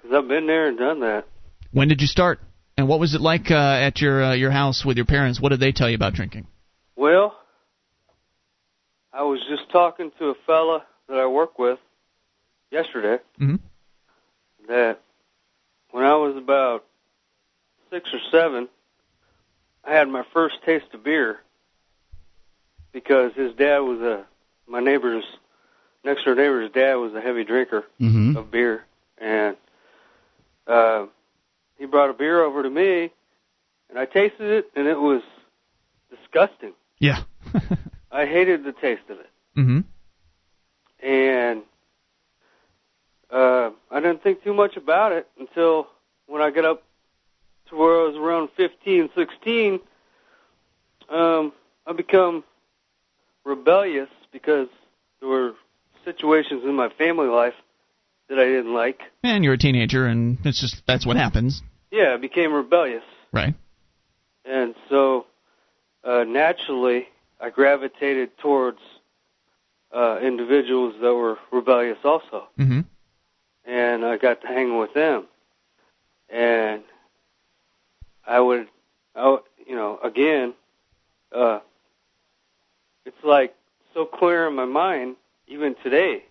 Because I've been there and done that. When did you start? And what was it like uh, at your uh, your house with your parents? What did they tell you about drinking? Well, I was just talking to a fella that I work with yesterday Mm-hmm. that when I was about six or seven, I had my first taste of beer because his dad was a my neighbor's next door neighbor's dad was a heavy drinker Mm-hmm. of beer, and uh, he brought a beer over to me, and I tasted it, and it was disgusting. Yeah. I hated the taste of it, Mm-hmm. and uh, I didn't think too much about it until when I got up to where I was around 15, 16. Um, I become rebellious because there were situations in my family life that I didn't like. And you're a teenager, and it's just that's what happens, Yeah, I became rebellious. right? And so uh, naturally, I gravitated towards uh, individuals that were rebellious also. Mm-hmm. And I got to hang with them. And I would, I would you know, again, uh, it's like so clear in my mind, even today.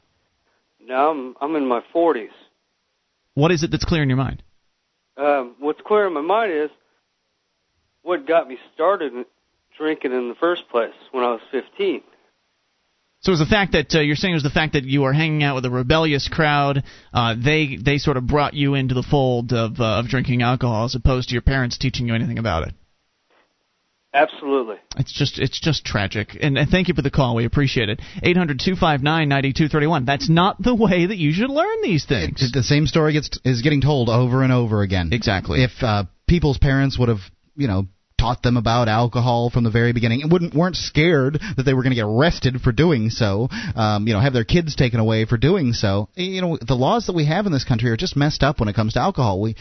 Now I'm I'm in my 40s. What is it that's clear in your mind? Um, what's clear in my mind is what got me started drinking in the first place when I was 15. So it was the fact that uh, you're saying it was the fact that you were hanging out with a rebellious crowd. Uh, they they sort of brought you into the fold of uh, of drinking alcohol, as opposed to your parents teaching you anything about it. Absolutely. It's just it's just tragic. And, and thank you for the call. We appreciate it. 800-259-9231. That's not the way that you should learn these things. It- the same story gets is getting told over and over again. Exactly. If uh, people's parents would have, you know, taught them about alcohol from the very beginning and wouldn't weren't scared that they were going to get arrested for doing so, um, you know, have their kids taken away for doing so. You know, the laws that we have in this country are just messed up when it comes to alcohol. We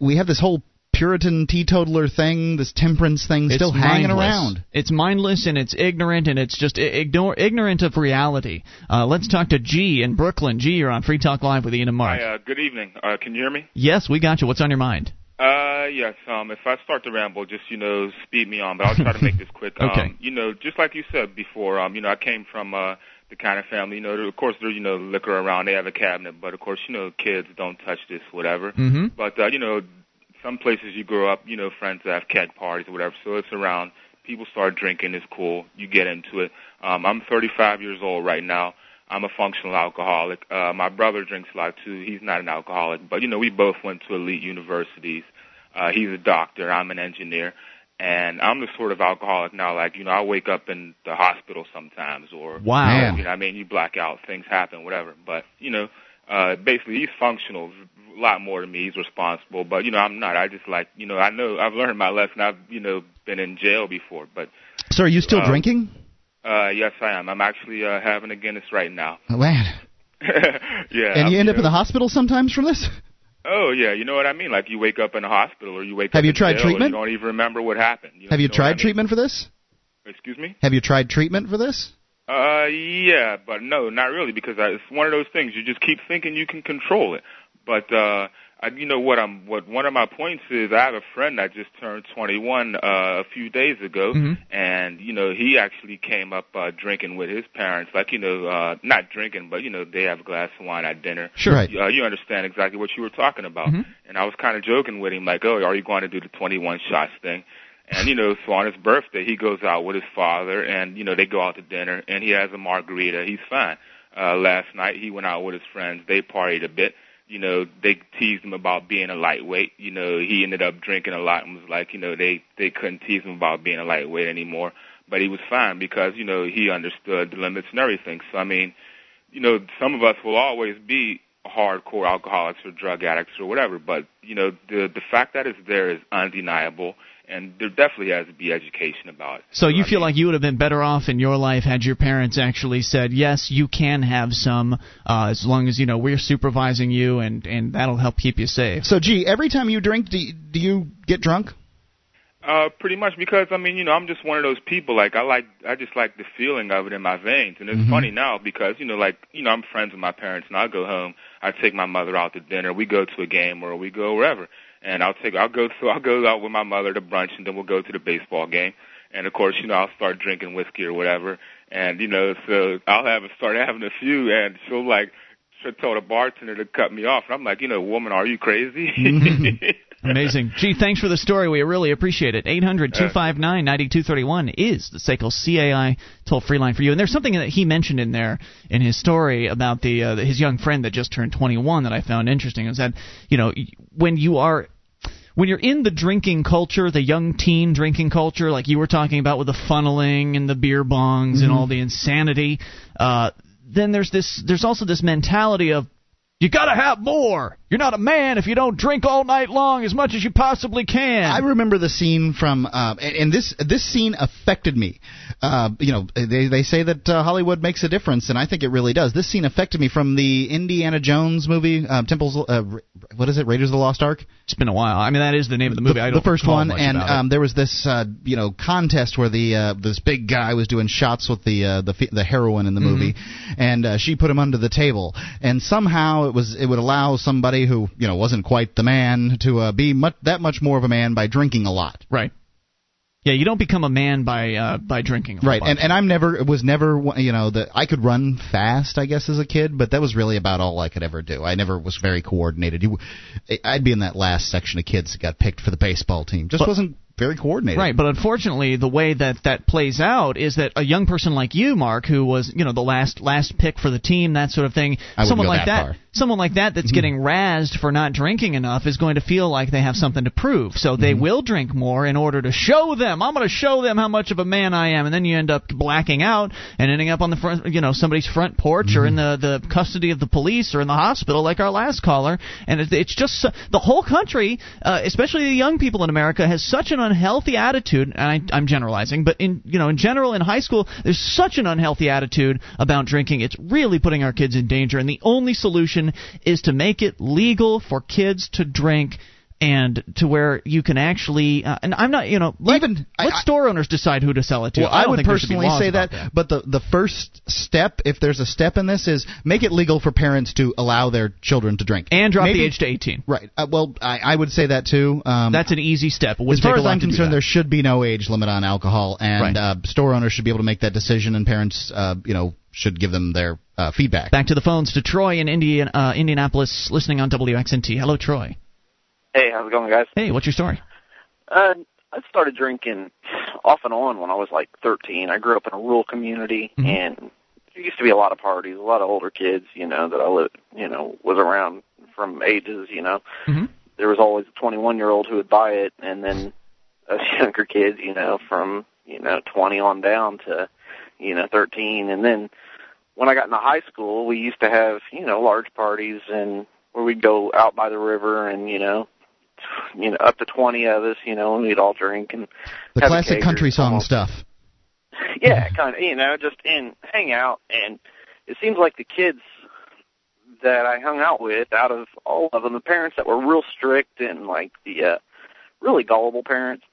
we have this whole Puritan teetotaler thing, this temperance thing, still it's hanging mindless. around. It's mindless and it's ignorant and it's just i- ignore ignorant of reality. Uh, let's talk to G in Brooklyn. G, you're on Free Talk Live with Ian and Mark. Hi, uh, good evening. Uh, can you hear me? Yes, we got you. What's on your mind? Uh, yes. Um, if I start to ramble, just you know, speed me on. But I'll try to make this quick. Okay. Um, you know, just like you said before. Um, you know, I came from uh the kind of family. You know, of course, there's you know liquor around. They have a cabinet, but of course, you know, kids don't touch this, whatever. Mm-hmm. But uh, you know, some places you grow up, you know, friends that have keg parties or whatever. So it's around. People start drinking. It's cool. You get into it. Um, I'm 35 years old right now. I'm a functional alcoholic. Uh, my brother drinks a lot too. He's not an alcoholic, but you know, we both went to elite universities. Uh, he's a doctor. I'm an engineer. And I'm the sort of alcoholic now, like, you know, I wake up in the hospital sometimes or, Wow. You know, I mean, you black out, things happen, whatever. But, you know, uh, basically he's functional a lot more to me. He's responsible, but, you know, I'm not. I just like, you know, I know I've learned my lesson. I've, you know, been in jail before, but, So are you still Uh, drinking? uh, yes, I am. I'm actually, uh, having a Guinness right now. Oh, man. yeah. and you end know. up in the hospital sometimes from this. Oh yeah, you know what I mean. Like you wake up in a hospital, or you wake Have up. you in tried treatment? You don't even remember what happened. You Have you know tried I mean? treatment for this? Excuse me. Have you tried treatment for this? Uh, yeah, but no, not really, because I, it's one of those things. You just keep thinking you can control it, but uh, I, you know what? I'm what one of my points is. I have a friend that just turned 21 uh, a few days ago, Mhm. and you know he actually came up uh, drinking with his parents, like you know, uh, not drinking, but you know they have a glass of wine at dinner. Sure. Right. Uh, you understand exactly what you were talking about, Mhm. and I was kind of joking with him, like, oh, are you going to do the 21 shots thing? And you know, so on his birthday, he goes out with his father, and you know, they go out to dinner, and he has a margarita. He's fine. Uh, last night, he went out with his friends. They partied a bit. You know, they teased him about being a lightweight. You know, he ended up drinking a lot and was like, you know, they they couldn't tease him about being a lightweight anymore. But he was fine because you know he understood the limits and everything. So I mean, you know, some of us will always be hardcore alcoholics or drug addicts or whatever, but you know, the the fact that it's there is undeniable, and there definitely has to be education about it. So you feel like you would have been better off in your life had your parents actually said, "Yes, you can have some, uh, as long as you know we're supervising you, and and that'll help keep you safe." So, gee, every time you drink, do you, do you get drunk? Uh, pretty much because I mean, you know, I'm just one of those people. Like I like, I just like the feeling of it in my veins, and it's Mhm. funny now because you know, like you know, I'm friends with my parents, and I go home. I take my mother out to dinner. We go to a game, or we go wherever, and I'll take, I'll go, so I'll go out with my mother to brunch, and then we'll go to the baseball game. And of course, you know, I'll start drinking whiskey or whatever, and you know, so I'll have start having a few, and she'll like, she'll tell the bartender to cut me off, and I'm like, you know, woman, are you crazy? Amazing. Gee, thanks for the story. We really appreciate it. 800 259 9231 is the SACL CAI toll free line for you. And there's something that he mentioned in there in his story about the uh, his young friend that just turned 21 that I found interesting. Is that, you know, when you are when you're in the drinking culture, the young teen drinking culture, like you were talking about with the funneling and the beer bongs and Mhm. all the insanity, uh, then there's this there's also this mentality of you gotta have more. You're not a man if you don't drink all night long as much as you possibly can. I remember the scene from, uh, and, and this this scene affected me. Uh, you know, they they say that uh, Hollywood makes a difference, and I think it really does. This scene affected me from the Indiana Jones movie, uh, Temples. Uh, what is it? Raiders of the Lost Ark. It's been a while. I mean, that is the name of the movie. The, the first one, and um, there was this uh, you know contest where the uh, this big guy was doing shots with the uh, the the heroine in the Mm-hmm. movie, and uh, she put him under the table, and somehow it was it would allow somebody who you know wasn't quite the man to uh, be much that much more of a man by drinking a lot. Right. Yeah, you don't become a man by uh, by drinking. A Right, and and I'm never was never you know that I could run fast I guess as a kid, but that was really about all I could ever do. I never was very coordinated. You, I'd be in that last section of kids that got picked for the baseball team. Just But- wasn't very coordinated. Right, but unfortunately, the way that that plays out is that a young person like you, Mark, who was you know the last last pick for the team, that sort of thing, someone like that that. Someone like that that's mm-hmm. getting razzed for not drinking enough is going to feel like they have something to prove, so they mm-hmm. will drink more in order to show them. I'm going to show them how much of a man I am, and then you end up blacking out and ending up on the front, you know, somebody's front porch or in mm-hmm. the the custody of the police or in the hospital, like our last caller, and it, it's just the whole country, uh, especially the young people in America, has such an unhealthy attitude. And I, I'm generalizing, but in you know in general in high school, there's such an unhealthy attitude about drinking. It's really putting our kids in danger, and the only solution is to make it legal for kids to drink. And to where you can actually, uh, and I'm not, you know, let, let store owners decide who to sell it to. Well, I, I, would think there should be personally say about that, but the the first step, if there's a step in this, is make it legal for parents to allow their children to drink and drop Maybe- the age to 18. Right. Uh, well, I, I would say that too. Um, That's an easy step. As far as I'm concerned, there should be no age limit on alcohol, and Right. uh, store owners should be able to make that decision, and parents, uh, you know, should give them their uh, feedback. Back to the phones to Troy in Indian, uh, Indianapolis, listening on WXNT. Hello, Troy. Hey, how's it going, guys? Hey, what's your story? Uh, I started drinking off and on when I was like 13. I grew up in a rural community, Mm-hmm. and there used to be a lot of parties, a lot of older kids, you know, that I lived, you know, was around from ages, you know. Mhm. There was always a 21 year old who would buy it, and then us younger kids, you know, from you know 20 on down to you know 13, and then when I got into high school, we used to have you know large parties and where we'd go out by the river and you know you know up to 20 of us, you know, and we'd all drink and The have classic country song almost- stuff. yeah, kind of, you know, just and hang out. And it seems like the kids that I hung out with, out of all of them, the parents that were real strict and like the uh, really gullible parents,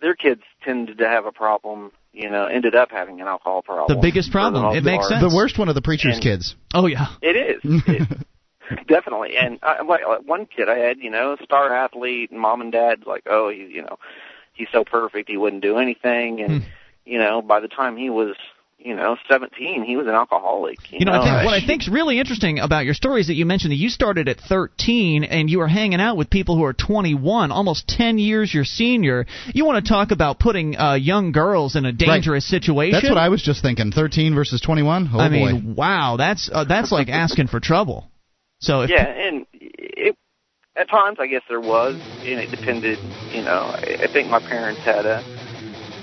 their kids tended to have a problem. You know, ended up having an alcohol problem. The biggest problem. It makes sense. The worst one of the preacher's And- kids. Oh yeah. It is. It, definitely. And I, like like one kid I had, you know, star athlete, and mom and dad like, oh, he, you know, he's so perfect, he wouldn't do anything. And hmm. you know, by the time he was, you know, 17, he was an alcoholic. You, You know, I think what I think's really interesting about your story is that you mentioned that you started at 13 and you were hanging out with people who are 21, almost 10 years your senior. You want to talk about putting uh, young girls in a dangerous situation? That's what I was just thinking. 13 versus 21. Oh I boy. mean, wow, that's uh, that's like asking for trouble. So if yeah, and it at times I guess there was, and it depended. You know, I, I think my parents had a,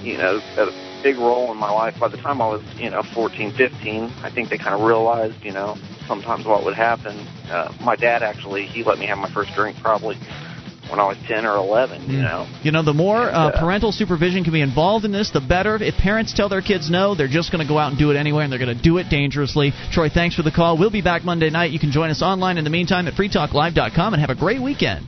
you know, a big role in my life. By the time I was, you know, 14, 15, I think they kind of realized, you know, sometimes what would happen. Uh, my dad actually, he let me have my first drink probably when I was 10 or 11. You know, You know, the more uh, parental supervision can be involved in this, the better. If parents tell their kids no, they're just going to go out and do it anyway, and they're going to do it dangerously. Troy, thanks for the call. We'll be back Monday night. You can join us online in the meantime at freetalklive.com and have a great weekend.